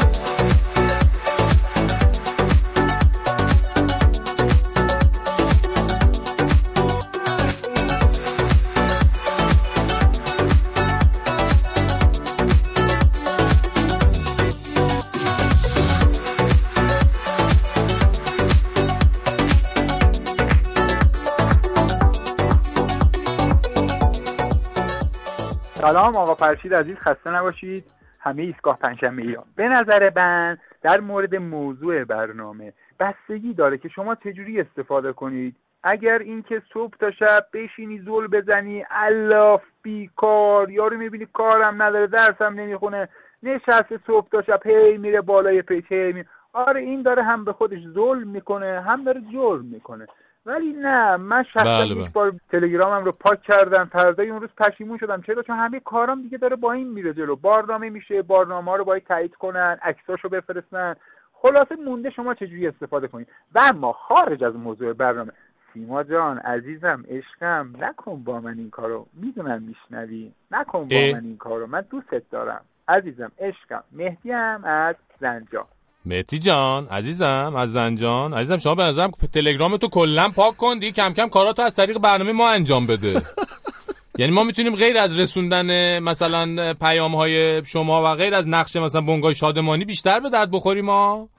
سلام آقا فرشید عزیز خسته نباشید. همه ایستگاه پنجشنبه ایران به نظر من در مورد موضوع برنامه بستگی داره که شما چجوری استفاده کنید. اگر اینکه صبح تا شب بشینی زل بزنی الاف بیکار یارو می‌بینی کارم نداره درسم نمی‌خونه نشسته صبح تا شب هی میره بالای پیچ هی میره. آره این داره هم به خودش ظلم می‌کنه هم داره جرم می‌کنه. ولی نه من شخصا بله، یک بله. بار تلگرامم رو پاک کردم فردای اون روز پشیمون شدم. چرا؟ چون همه کارام دیگه داره با این میره جلو. بارنامه میشه بارنامه ها رو باید تایید کنن عکساشو بفرستن. خلاصه مونده شما چجوری استفاده کنید. و اما خارج از موضوع برنامه سیما جان عزیزم عشقم نکن با من این کارو. می‌دونم میشنوی. نکن با. من این کارو. من دوستت دارم. عزیزم عشقم مهدی هم از زنجان. متی جان عزیزم از زنجان عزیزم شما به نظرم تلگرام تو کلا پاک کن دیگه. کم کم کاراتو از طریق برنامه ما انجام بده. *laughs* یعنی ما می‌تونیم غیر از رسوندن مثلا پیام های شما و غیر از نقش مثلا بونگای شادمانی بیشتر به درد بخوریم ما.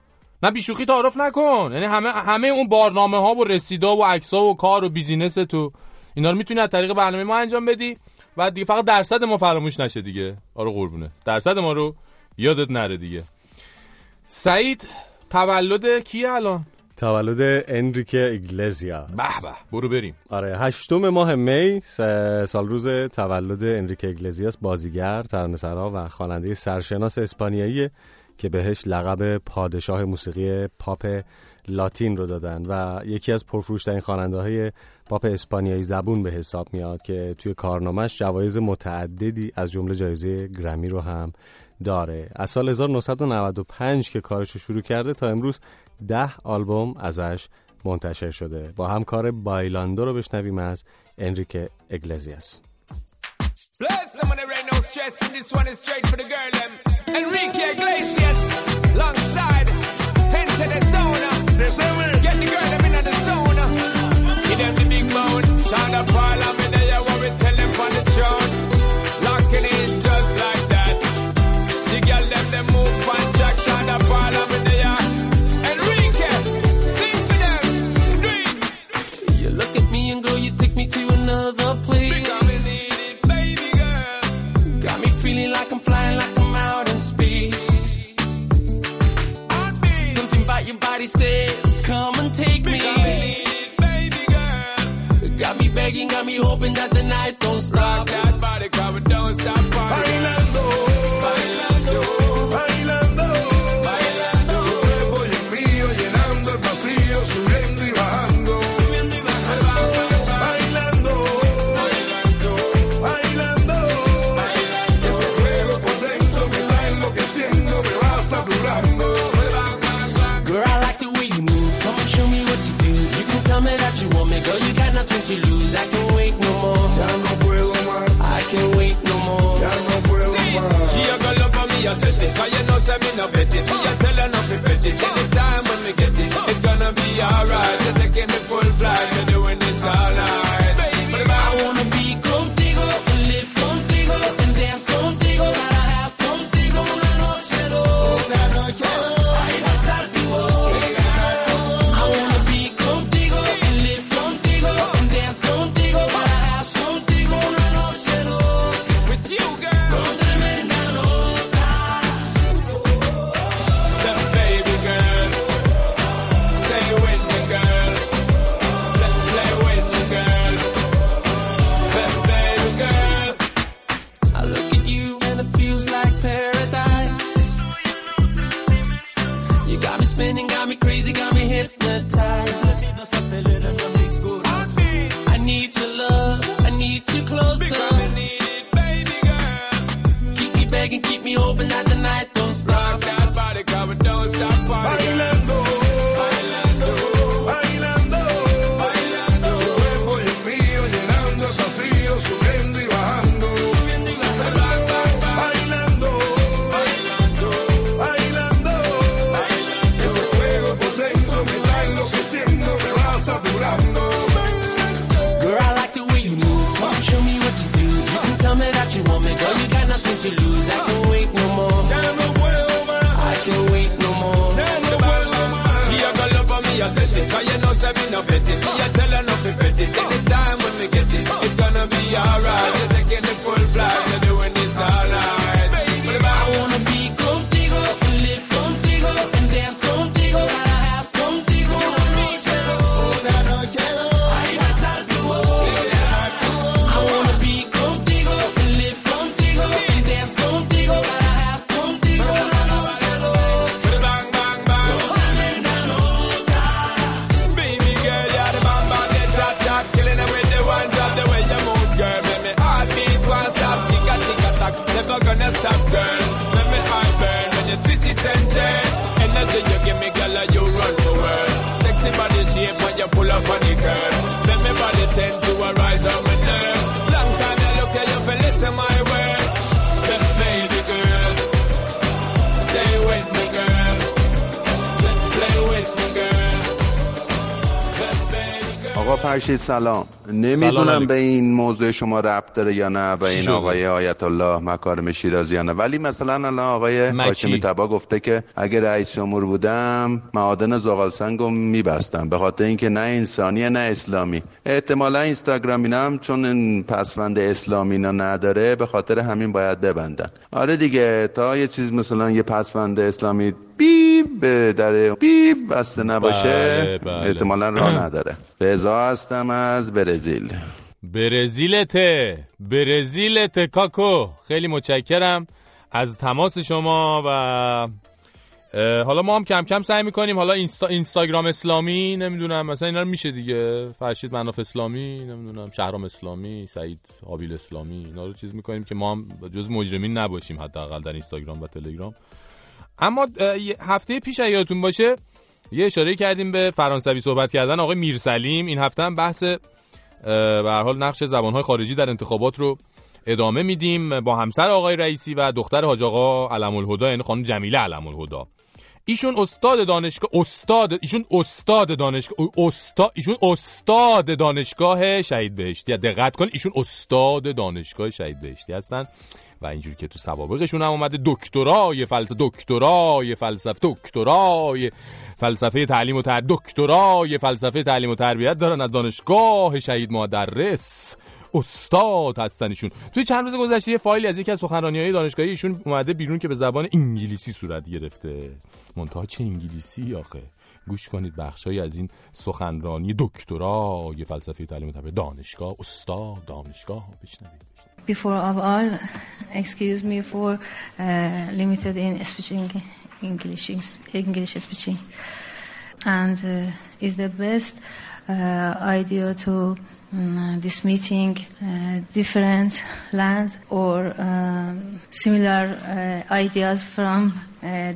نه بیشوخی تعارف نکن. یعنی همه همه اون برنامه ها و رسیدا و عکس ها و کار و business تو اینا رو می‌تونی از طریق برنامه ما انجام بدی و دیگه فقط درصد ما فراموش نشه دیگه. آره قربونه. درصد ما رو یادت نره دیگه. سعید تولد کی الان؟ تولد انریک ایگلزیا به به برو بریم. آره هشتم ماه می سال روز تولد انریک ایگلزیاس بازیگر ترانه‌سرا و خواننده سرشناس اسپانیایی که بهش لقب پادشاه موسیقی پاپ لاتین رو دادن و یکی از پرفروشترین خواننده های پاپ اسپانیایی زبون به حساب میاد که توی کارنامهش جوایز متعددی از جمله جایزه گرمی رو هم داره. از سال 1995 که کارش رو شروع کرده تا امروز ده آلبوم ازش منتشر شده. با همکار بایلاندو رو بشنویم از انریکه اگلزیاس. Enrique Iglesias, to Get the girl, in the. He the big bone. Shine all of me, they are what we tell them on the throne. another, please. Got me feeling like I'm flying, like I'm out in space. Your body says, come and take me. Baby girl. Got me begging, got me hoping that the night don't stop. no betting. سلام نمی‌دونم. به این موضوع شما ربط داره یا نه به این؟ آقای آیت الله مکارم شیرازیانه ولی مثلا الان آقای. هاشمی تبا گفته که اگه رئیس جمهور بودم معادن زغال سنگو میبستم به خاطر اینکه نه انسانی نه اسلامی احتمالا اینستاگرامینم چون این پسوند اسلامی اینا نداره به خاطر همین باید ببندن آره دیگه تا یه چیز مثلا یه پسوند اسلامی به در بیب بسته نباشه بله، بله. احتمالا راه نداره. رضا هستم از برزیل. برزیلته برزیلته کاکو. خیلی متشکرم از تماس شما و حالا ما هم کم کم سعی می‌کنیم. حالا اینستا... اینستاگرام اسلامی نمی‌دونم مثلا اینا رو میشه دیگه. فرشید مناف اسلامی نمی‌دونم شهرام اسلامی سعید حابیل اسلامی اینا رو چیز می‌کنیم که ما هم جز مجرمین نباشیم حداقل در اینستاگرام و تلگرام. اما هفته پیش یادتون باشه یه اشاره کردیم به فرانسوی صحبت کردن آقای میرسلیم. این هفته هم بحث به حال نقش زبانهای خارجی در انتخابات رو ادامه میدیم با همسر آقای رئیسی و دختر حاج آقا علم الهدا یعنی خانم جمیله علم الهدا ایشون استاد دانشگاه استاد ایشون استاد دانشگاه استاد ایشون استاد دانشگاه شهید بهشتی. دقت کن ایشون استاد دانشگاه شهید بهشتی هستن. و اینجوری که تو سوابقشون هم اومده دکترای فلسفه دکترای فلسفه دکترای فلسفه تعلیم و تر دکترای فلسفه تعلیم و تربیت دارن از دانشگاه شهید مدرس استاد هستن ایشون. توی چند روز گذشته یه فایلی از یکی از سخنرانی های دانشگاهی ایشون اومده بیرون که به زبان انگلیسی صورت گرفته. منتها چه انگلیسی آخه؟ گوش کنید بخشای از این سخنرانی دکترای فلسفه تعلیم و تربیت. دانشگاه استاد دانشگاه بشنوید. Before of all, excuse me for uh, limited in speaking English, English speaking, and uh, is the best uh, idea to um, this meeting uh, different lands or um, similar uh, ideas from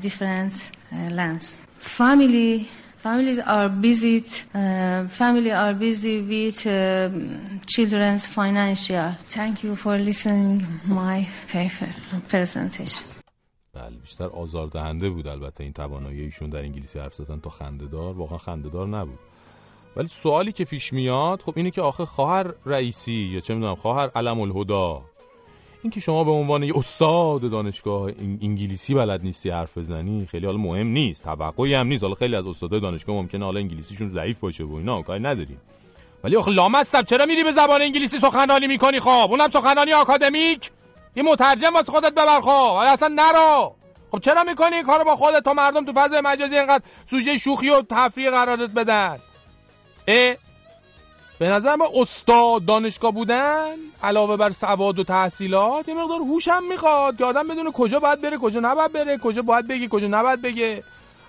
different lands. Family families are busy. Uh, family are busy with um children's financial. Thank you for listening my paper presentation. بله بیشتر آزاردهنده بود البته این توانایی ایشون در انگلیسی حرف زدن تا خندهدار واقعا خندهدار نبود ولی سوالی که پیش میاد خب اینه که آخه خواهر رئیسی یا چه می‌دونم خواهر علم الهدا این که شما به عنوان یه استاد دانشگاه انگلیسی بلد نیستی حرف بزنی خیلی حالا مهم نیست توقعی هم نیست. حالا خیلی از استادای دانشگاه ممکنه حالا انگلیسیشون ضعیف باشه و اینا کاری نداریم. ولی آخه لامصب چرا میری به زبان انگلیسی سخنرانی می‌کنی؟ خب اونم سخنرانی آکادمیک. یه مترجم واسه خودت ببر خب. اصلا نرو. خب چرا می‌کنی این کارو با خودت؟ تا مردم تو فضای مجازی اینقدر سوژه شوخی و تفریح قرارت بدن. به نظر من استاد دانشگاه بودن علاوه بر سواد و تحصیلات یه مقدار هوش هم می‌خواد که آدم بدونه کجا باید بره کجا نباید بره کجا باید بگه کجا نباید بگه.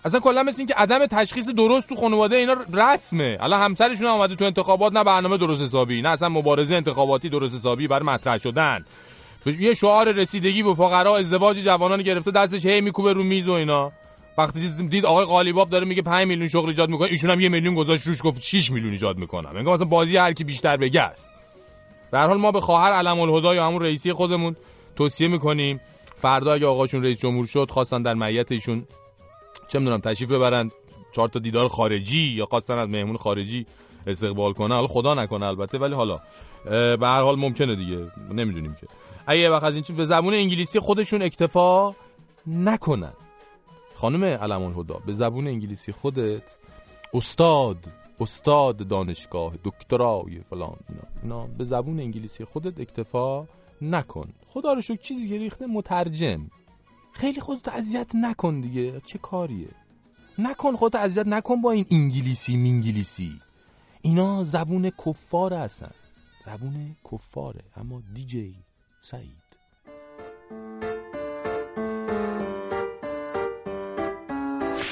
اصلا کلا مثل این که عدم تشخیص درست تو خانواده اینا رسمه. الان همسرشون هم اومده تو انتخابات نه برنامه درست حسابی نه اصلا مبارزه انتخاباتی درست حسابی برای مطرح شدن. یه شعار رسیدگی به فقرا ازدواج جوانان گرفته دستش هی میکوبه رو میز و اینا. وقتی دید, دید آقای قالیباف داره میگه 5 میلیون شغل ایجاد می‌کنه ایشون هم یه میلیون گذاشت روش گفت 6 میلیون ایجاد می‌کنم. انگار مثلا بازی هر کی بیشتر بگه است. هر حال ما به خواهر علم الهدا یا همون رئیسی خودمون توصیه می‌کنیم. فردا اگه آقاشون رئیس جمهور شد خواستن در معیت ایشون چه می‌دونم تشریف ببرن چهار تا دیدار خارجی یا خواستن از مهمون خارجی استقبال کنه حالا خدا نکنه البته ولی حالا به هر حال ممکنه دیگه. نمی‌دونیم که. اگه وقت از این چیز به زبون انگلیسی خودشون اکتفا نکنن. خانم علم الهدا به زبون انگلیسی خودت استاد استاد دانشگاه دکترای فلان اینا. اینا به زبون انگلیسی خودت اکتفا نکن. خدا رو شکر چیزی که ریخته مترجم. خیلی خودت اذیت نکن دیگه. چه کاریه؟ نکن خودت اذیت نکن با این انگلیسی مینگلیسی. اینا زبون کفار هستن. زبون کفاره. اما دیجی سعید.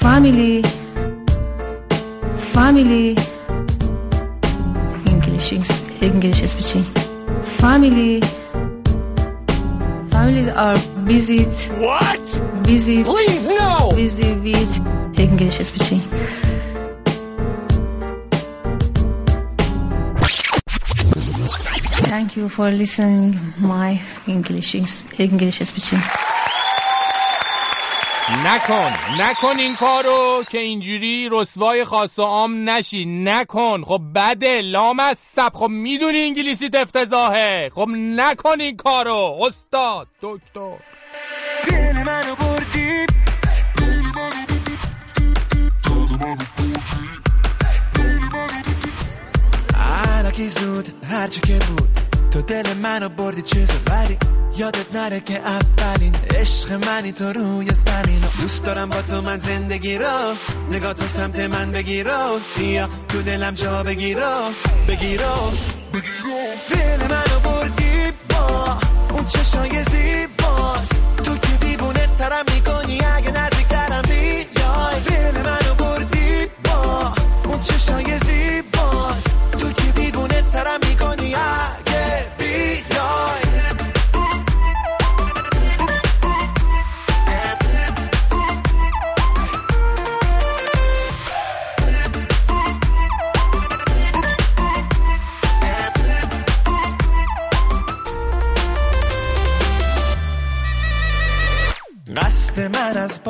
Family, family, English, English speaking. Family, families are busy. What? Busy. Please no. Busy with English speaking. Thank you for listening my English English speaking. نکن نکن این کارو که اینجوری رسوای خاص و عام نشی. نکن. خب بده. لام از سب. خب می‌دونی انگلیسی افتضاحه خب نکن این کارو. استاد دکتر. دل منو بردی علکی زود هرچی که بود. تو دل منو بردی چه ولی یادت نره که اولین عشق منی تو روی زمین دوست دارم با تو من زندگی رو. نگاه تو سمت من بگیرو. بیا تو دلم جا بگیرو. بگیرو. دل منو بردی با اون چشای زیبات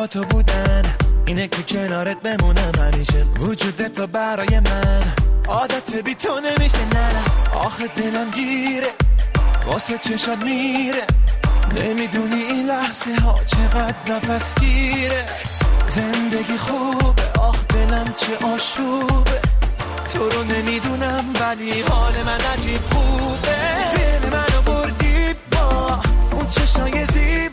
تو بودن. اینه که کنارت بمونم همیشه. وجود تو برای من. عادت بی تو نمیشه نه. آخه دلم گیره. واسه چشات میره. نمی‌دونی این لحظه ها چقدر نفس گیره. زندگی خوبه. آخ دلم چه آشوبه. تو رو نمی‌دونم ولی حال من عجیب خوبه. دل منو بردی با اون چشای زیبات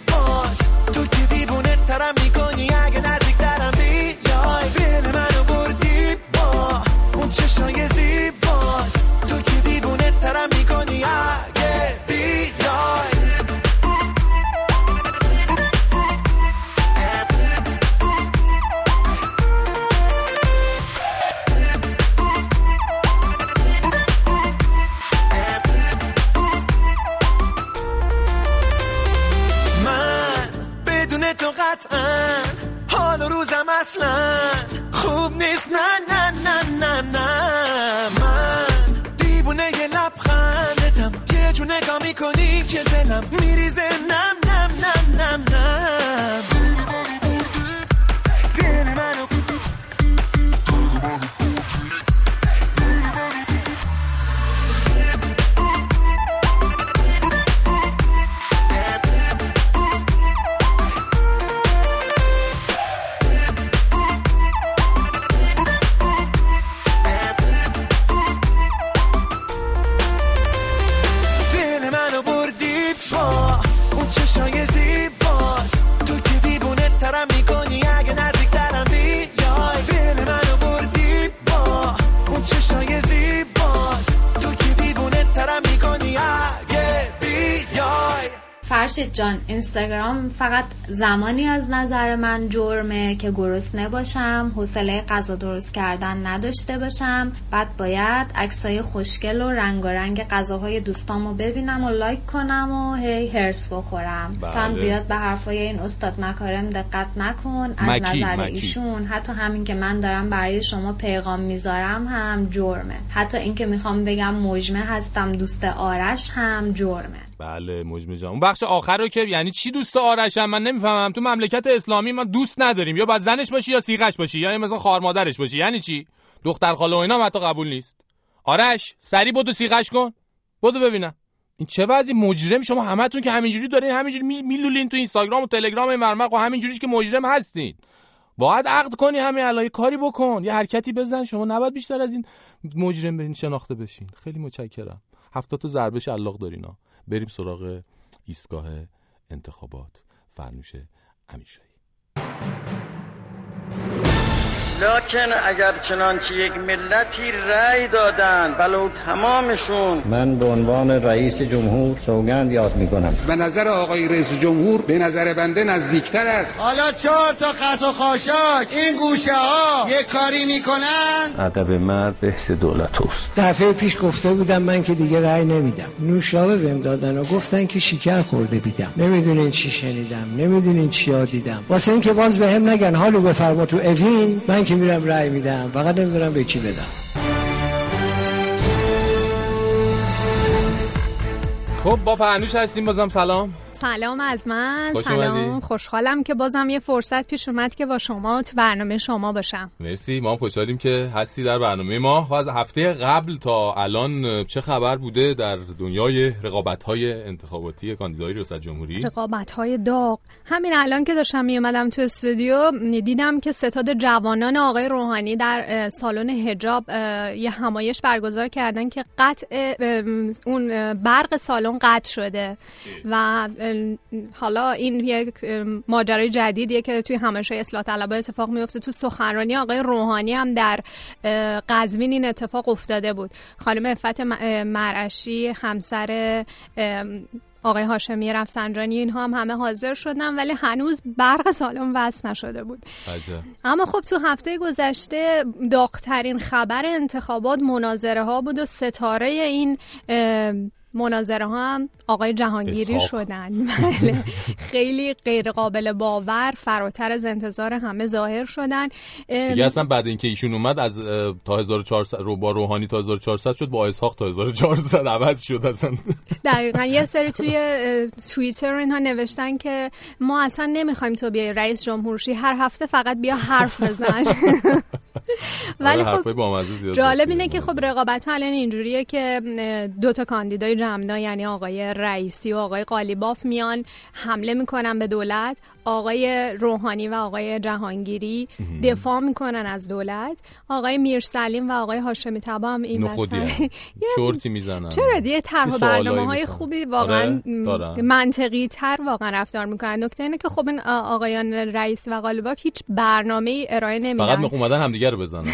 اصلا خوب نیست. نه نه نه نه نه. من دیوونه یه لبخندتم. یه جو نگاه می‌کنی که دلم میریزه. نم فرشید جان اینستاگرام فقط زمانی از نظر من جرمه که گرسنه باشم حوصله غذا درست کردن نداشته باشم بعد باید عکسای خوشگل و رنگارنگ غذاهای دوستامو ببینم و لایک کنم و هی هرس بخورم بله. تو هم زیاد به حرفای این استاد مکارم دقت نکن از مکی، نظر مکی. ایشون حتی همین که من دارم برای شما پیغام می‌ذارم هم جرمه حتی اینکه می‌خوام بگم مجمع هستم دوست آرش هم جرمه بله مجمع جان. اون بخش آخر رو که یعنی چی دوست آرشم؟ من نمی‌فهمم. تو مملکت اسلامی ما دوست نداریم. یا باید زنش باشی یا سیغش باشی. یا مثلا خواهر مادرش باشی. یعنی چی؟ دختر خاله و اینا حتی قبول نیست. آرش سری بدو سیغش کن. بدو ببینم. این چه وضعی؟ مجرم. شما همتون که همینجوری دارین همینجوری می- میلولین تو اینستاگرام و تلگرام این مرمق و همینجوریش که مجرم هستین. باید عقد کنی همین الان. کاری بکن. یه حرکتی بزن. شما نباید بیشتر از این مجرم بین شناخته بشین. خیلی متشکرم. هفتاد تا ضربه شلاق دارینا بریم سراغ ایستگاه انتخابات. فرنوش امیرشاهی لکن اگر چنانچه یک ملتی رأی دادند ولو تمامشون. من به عنوان رئیس جمهور سوگند یاد می کنم به نظر آقای رئیس جمهور به نظر بنده نزدیکتر است. حالا چهار تا خط و خاشاک این گوشه ها یه کاری می‌کنن؟ ادب مرد بحث دولت است دفعه پیش گفته بودم من که دیگه رأی نمیدم. نوشابه بهم دادن و گفتن که شکر خورده بیدم. نمی‌دونین چی شنیدم نمی‌دونین چی دیدم. واسه اینکه باز به هم نگن حالو بفرما تو اوین من که میرم رأی میدم فقط نمی‌دونم به کی بدم. خب با فرنوش هستیم بازم سلام. سلام از من. خوش سلام. خوشحالم که بازم یه فرصت پیش اومد که با شما تو برنامه شما باشم. مرسی. ما خوشحالیم که هستی در برنامه ما. خب از هفته قبل تا الان چه خبر بوده در دنیای رقابت های انتخاباتی کاندیدای ریاست جمهوری؟ رقابت های داغ. همین الان که داشتم میومدم تو استودیو دیدم که ستاد جوانان آقای روحانی در سالن هجاب اه، یه همایش برگزار کردن که قطع اون برق سالن قطع شده. و حالا این یک ماجرای جدیدیه که توی همایش اصلاح طلبها اتفاق میفته. تو سخنرانی آقای روحانی هم در قزوین این اتفاق افتاده بود. خانم افت مرعشی همسر آقای هاشمی رفسنجانی اینها هم همه حاضر شدن ولی هنوز برق سالن وصل نشده بود. عجب. اما خب تو هفته گذشته داغترین خبر انتخابات مناظره ها بود و ستاره این مناظره ها هم آقای جهانگیری اسحاق. شدن. *laughs* بله. خیلی غیر قابل باور فراتر از انتظار همه ظاهر شدن. دیگه اصلا بعد اینکه ایشون اومد از تا 1400 رو با روحانی تا 1400 شد با اسحاق تا 1400 عوض شد اصلا. دقیقا. یه *laughs* سری توی توییتر اینها نوشتن که ما اصلا نمی‌خوایم تو بیای رئیس جمهورشی هر هفته فقط بیا حرف بزن. *laughs* ولی آره، خب جالب اینه که خب رقابت ها الان اینجوریه که دو تا کاندیدای جمنا یعنی آقای رئیسی و آقای قالیباف میان حمله می‌کنن به دولت. آقای روحانی و آقای جهانگیری دفاع می‌کنن از دولت. آقای میرسلیم و آقای هاشمی تبا هم این. *laughs* چرتی می‌زنن. چرا دیگه طرح برنامه های. خوبی واقعا آره،. منطقی تر واقعا رفتار می‌کنن. نکته اینه که خب این آقایان رئیس و قالیباف هیچ برنامه ای ارائه نمیدن. فقط اومدن همدیگه رو بزنن.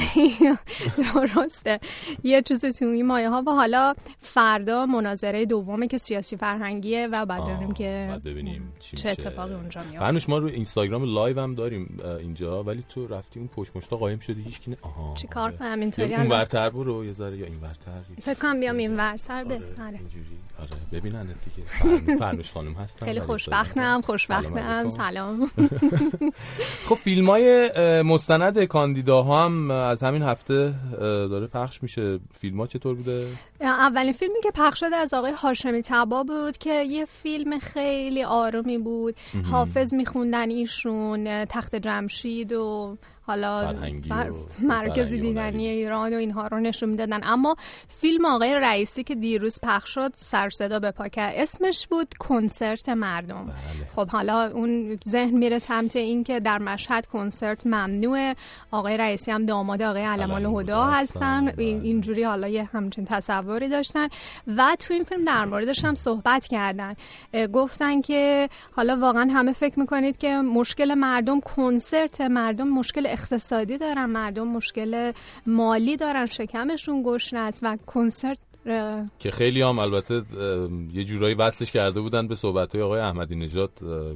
*laughs* درسته. یه چیزی تو این مایه ها. و حالا فردا مناظره دومه که سیاسی فرهنگیه و بعد که چه. اتفاقی اونجا میاد فرنوش ما رو اینستاگرام live هم داریم اینجا. ولی تو رفتی اون پشت مشتا قایم شدی هیچ کی نه. آها. چی کار کنم؟ یا اینطوری اون ورتر برو یه ذره یا این ورتر. فکر کنم بیام این ورسر به آره. آره. ببینن دیگه. فرن- *laughs* فرنوش خانم هستن. خیلی خوشبختم خوشبختم. سلام. *laughs* خب فیلم های مستند کاندیداها هم از همین هفته داره پخش میشه. فیلم ها چطور بوده؟ اولین فیلمی که پخش شده از آقای هاشمی تبا بود که یه فیلم خیلی آرومی بود. حافظ میخوندن ایشون تخت جمشید و حالا فر- *laughs* مرکز دیدنی ایران و اینها رو نشون می‌دادن. اما فیلم آقای رئیسی که دیروز پخش شد سر صدا به پا کرد اسمش بود کنسرت مردم. بله. خب حالا اون ذهن میره سمت این که در مشهد کنسرت ممنوعه. آقای رئیسی هم داماد آقای علمان الهدا هستن. بله. این- اینجوری حالا یه همچین تصوری داشتن. و تو این فیلم در موردش هم صحبت کردن. گفتن که حالا واقعا همه فکر می‌کنید که مشکل مردم کنسرت مردم مشکل اقتصادی دارن مردم مشکل مالی دارن شکمشون گشنه است و کنسرت که خیلی هم البته یه جورایی وصلش کرده بودن به صحبت های آقای احمدی نژاد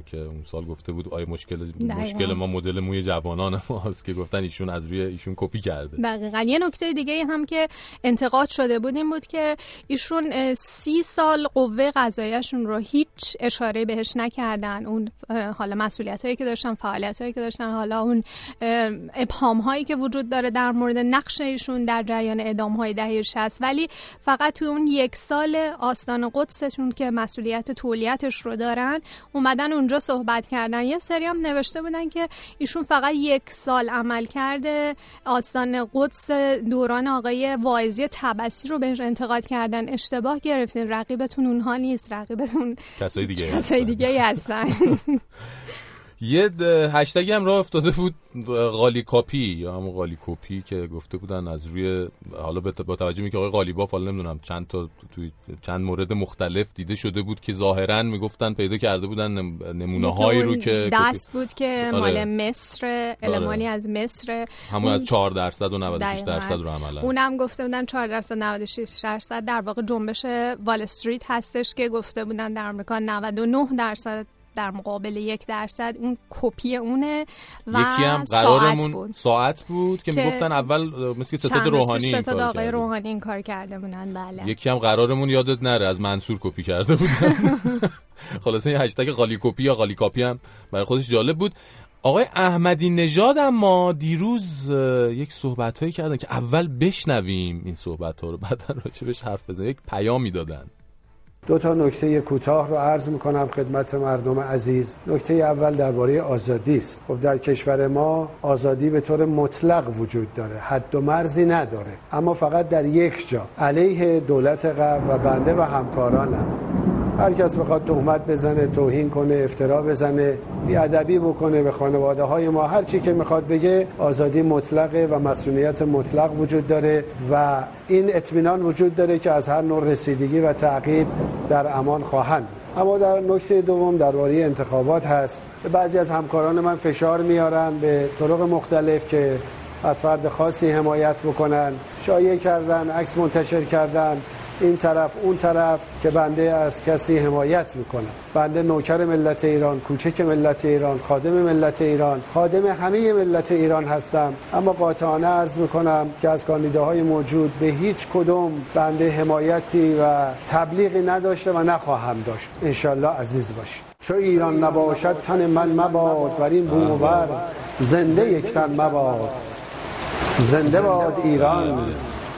که اون سال گفته بود آیا مشکل. مشکل ما مدل موی جوانان *laughs* ماست که گفتن ایشون از روی ایشون کپی کرده. دقیقا. یه نکته دیگه هم که انتقاد شده بود این بود که ایشون سی سال قوه قضاییشون رو هیچ اشاره بهش نکردن. اون حالا مسئولیت هایی که داشتن فعالیت هایی که داشتن حالا اون ابهام هایی که وجود داره در مورد نقش ایشون در جریان اعدام های دهه 60 ولی فقط توی اون یک سال آستان قدسشون که مسئولیت تولیتش رو دارن اومدن اونجا صحبت کردن. یه سری هم نوشته بودن که ایشون فقط یک سال عمل کرده. آستان قدس دوران آقای واعظی تبسی رو بهش انتقاد کردن. اشتباه گرفتین. رقیبتون اونها نیست. رقیبتون کسای دیگه کسای دیگه هستن. *laughs* یه هشتگی هم راه افتاده بود اه، قالی کاپی یا همون قالی کپی که گفته بودن از روی حالا با توجه می که آقای قالیباف حالا نمی‌دونم چند تا توی چند مورد مختلف دیده شده بود که ظاهرا می‌گفتن پیدا کرده بودن نمونه هایی رو که دست بود که آره. مال مصر المانی از مصر همون از 4 درصد و 96 دقیقاً. درصد رو عملا اونم گفته بودن 4 درصد 96 درصد در واقع جنبش وال استریت هستش که گفته بودن در آمریکا 99 درصد در مقابل یک درصد اون کپی اونه و یکی هم ساعت قرارمون بود. ساعت بود که, که می‌گفتن اول مثل ستاد روحانی ستاد کار آقای. روحانی این کار کرده بودن بله. یکی هم قرارمون یادت نره از منصور کپی کرده بودن. *laughs* خلاصه این هشتگ قالی کپی یا قالی کاپی هم برای خودش جالب بود. آقای احمدی نژاد اما دیروز یک صحبت هایی کردن که اول بشنویم این صحبت ها رو بعد راجبش حرف بزنیم. یک پیامی دادن. دو تا نکته کوتاه رو عرض می‌کنم خدمت مردم عزیز. نکته اول درباره آزادی است. خب در کشور ما آزادی به طور مطلق وجود داره. حد و مرزی نداره. اما فقط در یک جا. علیه دولت قبل و بنده و همکارانم. هر کس بخواد تهمت بزنه توهین کنه افترا بزنه بیادبی بکنه به خانواده های ما. هر چی که می‌خواد بگه آزادی مطلقه و مسئولیت مطلق وجود داره و این اطمینان وجود داره که از هر نوع رسیدگی و تعقیب در امان خواهند. اما در نکته دوم درباره انتخابات هست. بعضی از همکاران من فشار میارن به طرق مختلف که از فرد خاصی حمایت بکنن. شایع کردن عکس منتشر کردن. این طرف اون طرف که بنده از کسی حمایت می‌کنم بنده نوکر ملت ایران کوچک ملت ایران خادم ملت ایران. خادم همه ملت ایران هستم. اما قاطعانه عرض می‌کنم که از کاندیداهای موجود به هیچ کدوم بنده حمایتی و تبلیغی نداشته و نخواهم داشت. انشالله عزیز باشید. چو ایران نباشد تن من مباد. بر این بوم بر زنده یک تن مباد. زنده باد ایران.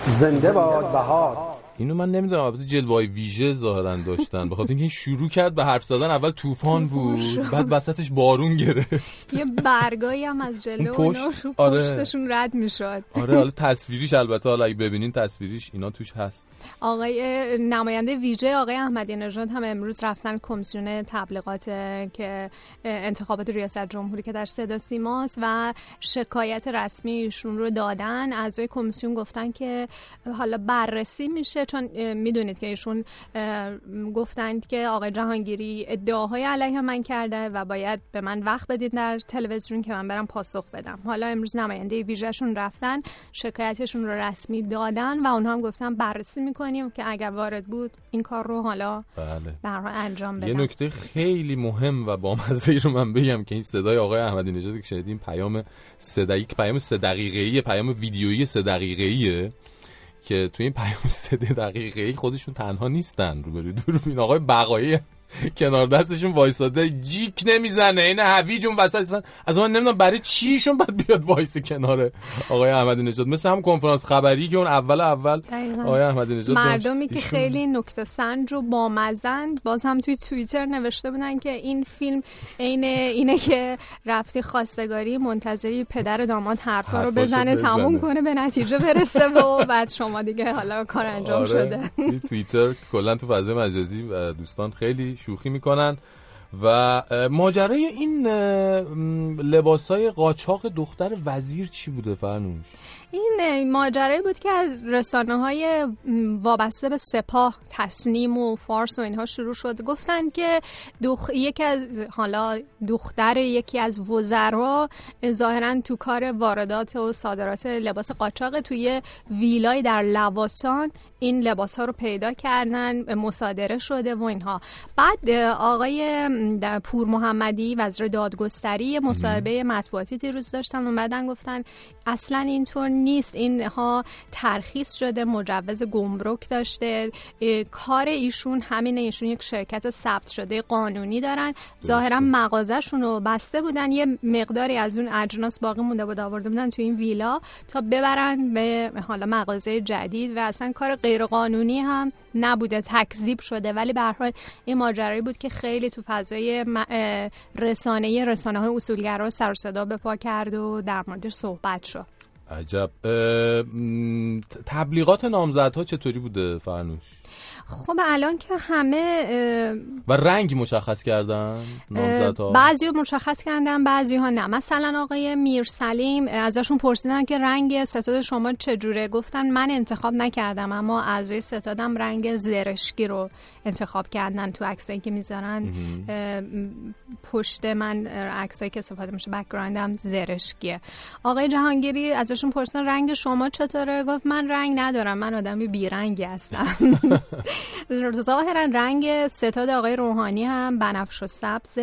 زنده باد بهار. اینو من نمی‌دونم البته جلوه ویژه ظاهرا داشتن. بخاطر اینکه شروع کرد به حرف زدن اول طوفان بود. بعد وسطش بارون گرفت. یه برگایی هم از جلو پشت- آره. پشتشون رد می‌شد. آره حالا تصویریش البته حالا اگه ببینین تصویریش اینا توش هست. آقای نماینده ویژه آقای احمدی نژاد هم امروز رفتن کمیسیون تبلیغات که انتخابات ریاست جمهوری که در صدا سیماست و شکایت رسمی ایشون رو دادن. اعضای کمیسیون گفتن که حالا بررسی میشه چون می‌دونید که ایشون گفتند که آقای جهانگیری ادعاهای علیه من کرده و باید به من وقت بدید در تلویزیون که من برم پاسخ بدم. حالا امروز نماینده ویژهشون رفتن شکایتشون رو رسمی دادن و اونها هم گفتن بررسی می‌کنیم که اگر وارد بود این کار رو حالا بله. انجام یه بدم نکته خیلی مهم و بامزه ای رو من بگم که این صدای آقای احمدی نژاد که شنیدیم پیام سه دقیقه پیام سه دقیقه‌ای پیام ویدیویی سه دقیقه‌ایه. که توی این پیام سه دقیقه‌ای خودشون تنها نیستن. روبروی دوربین آقای بقایی کنار دستشون وایساده جیک نمی‌زنه این هویج اون وسط از من نمی‌دونم برای چیشون باید بیاد وایسه کنار آقای احمدی نژاد مثل هم کنفرانس خبری که اون اول اول. آقای احمدی نژاد. مردمی که خیلی نکته سنج و بامزه‌ن باز هم توی توییتر نوشته بودن که این فیلم عین اینه که رفتی خواستگاری منتظری پدر داماد حرفا رو بزنه بزنه. تموم کنه به نتیجه برسه و بعد شما دیگه حالا کار انجام آره، شده توی توییتر کلا تو فضای مجازی دوستان خیلی شوخی می‌کنن و ماجرای این لباس های قاچاق دختر وزیر چی بوده فرنوش این اه، ماجرایی بود که از رسانه های وابسته به سپاه تصنیم و فارس و اینها شروع شد. گفتن که دخ... یکی از حالا دختر یکی از وزرا ظاهرا تو کار واردات و صادرات لباس قاچاق توی ویلای در لواسان این لباس ها رو پیدا کردن مصادره شده و اینها. بعد آقای پور محمدی وزیر دادگستری مصاحبه مطبوعاتی دیروز داشتن بعدن گفتن اصلا اینطور نیست. اینها ترخیص شده مجوز گمرک داشته. کار ایشون همینه ایشون یک شرکت ثبت شده قانونی دارن. ظاهرا مغازهشون رو بسته بودن. یه مقداری از اون اجناس باقی مونده بود آورده بودن تو این ویلا تا ببرن به حالا مغازه جدید و اصلا کار غیر قانونی هم نبوده تکذیب شده. ولی به هر حال این ماجرایی بود که خیلی تو فضای رسانه رسانه های اصولگرا سر صدا به پا کرد و در موردش صحبت شد. عجب. تبلیغات نامزدها چطوری بوده فرنوش خب الان که همه و رنگ مشخص کردن نامزدها؟ بعضی رو مشخص کردن بعضی ها نه. مثلا آقای میرسلیم ازشون پرسیدن که رنگ ستاد شما چجوره؟ گفتن من انتخاب نکردم اما اعضای ستادم رنگ زرشکی رو انتخاب کردن تو عکسایی که می‌ذارن پشت من عکسایی که استفاده میشه بک‌گراندم زرشکیه. آقای جهانگیری ازشون پرسیدن رنگ شما چطوره؟ گفت من رنگ ندارم من آدمی بیرنگی هستم. *laughs* ظاهرا رنگ ستاد آقای روحانی هم بنفش و سبز.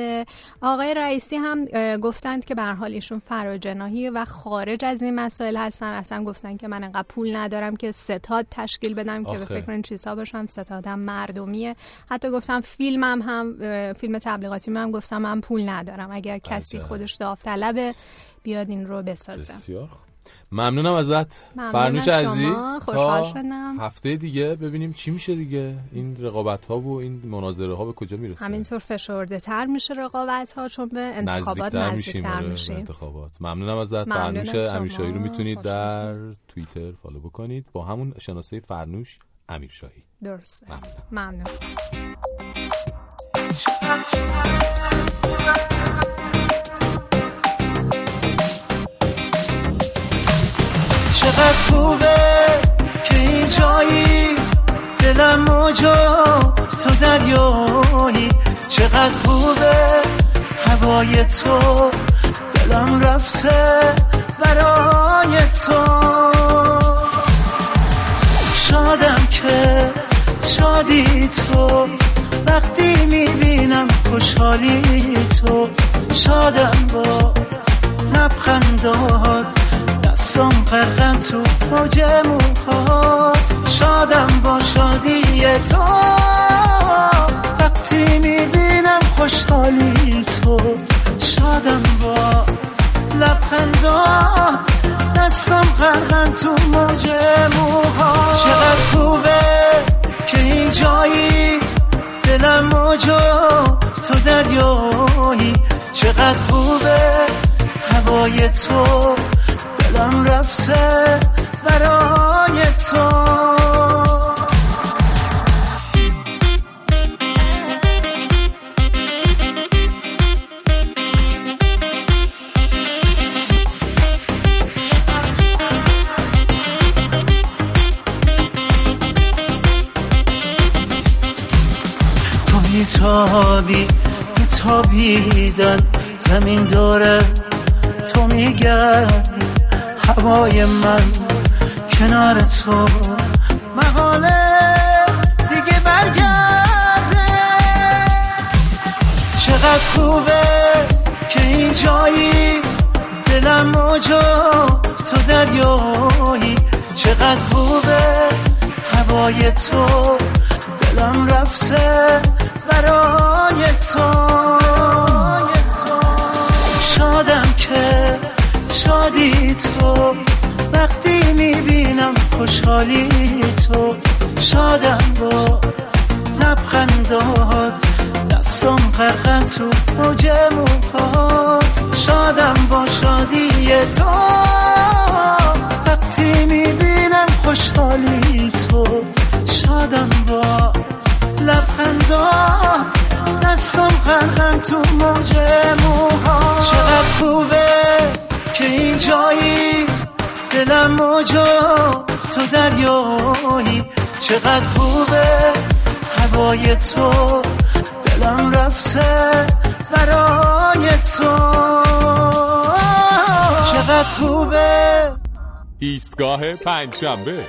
آقای رئیسی هم گفتند که به حال ایشون فراجناهی و خارج از این مسائل هستن. اصلا گفتن که من انقدر پول ندارم که ستاد تشکیل بدم که به آخه. فکر این چیزها باشم. ستادم مردمیه. حتی گفتم فیلمم هم فیلم تبلیغاتی هم گفتم من پول ندارم. اگر کسی. خودش داوطلبه بیاد این رو بسازه. بسیار. ممنونم ازت. ممنون فرنوش از. عزیز. خوشحال شدم. هفته دیگه ببینیم چی میشه دیگه. این رقابت ها و این مناظره ها به کجا می‌رسه؟ همینطور فشرده تر میشه رقابت ها چون به انتخابات نزدیکتر میشیم نزدیکتر آره، میشیم. انتخابات. ممنونم ازت فرنوش. امیرشاهی رو می‌تونید در توییتر فالو بکنید. با همون شناسه فرنوش امیرشاهی. درسته. ممنون. ممنون. چقدر خوبه که این جایی دلم موجا تو دریایی. چقدر خوبه هوای تو دلم رفته برای تو. شادم که شادی تو. وقتی می‌بینم خوشحالی تو شادم با لبخندات دستم غرقم تو موج موهات. شادم با شادی تو. وقتی می‌بینم خوشحالی تو شادم با لبخندات دستم غرقم تو موج موهات. چقدر خوبه. که این جایی؟ دلم موجا تو دریایی. چقدر خوبه هوای تو دلم رفته برای تو. تو میتابی میتابیدن زمین داره تو میگردی. هوای من کنار تو. محاله دیگه برگرده. چقدر خوبه که این جایی دلم موجا تو دریایی. چقدر خوبه هوای تو. دلم رفته. برای تو. شادم که شادی تو. وقتی می‌بینم خوشحالی تو. شادم با لبخندات دستم غرقن تو موج موهات. شادم با شادی تو. وقتی می‌بینم خوشحالی تو. شادم با لبخندات دستم غرقن تو موج موهات چقدر خوبه که این جایی دلم موجا تو دریایی. چقدر خوبه هوای تو دلم رفته برای تو. چقدر خوبه. ایستگاه پنجشنبه.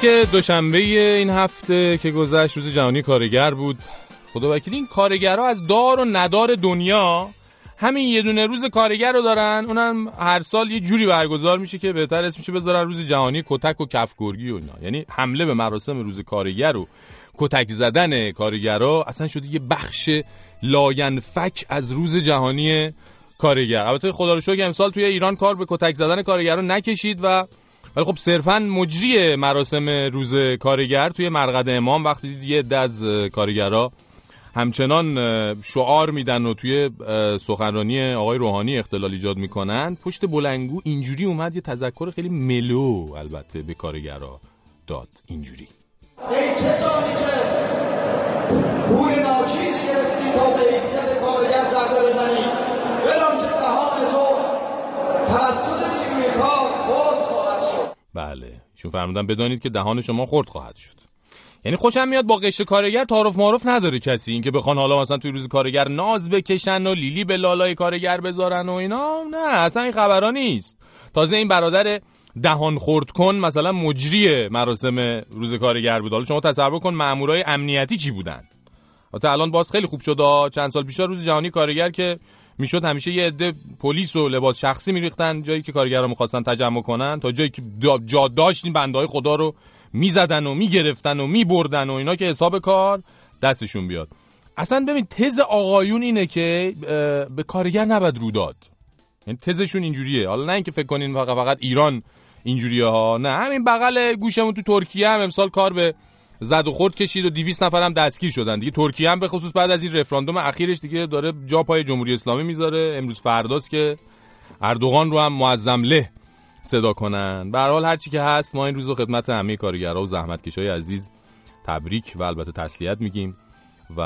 که دوشنبه این هفته که گذشت روز جهانی کارگر بود. خداوکیلی این کارگرها از دار و ندار دنیا همین یه دونه روز کارگر رو دارن. اونم هر سال یه جوری برگزار میشه که بهتر اسمشو بذارن روز جهانی کتک و کفگرگی و اینا. یعنی حمله به مراسم روز کارگر و کتک زدن کارگرها اصلا شده یه بخش لاینفک از روز جهانی کارگر. البته خدا رو شکر امسال توی ایران کار به کتک زدن کارگران نکشید و ولی خب صرفا مجری مراسم روز کارگر توی مرقد امام وقتی دید یه اه، کارگرا همچنان شعار میدن و توی سخنرانی آقای روحانی اختلال ایجاد می‌کنن پشت بلنگو اینجوری اومد یه تذکر خیلی ملو البته به کارگرا داد اینجوری. ای کسانی که پول ناچیزی گرفتی تا به ایستد کارگر ضربه بزنی بدان که دهان تو توسط نیروی کار خورد خواهد شد بله. ایشون فرمودن بدانید که دهان شما خرد خواهد شد. یعنی خوشم میاد با قشر کارگر تعارف معارف نداره کسی. اینکه بخوان حالا مثلا توی روز کارگر ناز بکشن و لیلی به لالای کارگر بذارن و اینا نه اصلا این خبرا نیست. تازه این برادر دهان خورد کن مثلا مجری مراسم روز کارگر بود. حالا شما تصور کن مامورای امنیتی چی بودن؟ البته الان باز خیلی خوب شد. چند سال پیش روز جهانی کارگر که می‌شد همیشه یه عده پلیس و لباس شخصی میریختن جایی که کارگرا می‌خواستن تجمع کنن تا جایی که جا داشت این بنده های خدا رو می‌زدن و می‌گرفتن و میبردن و اینا که حساب کار دستشون بیاد. اصلا ببین تز آقایون اینه که به کارگر نباید رو داد. یعنی تزشون اینجوریه. حالا نه اینکه فکر کنین فقط فقط ایران اینجوریه ها نه همین بغل گوشمون تو ترکیه هم امسال کار به زد و خورد کشید و 200 نفر هم دستگیر شدن. دیگه ترکیه هم به خصوص بعد از این رفراندوم اخیرش دیگه داره جا پای جمهوری اسلامی می‌ذاره. امروز فرداست که اردوغان رو هم معظم له صدا کنن. به هر حال هر چی که هست ما این روز رو خدمت همه کارگرها و زحمتکشای عزیز تبریک و البته تسلیت میگیم و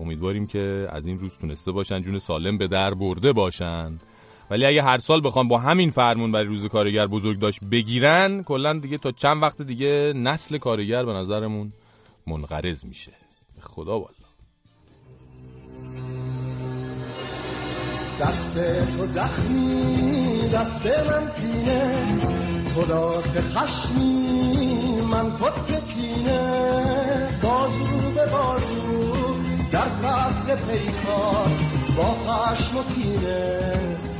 امیدواریم که از این روز تونسته باشن جون سالم به در برده باشن. ولی اگه هر سال بخوام با همین فرمون برای روز کارگر بزرگ داشت بگیرن کلا دیگه تا چند وقت دیگه نسل کارگر به نظرمون منقرض میشه. خدا والا دست تو زخمی دست من پینه. تو داس خشمی من کت کینه. بازو به بازو در فصل پیکار با خشم و کینه.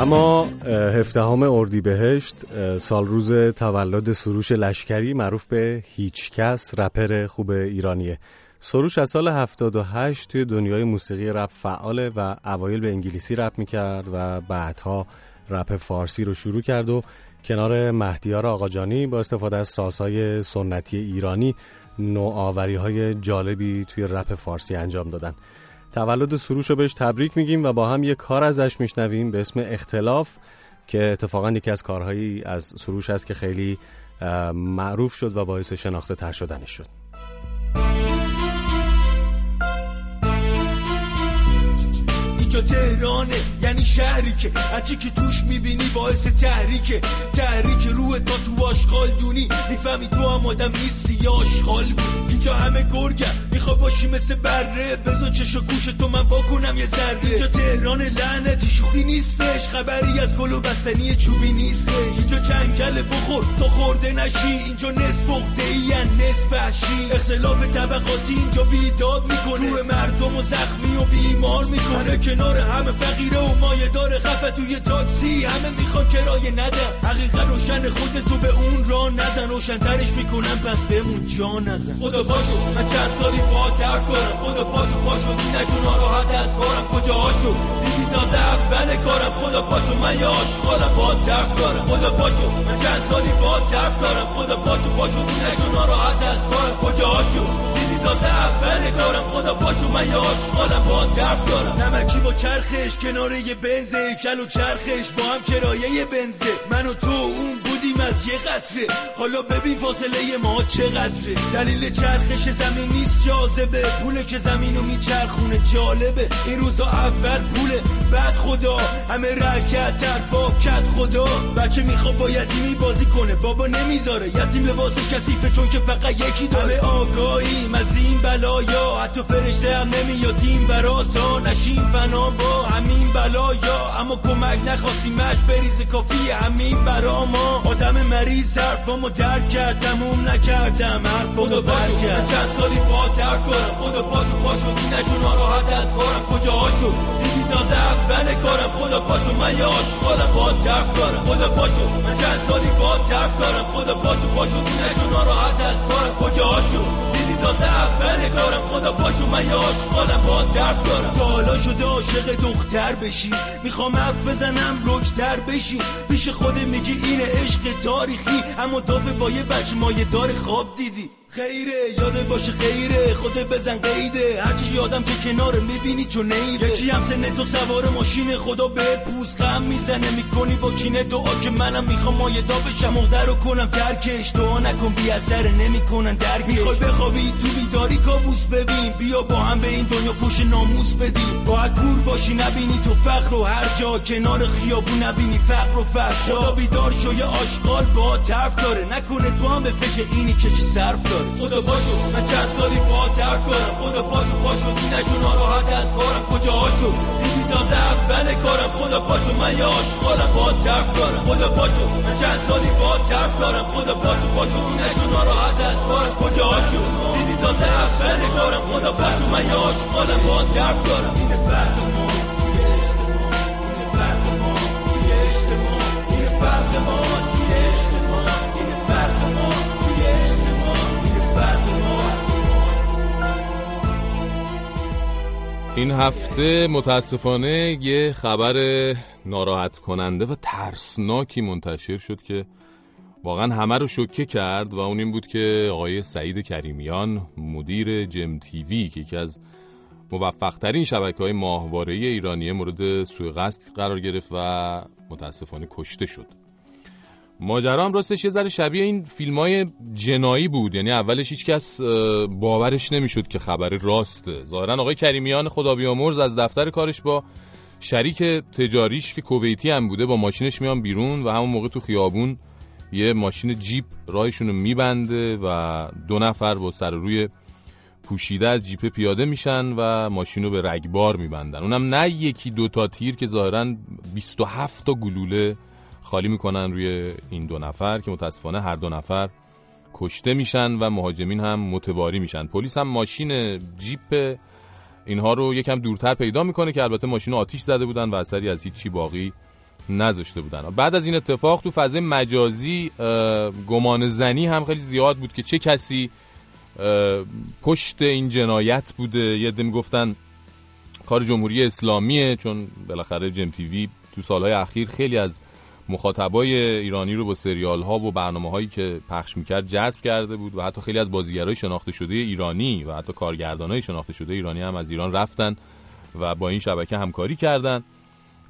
اما هفدهم اردیبهشت سال روز تولد سروش لشکری معروف به هیچکس رپر خوب ایرانیه. سروش از سال 78 توی دنیای موسیقی رپ فعاله و اوایل به انگلیسی رپ می‌کرد و بعدها رپ فارسی رو شروع کرد و کنار مهدیار آقاجانی با استفاده از سازهای سنتی ایرانی نوآوری های جالبی توی رپ فارسی انجام دادن. تولد سروش رو بهش تبریک میگیم و با هم یه کار ازش میشنویم به اسم اختلاف که اتفاقا یکی از کارهایی از سروش هست که خیلی معروف شد و باعث شناخته تر شدنش شد. تهرانه یعنی شهری که هرچی که توش می‌بینی باعث تحریکه. تحریک روح تا تو آشغال دونی. می‌فهمی تو هم آدم نیستی یا آشغال. اینجا همه گرگم میخوا باشی مثل بره. بزا چش و گوش تو من واکنم یه ذره. اینجا تهران لعنتی شوخی نیستش. خبری از گل و بستنی چوبی نیستش. اینجا جنگل بخور. تو خورده نشی. اینجا نصف اخته ای نصف وحشی. اختلاف طبقاتی اینجا بیداد می‌کنه. روح مردم و زخمی و بیمار می‌کنه. کنار همه فقیره و مایه داره خفه توی تاکسی همه می‌خوان کرایه نده. حقیقت روشن خود تو به اون را نزن روشنترش می‌کنم پس بمون جا نزن. خدا پاشو من چند سالی با ترک کنم خدا پاشو پاشو دینشو ناراحت از کارم. کجا هاشو دیدی تازه اول کارم. خدا پاشو من یه آشغالم با ترک دارم. خدا پاشو من چند سالی با ترک دارم. خدا پاشو پاشو دینشو ناراحت از کارم. کجا دیدی تازه اول کارم خدا پاشو من یه آشغالم با ترک دارم. نمکی با چرخش کنار یه بنزه کل و چرخش با هم کرایه یه بنزه. من و تو اون بودیم از یه قطره. حالا ببین فاصله ما چقدره. دلیل چرخش زمین نیست جاذبه. پوله که زمینو میچرخونه جالبه. این روزا اول پوله. بعد خدا. همه رکت با کت خدا. بچه می‌خواد با یتیمی بازی کنه. بابا نمی‌ذاره. یتیم لباس کثیفه چون که فقط یکی داره. همه آگاهیم از این بلایا حتی فرشته هم نمیاد. این برا تا نشیم فنا با همین بلایا. اما کمک نخواستیمش بریز کافی همین برا ما. آدم مریض حرفامو درک کرد تموم نکردم حرفامو بر کرد چند سالی با ترک کنم خدا پاشو پاشو دینشو ناراحت از کارم. کجا هاشو دیدی تازه اول کارم. خدا پاشو من یه آشغالم با ترک دارم خدا پاشو من چند سالی با ترک دارم خدا پاشو پاشو دینشو ناراحت از کارم. کجا هاشو دیدی تازه اول کارم خدا پاشو من یه آشغالم با ترک دارم. حالا شده عاشق دختر بشی. می‌خوام حرف بزنم رکتر بشی. پیش خود میگی اینه عشق تاریخی. اما دافه با یه بچه مایه دار خواب دیدی. خیره یاد باشه خیره خود بزن قیده. هرچی یادم که کنار می‌بینی چون نیره یکی هم سن تو سوار ماشین خدا به پوست غم می‌زنه. می‌کنی با کینه دعا که منم می‌خوام مایه دا بشم. مقدر رو کنم ترکش دعا نکن بی اثر نمی‌کنن درک می‌خوای بخوابی تو بیداری کابوس ببین. بیا با هم به این دنیا پوش ناموس بدیم. باید کور باشی نبینی تو فقر و هر جا. کنار خیابون نبینی فقر و فحشا خدا بیدار شو یه آشغال با طرف داره. نکنه تو هم به فکر اینی که چی صرف داره. خدا پاشو من چند سالی با ترک کنم خدا پاشو پاشو. دینشو ناراحت از کارم. کجا هاشو دیدی تازه اول کارم. خدا پاشو. من یه آشغالم با ترک دارم. خدا پاشو. من چند سالی با ترک دارم. خدا پاشو پاشو. دینشو ناراحت از کارم. کجا هاشو دیدی تازه اول کارم. خدا پاشو. من یه آشغالم با ترک دارم. اینه فرق ما فرق ما توی اجتماع اینه فرق ما توی اجتماع اینه فرق ما. این هفته متاسفانه یه خبر ناراحت کننده و ترسناکی منتشر شد که واقعا همه رو شوکه کرد و اون این بود که آقای سعید کریمیان مدیر جم تیوی که یکی از موفق ترین شبکه های ماهواره ایرانی مورد سوء قصد قرار گرفت و متاسفانه کشته شد. ماجرا راستش یه ذره شبیه این فیلم های جنایی بود. یعنی اولش هیچ کس اه، باورش نمی‌شد که خبر راسته. ظاهرا آقای کریمیان خدا بیامرز از دفتر کارش با شریک تجاریش که کویتی هم بوده با ماشینش میان بیرون و همون موقع تو خیابون یه ماشین جیپ راهشون رو میبنده و دو نفر با سر روی پوشیده از جیپ پیاده میشن و ماشین رو به رگبار میبندن. اونم نه یکی دو تا تیر که ظاهرا 27 تا گلوله خالی می‌کنن روی این دو نفر که متاسفانه هر دو نفر کشته میشن و مهاجمین هم متواری میشن. پلیس هم ماشین جیپ اینها رو یکم دورتر پیدا می‌کنه که البته ماشین آتیش زده بودن و اثری از هیچ چی باقی نذاشته بودن. بعد از این اتفاق تو فضای مجازی گمان زنی هم خیلی زیاد بود که چه کسی پشت این جنایت بوده. یه عده می‌گفتن کار جمهوری اسلامیه چون بالاخره جم تیوی تو سالهای اخیر خیلی از مخاطبای ایرانی رو با سریال ها و برنامه هایی که پخش می‌کرد جذب کرده بود و حتی خیلی از بازیگرای شناخته شده ایرانی و حتی کارگردانای شناخته شده ایرانی هم از ایران رفتن و با این شبکه همکاری کردن.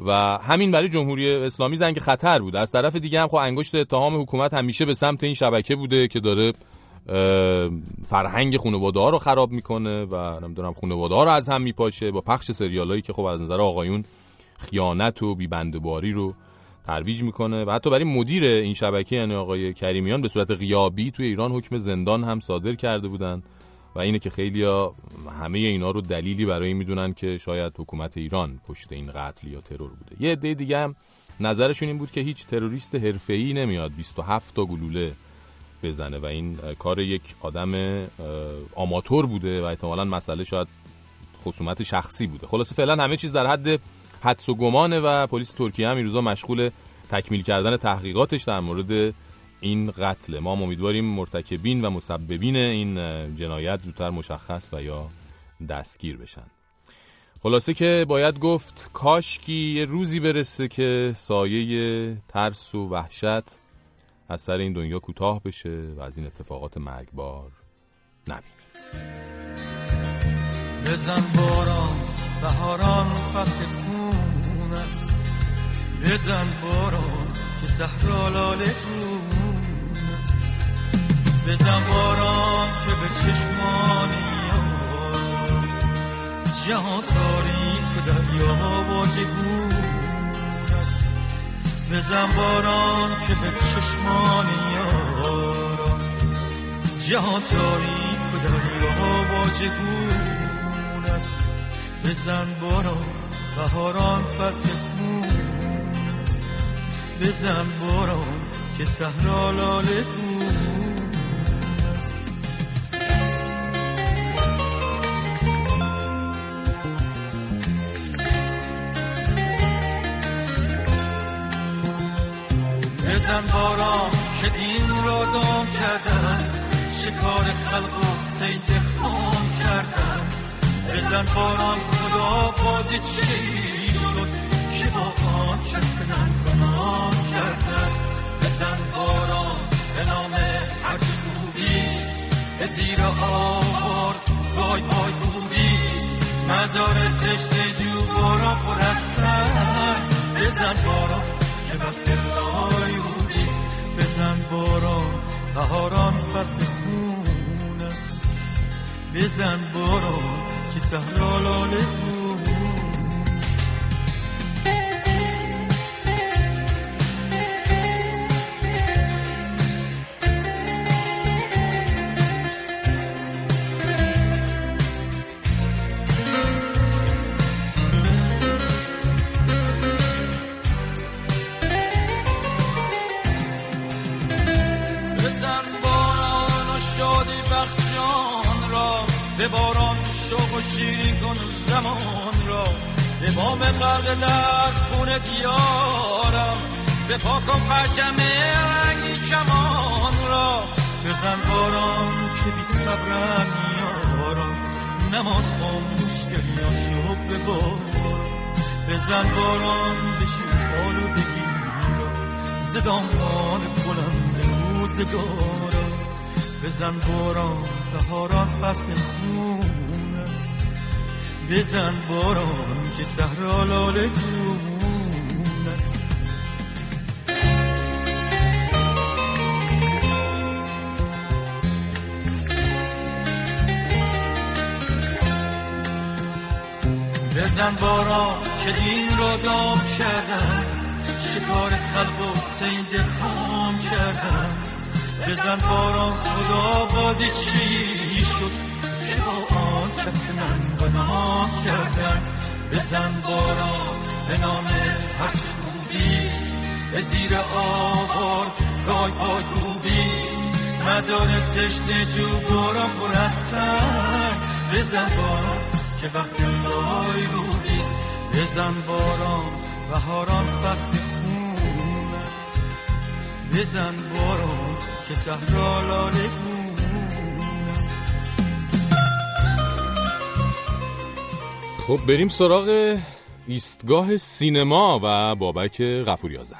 و همین برای جمهوری اسلامی زنگ خطر بود. از طرف دیگه هم خب انگشت اتهام حکومت همیشه به سمت این شبکه بوده که داره فرهنگ خانواده ها رو خراب می‌کنه و نمی‌دونم خانواده ها رو از هم میپاشه با پخش سریالایی که خب از نظر آقایون خیانت و بیبندوباری رو ترویج می‌کنه و حتی برای مدیر این شبکه یعنی آقای کریمیان به صورت غیابی توی ایران حکم زندان هم صادر کرده بودن و اینه که خیلی همه اینا رو دلیلی برای می‌دونن که شاید حکومت ایران پشت این قتل یا ترور بوده. یه عده دیگه هم نظرشون این بود که هیچ تروریست حرفه‌ای نمیاد 27 تا گلوله بزنه و این کار یک آدم آماتور بوده و احتمالا مسئله شاید خصومت شخصی بوده. خلاصه فعلا همه چیز در حد حدس و گمانه و پلیس ترکیه هم این روزا مشغول تکمیل کردن تحقیقاتش در مورد این قتل. ما امیدواریم مرتکبین و مسببین این جنایت زودتر مشخص و یا دستگیر بشن. خلاصه که باید گفت کاشکی یه روزی برسه که سایه ترس و وحشت از سر این دنیا کوتاه بشه و از این اتفاقات مرگبار نبینیم. بزن باران بهاران فصل خون است. بزن باران که صحرا لاله گون است. بزن باران که به چشمانی جهان تاریک و دریا واژگون است. بزن باران که به چشمانی جهان تاریک و دریا واژگون است. بزن باران بهاران فصل خون. بزن باران که صحرا لاله است بزن باران که دین را دام کردن شکار خلق و سید بزن باران خدا بازی چی شد؟ که با آن کس به گناه کردن بزن باران به نام هرچی خوبیست به زیر آوار وای وای بودیست مزار تشت جو باران پر بزن باران که وقت لایونیست بزن باران بهاران فصل خون است. بزن باران که صحرا لاله گون بزن را به باران شوق و شیرین کن زمان را. به بام قلب در خون دیارم به پاکم پرچم رنگی کمان را. بزن باران که بی صبرم یارم نماد خاموش گریا شو به بار بزن باران بشین آلودگی را زدامان بلند روزگارم. بزن باران بهاران فصل خون بزن باران که صحرا لاله گون است. بزن باران که دین را دام کردن شکار خلق و سید خام کردن. بزن باران خدا بازی چی شد؟ که با آن کس به من گناه کردن بزن باران به نام هرچه خوبیست به زیر آوار گای پای گوبیست مزار تشت جو باران پر از بزن باران که وقت لای روبیست بزن باران بهاران فصل خون است بزن باران که صحرا لاله گون خب بریم سراغ ایستگاه سینما و بابک غفوری آذر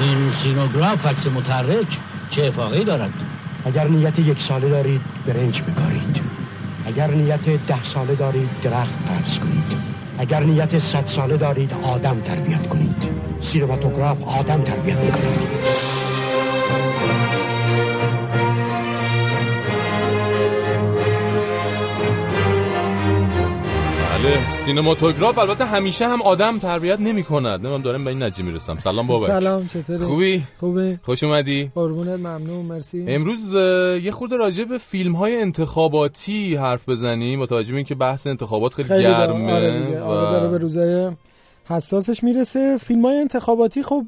این سینوگراف عکس متحرک چه افاقه‌ای دارد؟ اگر نیت یک ساله دارید برنج بکارید. اگر نیت ده ساله دارید درخت غرس کنید. اگر نیت صد ساله دارید آدم تربیت کنید. سینماتوگراف آدم تربیت می‌کنید بله. سینماتوگراف البته همیشه هم آدم تربیت نمی کند نمی‌دونم دارم به این نتیجه می‌رسم. سلام بابک. سلام چطوری؟ خوبی؟ خوبی. خوش اومدی. قربونت ممنون مرسی. امروز یه خورده راجع به فیلم های انتخاباتی حرف بزنیم با توجه به اینکه بحث انتخابات خیلی, خیلی. گرمه آره. آره داره به روزای حساسش می‌رسه. فیلم های انتخاباتی خب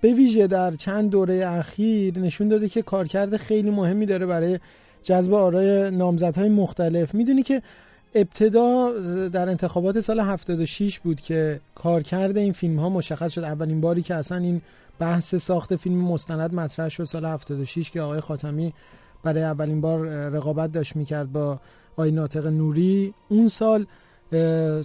به ویژه در چند دوره اخیر نشون داده که کارکرد خیلی مهمی داره برای جذب آرای نامزدهای مختلف. می‌دونی که ابتدا در انتخابات سال 76 بود که کارکرد این فیلم ها مشخص شد. اولین باری که اصلا این بحث ساخت فیلم مستند مطرح شد سال 76 که آقای خاتمی برای اولین بار رقابت داشت می‌کرد با آقای ناطق نوری. اون سال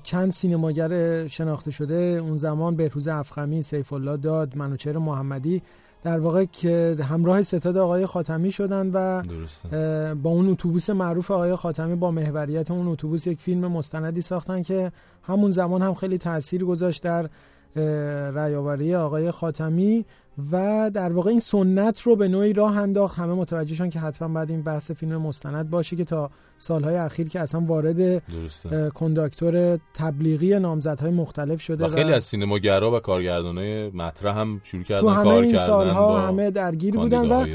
چند سینماگر شناخته شده. اون زمان بهروز افخمی سیف الله داد منوچهر محمدی در واقع که همراه ستاد آقای خاتمی شدن و درسته. با اون اتوبوس معروف آقای خاتمی با محوریت اون اتوبوس یک فیلم مستندی ساختن که همون زمان هم خیلی تاثیر گذاشت در اه، رأی‌آوری آقای خاتمی و در واقع این سنت رو به نوعی راه انداخت همه متوجه شدن که حتما بعد این بحث فیلم مستند باشه که تا سالهای اخیر که اصلا وارد کنداکتور تبلیغی نامزدهای مختلف شده و خیلی از سینماگرا و کارگردانای مطرح هم شروع کردن تو همه کار این سالها همه درگیر بودن و.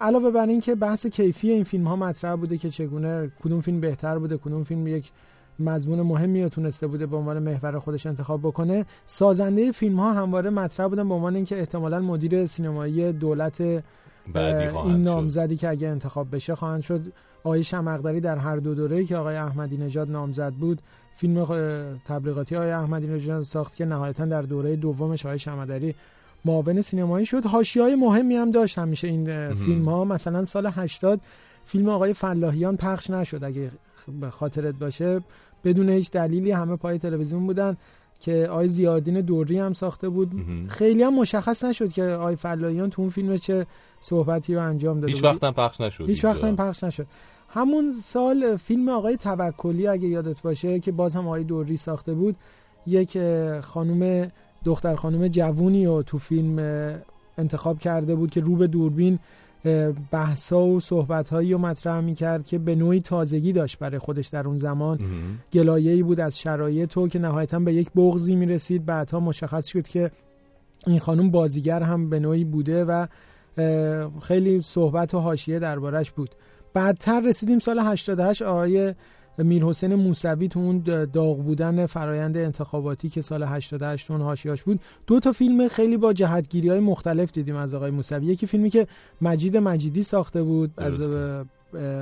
علاوه بر این که بحث کیفی این فیلم ها مطرح بوده که چگونه کدوم فیلم بهتر بوده کدوم فیلم یک مضمون مهمی رو تونسته بوده به عنوان محور خودش انتخاب بکنه. سازنده فیلم ها همواره مطرح بودن به عنوان اینکه احتمالا مدیر سینمایی دولت این. نامزدی که اگه انتخاب بشه خواهند شد. آقای شمقدری در هر دو دوره که آقای احمدی نژاد نامزد بود فیلم تبلیغاتی آقای احمدی نژاد ساخت که نهایتا در دوره دومش آقای شمقدری معاون سینمایی شد. های مهمی هم داشت همیشه این فیلم ها مثلا سال 80 فیلم آقای فلاحیان پخش نشد. اگه به خاطرت باشه بدون هیچ دلیلی همه پای تلویزیون بودن که آقای زیادین دوری هم ساخته بود خیلی هم مشخص نشد که آقای فلاحیان تو اون فیلم چه صحبتی رو انجام داده هیچ. وقت هم پخش نشد هیچ وقت. هم پخش نشد همون سال فیلم آقای توکلی اگه یادت باشه که باز هم آقای دوری ساخته بود یک خانم دختر خانم جوونی رو تو فیلم انتخاب کرده بود که رو به دوربین بحثا و صحبتهایی رو مطرح می‌کرد که به نوعی تازگی داشت برای خودش در اون زمان. گلایه‌ای بود از شرایط و که نهایتا به یک بغضی می‌رسید. بعدها مشخص شد که این خانم بازیگر هم به نوعی بوده و خیلی صحبت و حاشیه دربارش بود. بعدتر رسیدیم سال 88 آقای میر حسین موسوی تو اون داغ بودن فرایند انتخاباتی که سال 88 اون حاشیه‌اش بود دو تا فیلم خیلی با جهتگیری های مختلف دیدیم از آقای موسوی. یکی فیلمی که مجید مجیدی ساخته بود از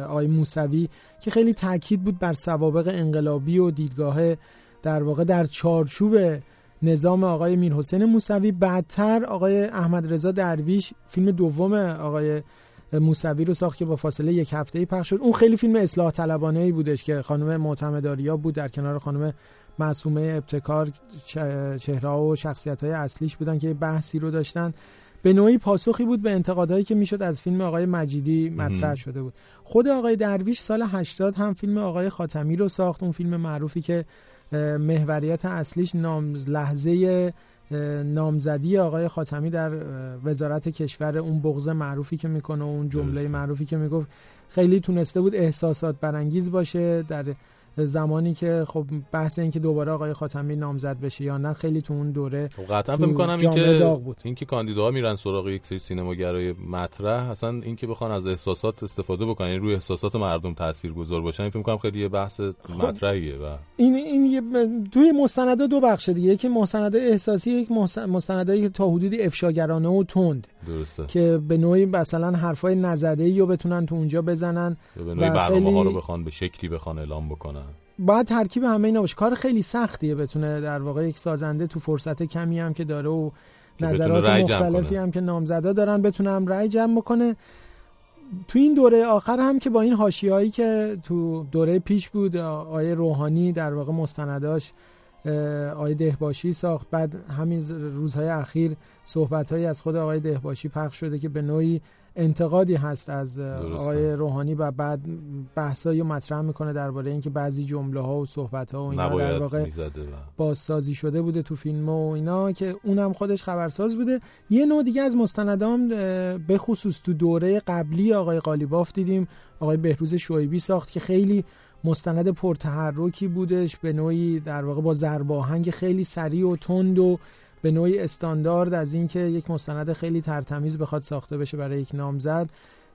آقای موسوی که خیلی تاکید بود بر سوابق انقلابی و دیدگاه در واقع در چارچوب نظام آقای میر حسین موسوی. بعدتر آقای احمد رضا درویش فیلم دوم آقای موسوی رو ساخت که با فاصله یک هفته ای پخش شد. اون خیلی فیلم اصلاح طلبانه ای بودش که خانم معتمداریا بود در کنار خانم معصومه ابتکار چه- چهره و شخصیت های اصلیش بودن که بحثی رو داشتن. به نوعی پاسخی بود به انتقادهایی که می‌شد از فیلم آقای مجیدی مطرح شده بود. خود آقای درویش سال 80 هم فیلم آقای خاتمی رو ساخت. اون فیلم معروفی که محوریت اصلیش نام لحظه نامزدی آقای خاتمی در وزارت کشور اون بغض معروفی که می‌کنه و اون جمله معروفی که می‌گفت خیلی تونسته بود احساسات برانگیز باشه در زمانی که خب بحث این که دوباره آقای خاتمی نامزد بشه یا نه خیلی تو اون دوره خب قطعا فکر می‌کنم اینکه داغ بود. اینکه کاندیداها میرن سراغ یک سری سینماگرای مطرح اصلا اینکه بخوان از احساسات استفاده بکنن یعنی روی احساسات مردم تاثیرگذار باشن فکر می‌کنم خیلی یه بحث مطرحیه و این این یه توی مستندا دو بخش دیگه یکی مستند احساسی یک مست- مستندایی که تا حدودی افشاگرانه و تند. درسته. که به نوعی مثلا حرفای نزده ای رو بتونن تو اونجا بزنن یا به نوعی برنامه ها رو بخوان به شکلی بخوان اعلام بکنن. باید ترکیب همه اینا باشه. کار خیلی سختیه بتونه در واقع یک سازنده تو فرصت کمی هم که داره و نظرات مختلفی. هم که نامزدا دارن بتونه هم رأی جمع بکنه. تو این دوره آخر هم که با این حاشیه‌ای که تو دوره پیش بود آقای روحانی در واقع مستنداش آقای دهباشی ساخت. بعد همین روزهای اخیر صحبتهایی از خود آقای دهباشی پخش شده که به نوعی انتقادی هست از. آقای روحانی و بعد بحثایی مطرح می‌کنه درباره اینکه بعضی جمله ها و صحبت ها و اینا در واقع بازسازی شده بوده تو فیلم و اینا که اونم خودش خبرساز بوده. یه نوع دیگه از مستندام به خصوص تو دوره قبلی آقای قالیباف دیدیم. آقای بهروز شعیبی ساخت که خیلی مستند پرتحرکی بودش به نوعی در واقع با ضرب آهنگ خیلی سریع و تند و به نوعی استاندارد از اینکه یک مستند خیلی ترتمیز بخواد ساخته بشه برای یک نامزد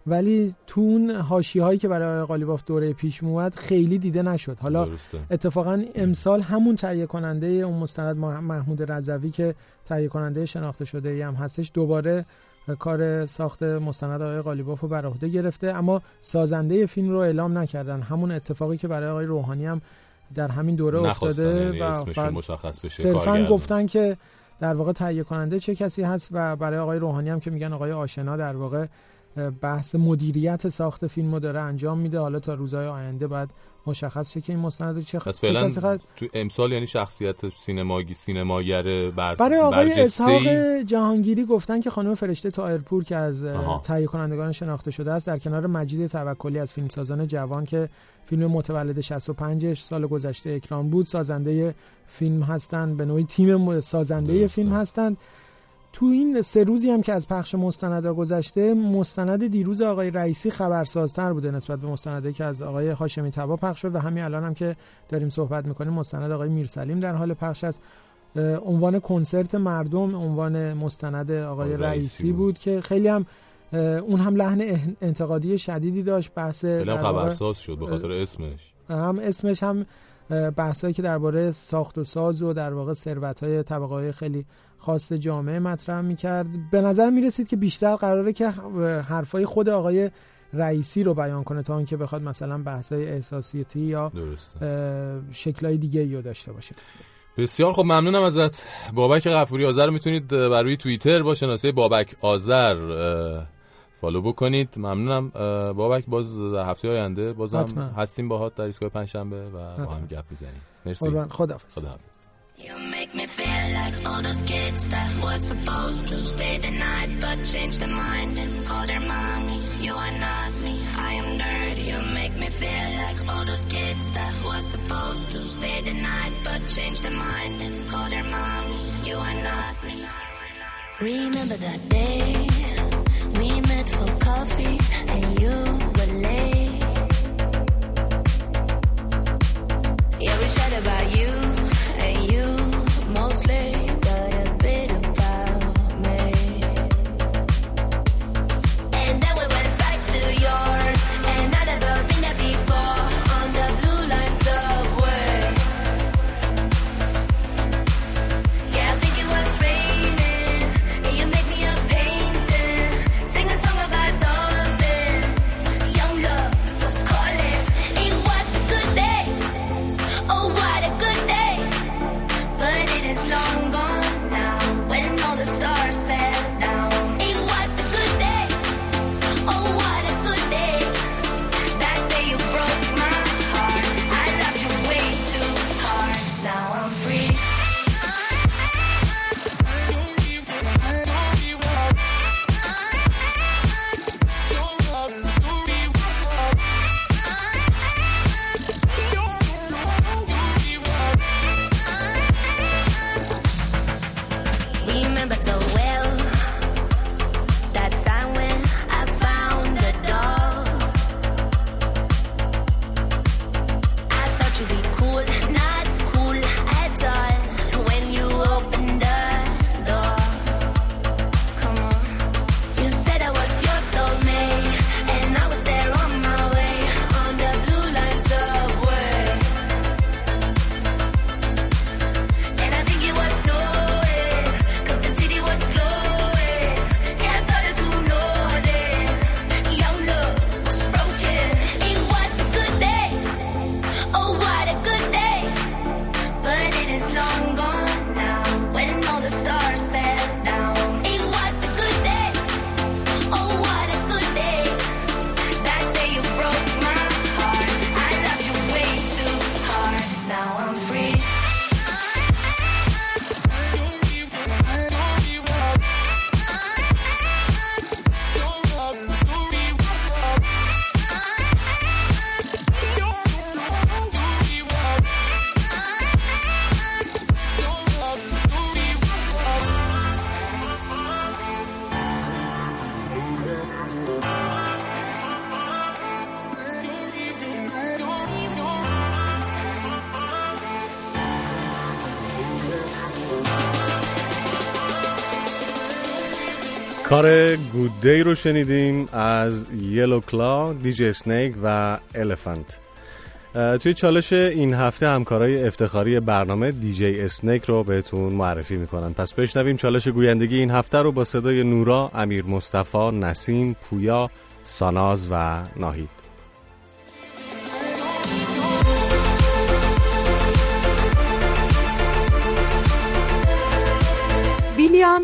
ولی تو اون حاشیه هایی که برای قالیباف دوره پیش اومد خیلی دیده نشد حالا درسته. اتفاقا امسال همون تهیه کننده اون مستند مح- محمود رضوی که تهیه کننده شناخته شده ای هم هستش دوباره کار ساخت مستند آقای قالیباف رو بر عهده گرفته. اما سازنده فیلم رو اعلام نکردن. همون اتفاقی که برای آقای روحانی هم در همین دوره افتاده یعنی فقط مشخص بشه صرفا. گفتن که در واقع تهیه کننده چه کسی هست و برای آقای روحانی هم که میگن آقای آشنا در واقع بحث مدیریت ساخت فیلم رو داره انجام میده. حالا تا روزهای آینده باید مشخص شه که این مستند چه, چه فعلا خواهد- تو امسال یعنی شخصیت سینماگی سینماگر بر برای آقای اسحاق جهانگیری گفتن که خانم فرشته تایرپور که از. تهیه کنندگان شناخته شده است در کنار مجید توکلی از فیلمسازان جوان که فیلم متولد 65 سال گذشته اکران بود سازنده فیلم هستند به نوعی تیم سازنده فیلم هستند. تو این سه روزی هم که از پخش مستندا گذشته مستند دیروز آقای رئیسی خبرسازتر بوده نسبت به مستنده که از آقای هاشمی تبا پخش شد و همین الان هم که داریم صحبت می‌کنیم مستند آقای میرسلیم در حال پخش است. عنوان کنسرت مردم عنوان مستند آقای رئیسی بود. که خیلی هم اون هم لحن انتقادی شدیدی داشت بحث خبرساز شد به خاطر اسمش. هم اسمش هم بحثایی که درباره ساخت و ساز و در واقع ثروت های طبقه های خیلی خاص جامعه مطرح می‌کرد. به نظر می‌رسید که بیشتر قراره که حرفای خود آقای رئیسی رو بیان کنه تا اینکه بخواد مثلا بحثای احساسیتی یا شکلای دیگه رو داشته باشه. بسیار خب ممنونم ازت. بابک غفوری آذر رو می‌تونید بر روی توییتر با شناسه بابک آذر فالو بکنید. ممنونم بابک باز هفته آینده بازم حتما. هستیم باهات در ایستگاه پنجشنبه و با. هم گپ می‌زنیم. مرسی. خداحافظ. bed like all those kids that was supposed to stay the night but change their mind and call their mommy. You are not me, I am dirty. You make me feel like all those kids that was supposed to stay the night but change their mind and call their mommy. You are not me. Remember that day we met for coffee and you were late. Yeah, کار گود دی رو شنیدیم از یلو کلا، دیجی اسنیک و الفنت توی چالش این هفته همکارای افتخاری برنامه دیجی اسنیک رو بهتون معرفی می‌کنن. پس بشنویم چالش گویندگی این هفته رو با صدای نورا، امیر مصطفی، نسیم، پویا، ساناز و ناهید.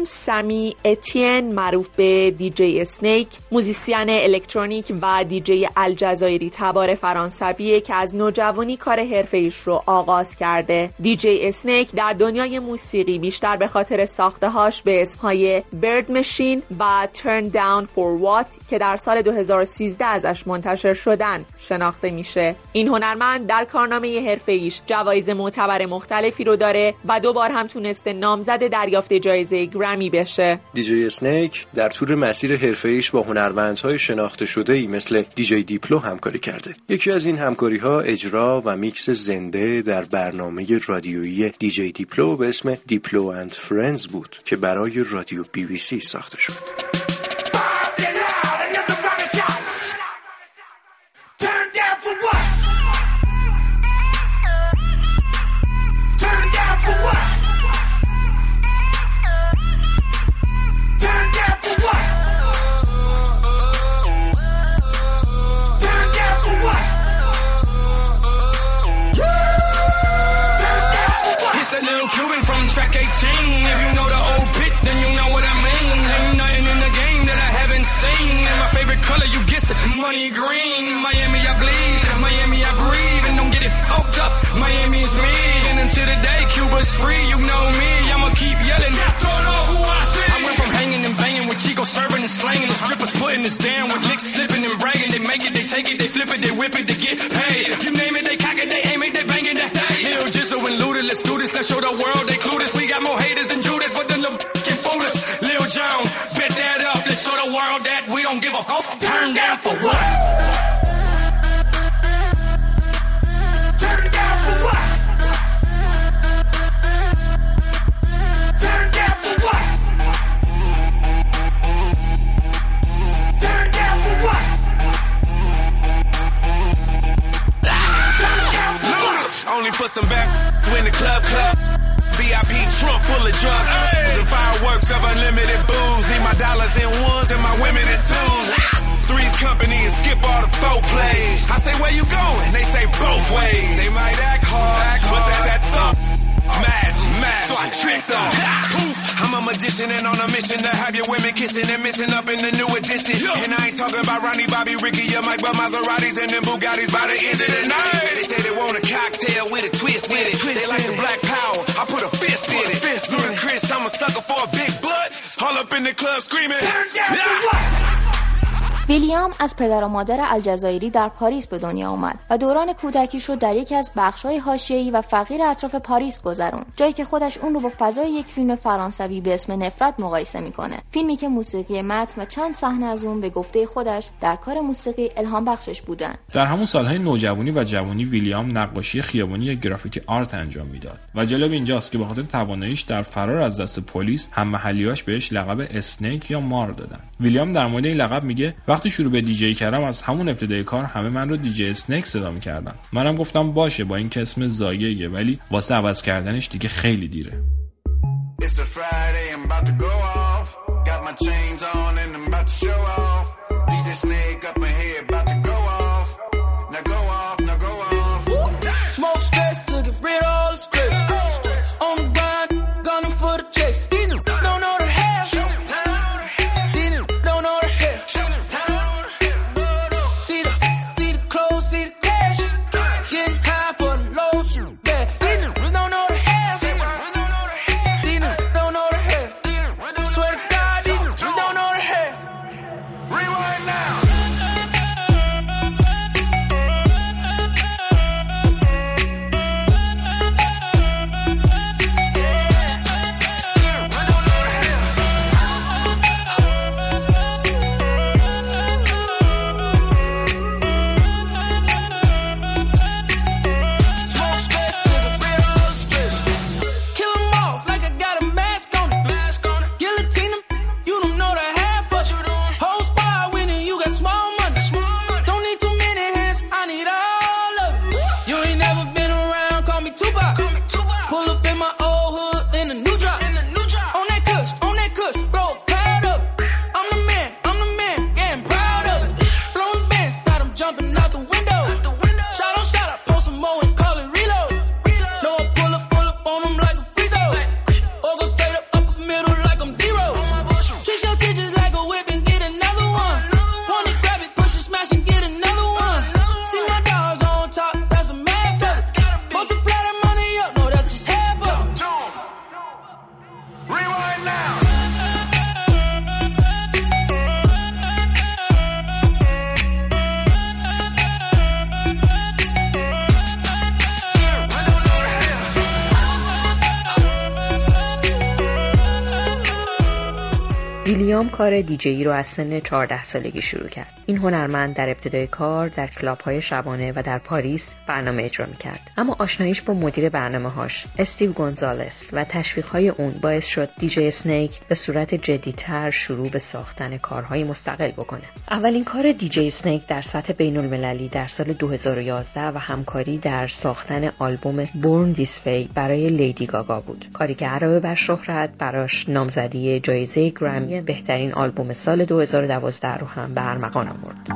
سمی اتین معروف به DJ Snake musician الکترونیک و دیجی الجزایری تبار فرانسویه که از نوجوانی کار حرفه رو آغاز کرده. DJ Snake در دنیای موسیقی بیشتر به خاطر ساخته هاش به اسمهای Bird Machine و Turn Down for What که در سال 2013 ازش منتشر شدن شناخته میشه. این هنرمند در کارنامه حرفه ایش جوایز معتبر مختلفی رو داره و دو بار هم تونسته نامزد دریافت جایزه گرمی بشه DJ Snake در طول مسیر حرفه‌ایش با هنرمندهای شناخته شده ای مثل DJ Diplo همکاری کرده. یکی از این همکاری ها اجرا و میکس زنده در برنامه رادیویی DJ Diplo به اسم Diplo and Friends بود که برای رادیو بی بی سی ساخته شد. 18. If you know the old pit, then you know what I mean. Ain't nothing in the game that I haven't seen. And my favorite color, you guessed it, money green. Miami, I bleed. Miami, I breathe. And don't get it fucked up. Miami is me. And until the day Cuba's free, you know me. I'ma keep yelling. Don't know who I see. I went from hanging and banging with Chico serving and slanging. The strippers putting us down with licks slipping and bragging. They make it, they take it, they flip it, they whip it to get paid. You name it, they cock it, they aim it, they bang it, they Luda, let's show the world they clueless. We got more haters than Judas, but then the can fool us. Lil Jon, bet that up. Let's show the world that we don't give a fuck. Turn down for what? Turn down for what? Turn down for what? Turn down for what? Only for some back when the club club. VIP trunk full of drug and fireworks of unlimited booze. Need my dollars in ones and my women in twos. Three's company and skip all the folk play. I say where you going? They say both ways. They might act hard, but that that's up. Match, match. So I tricked them. I'm a magician and on a mission to have your women kissing and missing up in the new edition. And I ain't talking about Ronnie, Bobby, Ricky, or Mike, but Maseratis and them Bugattis by the end of the night. They say they want a cocktail with a twist in it. They like the black power. I put a fist in it. Fist Ludacris, I'm a sucker for a big butt. All up in the club screaming. Turn down Yeah. ویلیام از پدر و مادر الجزایری در پاریس به دنیا اومد و دوران کودکیش رو در یکی از بخش‌های حاشیه‌ای و فقیر اطراف پاریس گذرون جایی که خودش اون رو با فضای یک فیلم فرانسوی به اسم نفرت مقایسه می‌کنه. فیلمی که موسیقی متن و چند صحنه از اون به گفته خودش در کار موسیقی الهام بخشش بودن. در همون سالهای نوجوانی و جوانی ویلیام نقاشی خیابانی یا graffiti art انجام می‌داد و جالب اینجاست که به خاطر تواناییش در فرار از دست پلیس هم محلیاش بهش لقب Snake یا مار دادن. ویلیام در مورد این لقب میگه وقتی شروع به دیجی کردم از همون ابتدای کار همه من رو DJ Snake صدا می‌کردن. منم گفتم باشه با این که اسم ضایعیه ولی واسه عوض کردنش دیگه خیلی دیره. It's کار دیجی رو از سن 14 سالگی شروع کرد. این هنرمند در ابتدای کار در کلاب های شبانه و در پاریس برنامه اجرا می کرد. اما آشناییش با مدیر برنامه هاش استیو گونزالس و تشویق های اون باعث شد DJ Snake به صورت جدیتر شروع به ساختن کارهای مستقل بکنه. اولین کار DJ Snake در سطح بین المللی در سال 2011 و همکاری در ساختن آلبوم Born This Way برای لیدی گاگا بود. کاری که علاوه بر شهرت براش نامزدی جایزه گرمی بهترین آلبوم سال 2012 رو هم به ارمغان آورد.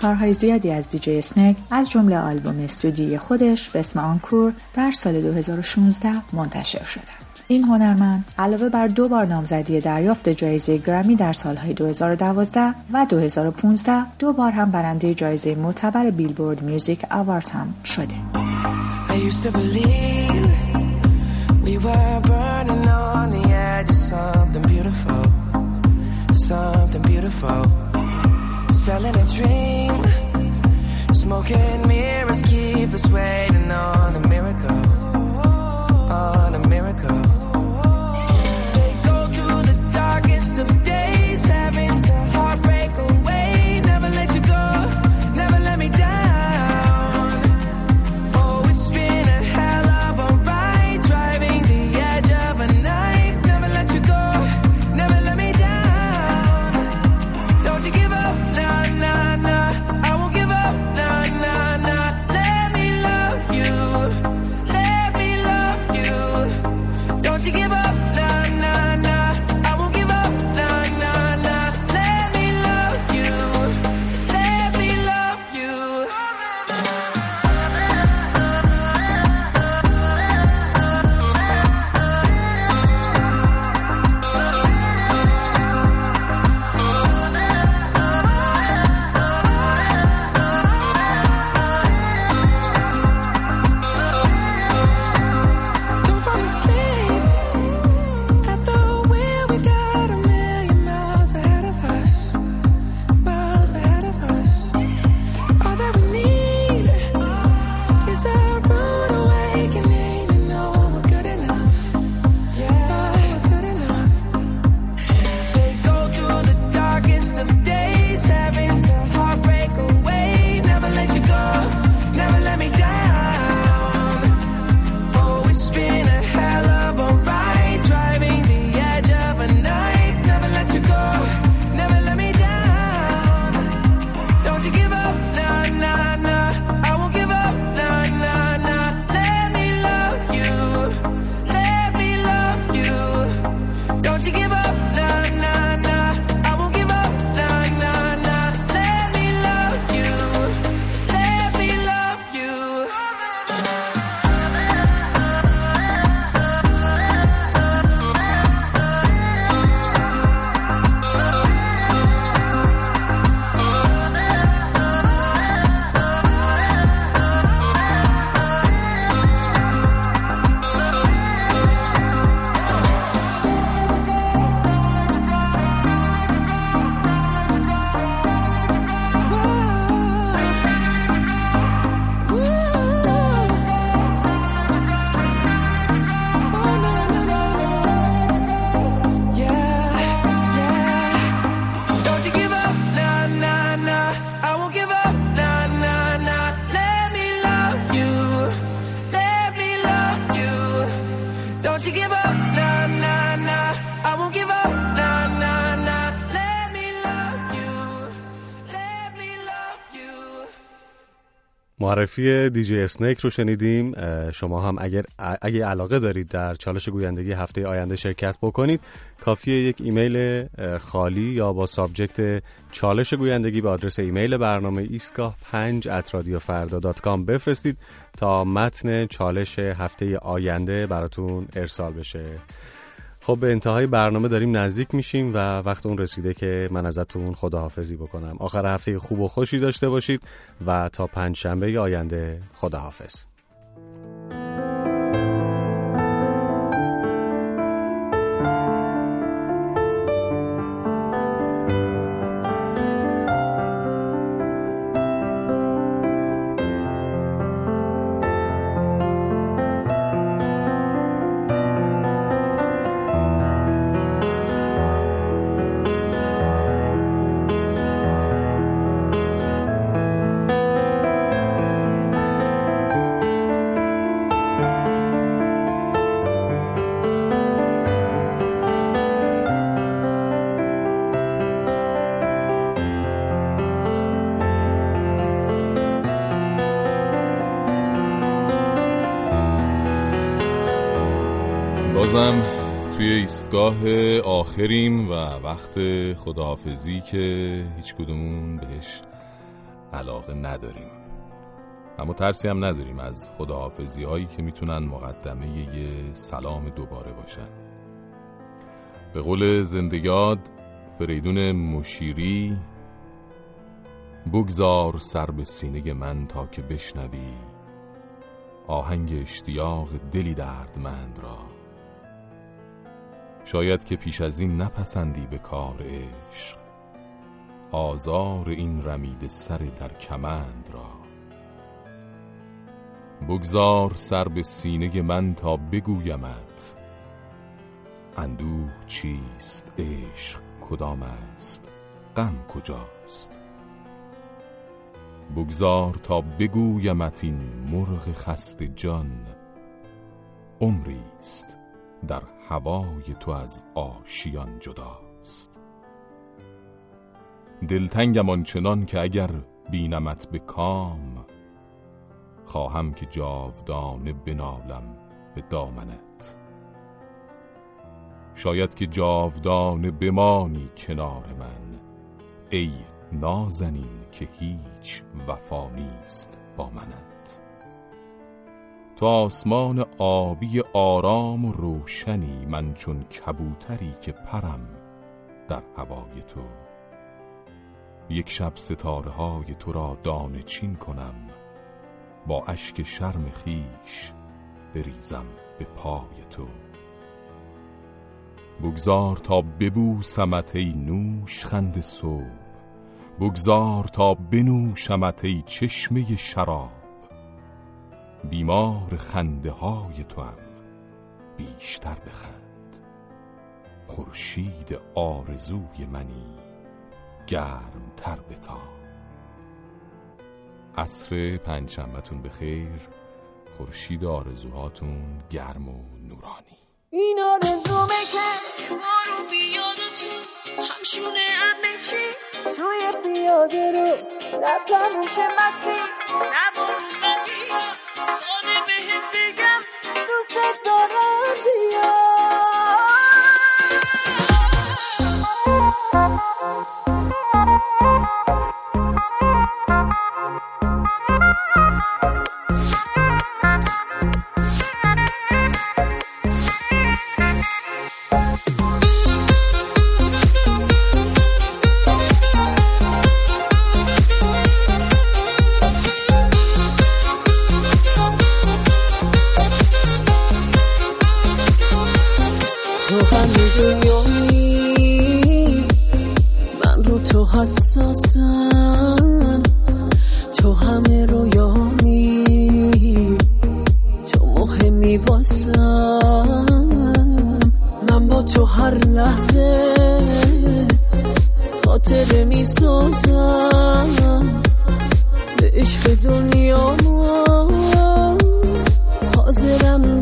کارهای زیادی از DJ Snake از جمله آلبوم استودیوی خودش به اسم Encore در سال 2016 منتشر شدند. این هنرمند علاوه بر دو بار نامزدی دریافت جایزه گرمی در سالهای 2012 و 2015 دو بار هم برنده جایزه معتبر Billboard Music Award هم شده. Used to Selling a dream, smoking mirrors keep us waiting on a miracle, on a miracle. They go through the darkest of days, having معرفی DJ Snake رو شنیدیم. شما هم اگر اگه علاقه دارید در چالش گویندگی هفته آینده شرکت بکنید کافیه یک ایمیل خالی یا با subject چالش گویندگی به آدرس ایمیل برنامه ایستگاه 5 @radiofarda.com بفرستید تا متن چالش هفته آینده براتون ارسال بشه. خب به انتهای برنامه داریم نزدیک میشیم و وقت اون رسیده که من ازتون خداحافظی بکنم. آخر هفته خوب و خوشی داشته باشید و تا پنج شنبه آینده خداحافظ. آخریم و وقت خداحافظی که هیچ کدومون بهش علاقه نداریم. اما ترسی هم نداریم از خداحافظی هایی که می‌تونن مقدمه یه سلام دوباره باشن. به قول زندگیاد فریدون مشیری بگذار سر به سینه من تا که بشنوی آهنگ اشتیاق دلی دردمند را. شاید که پیش از این نپسندی به کار عشق. آزار این رمید سر در کمند را. بگذار سر به سینه من تا بگویمت اندوه چیست عشق کدام است غم کجاست. بگذار تا بگویمت این مرغ خست جان عمریست در هوای تو از آشیان جداست. دلتنگم آنچنان که اگر بینمت به کام خواهم که جاودانه بنالم به دامنت. شاید که جاودانه بمانی کنار من ای نازنین که هیچ وفا نیست با منت. تو آسمان آبی آرام و روشنی من چون کبوتری که پرم در هوای تو. یک شب ستاره های تو را دانه چین کنم با اشک شرم خیش بریزم به پای تو. بگذار تا ببوسمت ای نوش خند صبح بگذار تا بنوشمت ای چشمه شراب. بیمار خنده های تو هم بیشتر بخند. خورشید آرزوی منی گرم تر بتا عصر پنجشنبهتون بخیر. خورشید آرزوهاتون گرم و نورانی. این آرزومه که ما رو بیاد تو همشونه هم بشی توی پیاده رو رتمون شه مسیر. نبارون بیاد ساده حساسم تو همه رویامی تو مهمی واسم. من با تو هر لحظه خاطره می سازم به عشق دنیا حاضرم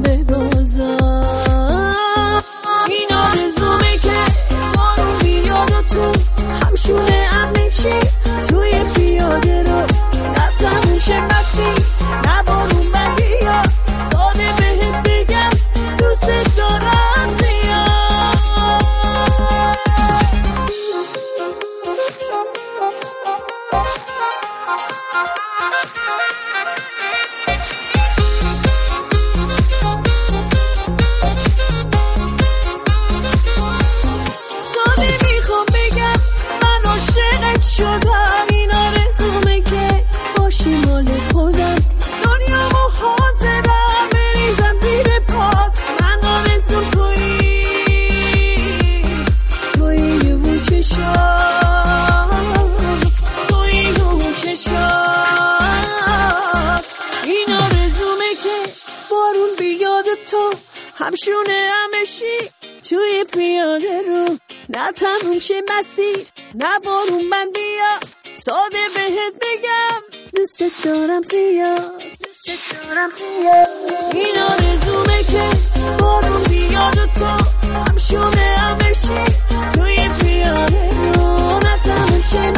نه شه مسیر؟ نه بارون من بیا. ساده بهت بگم. دوست دارم زیاد. دوست دارم زیاد. این آرزومه که بارون بیاد و تو هم شونه هم بشی. توی پیاده رو نه تموم شه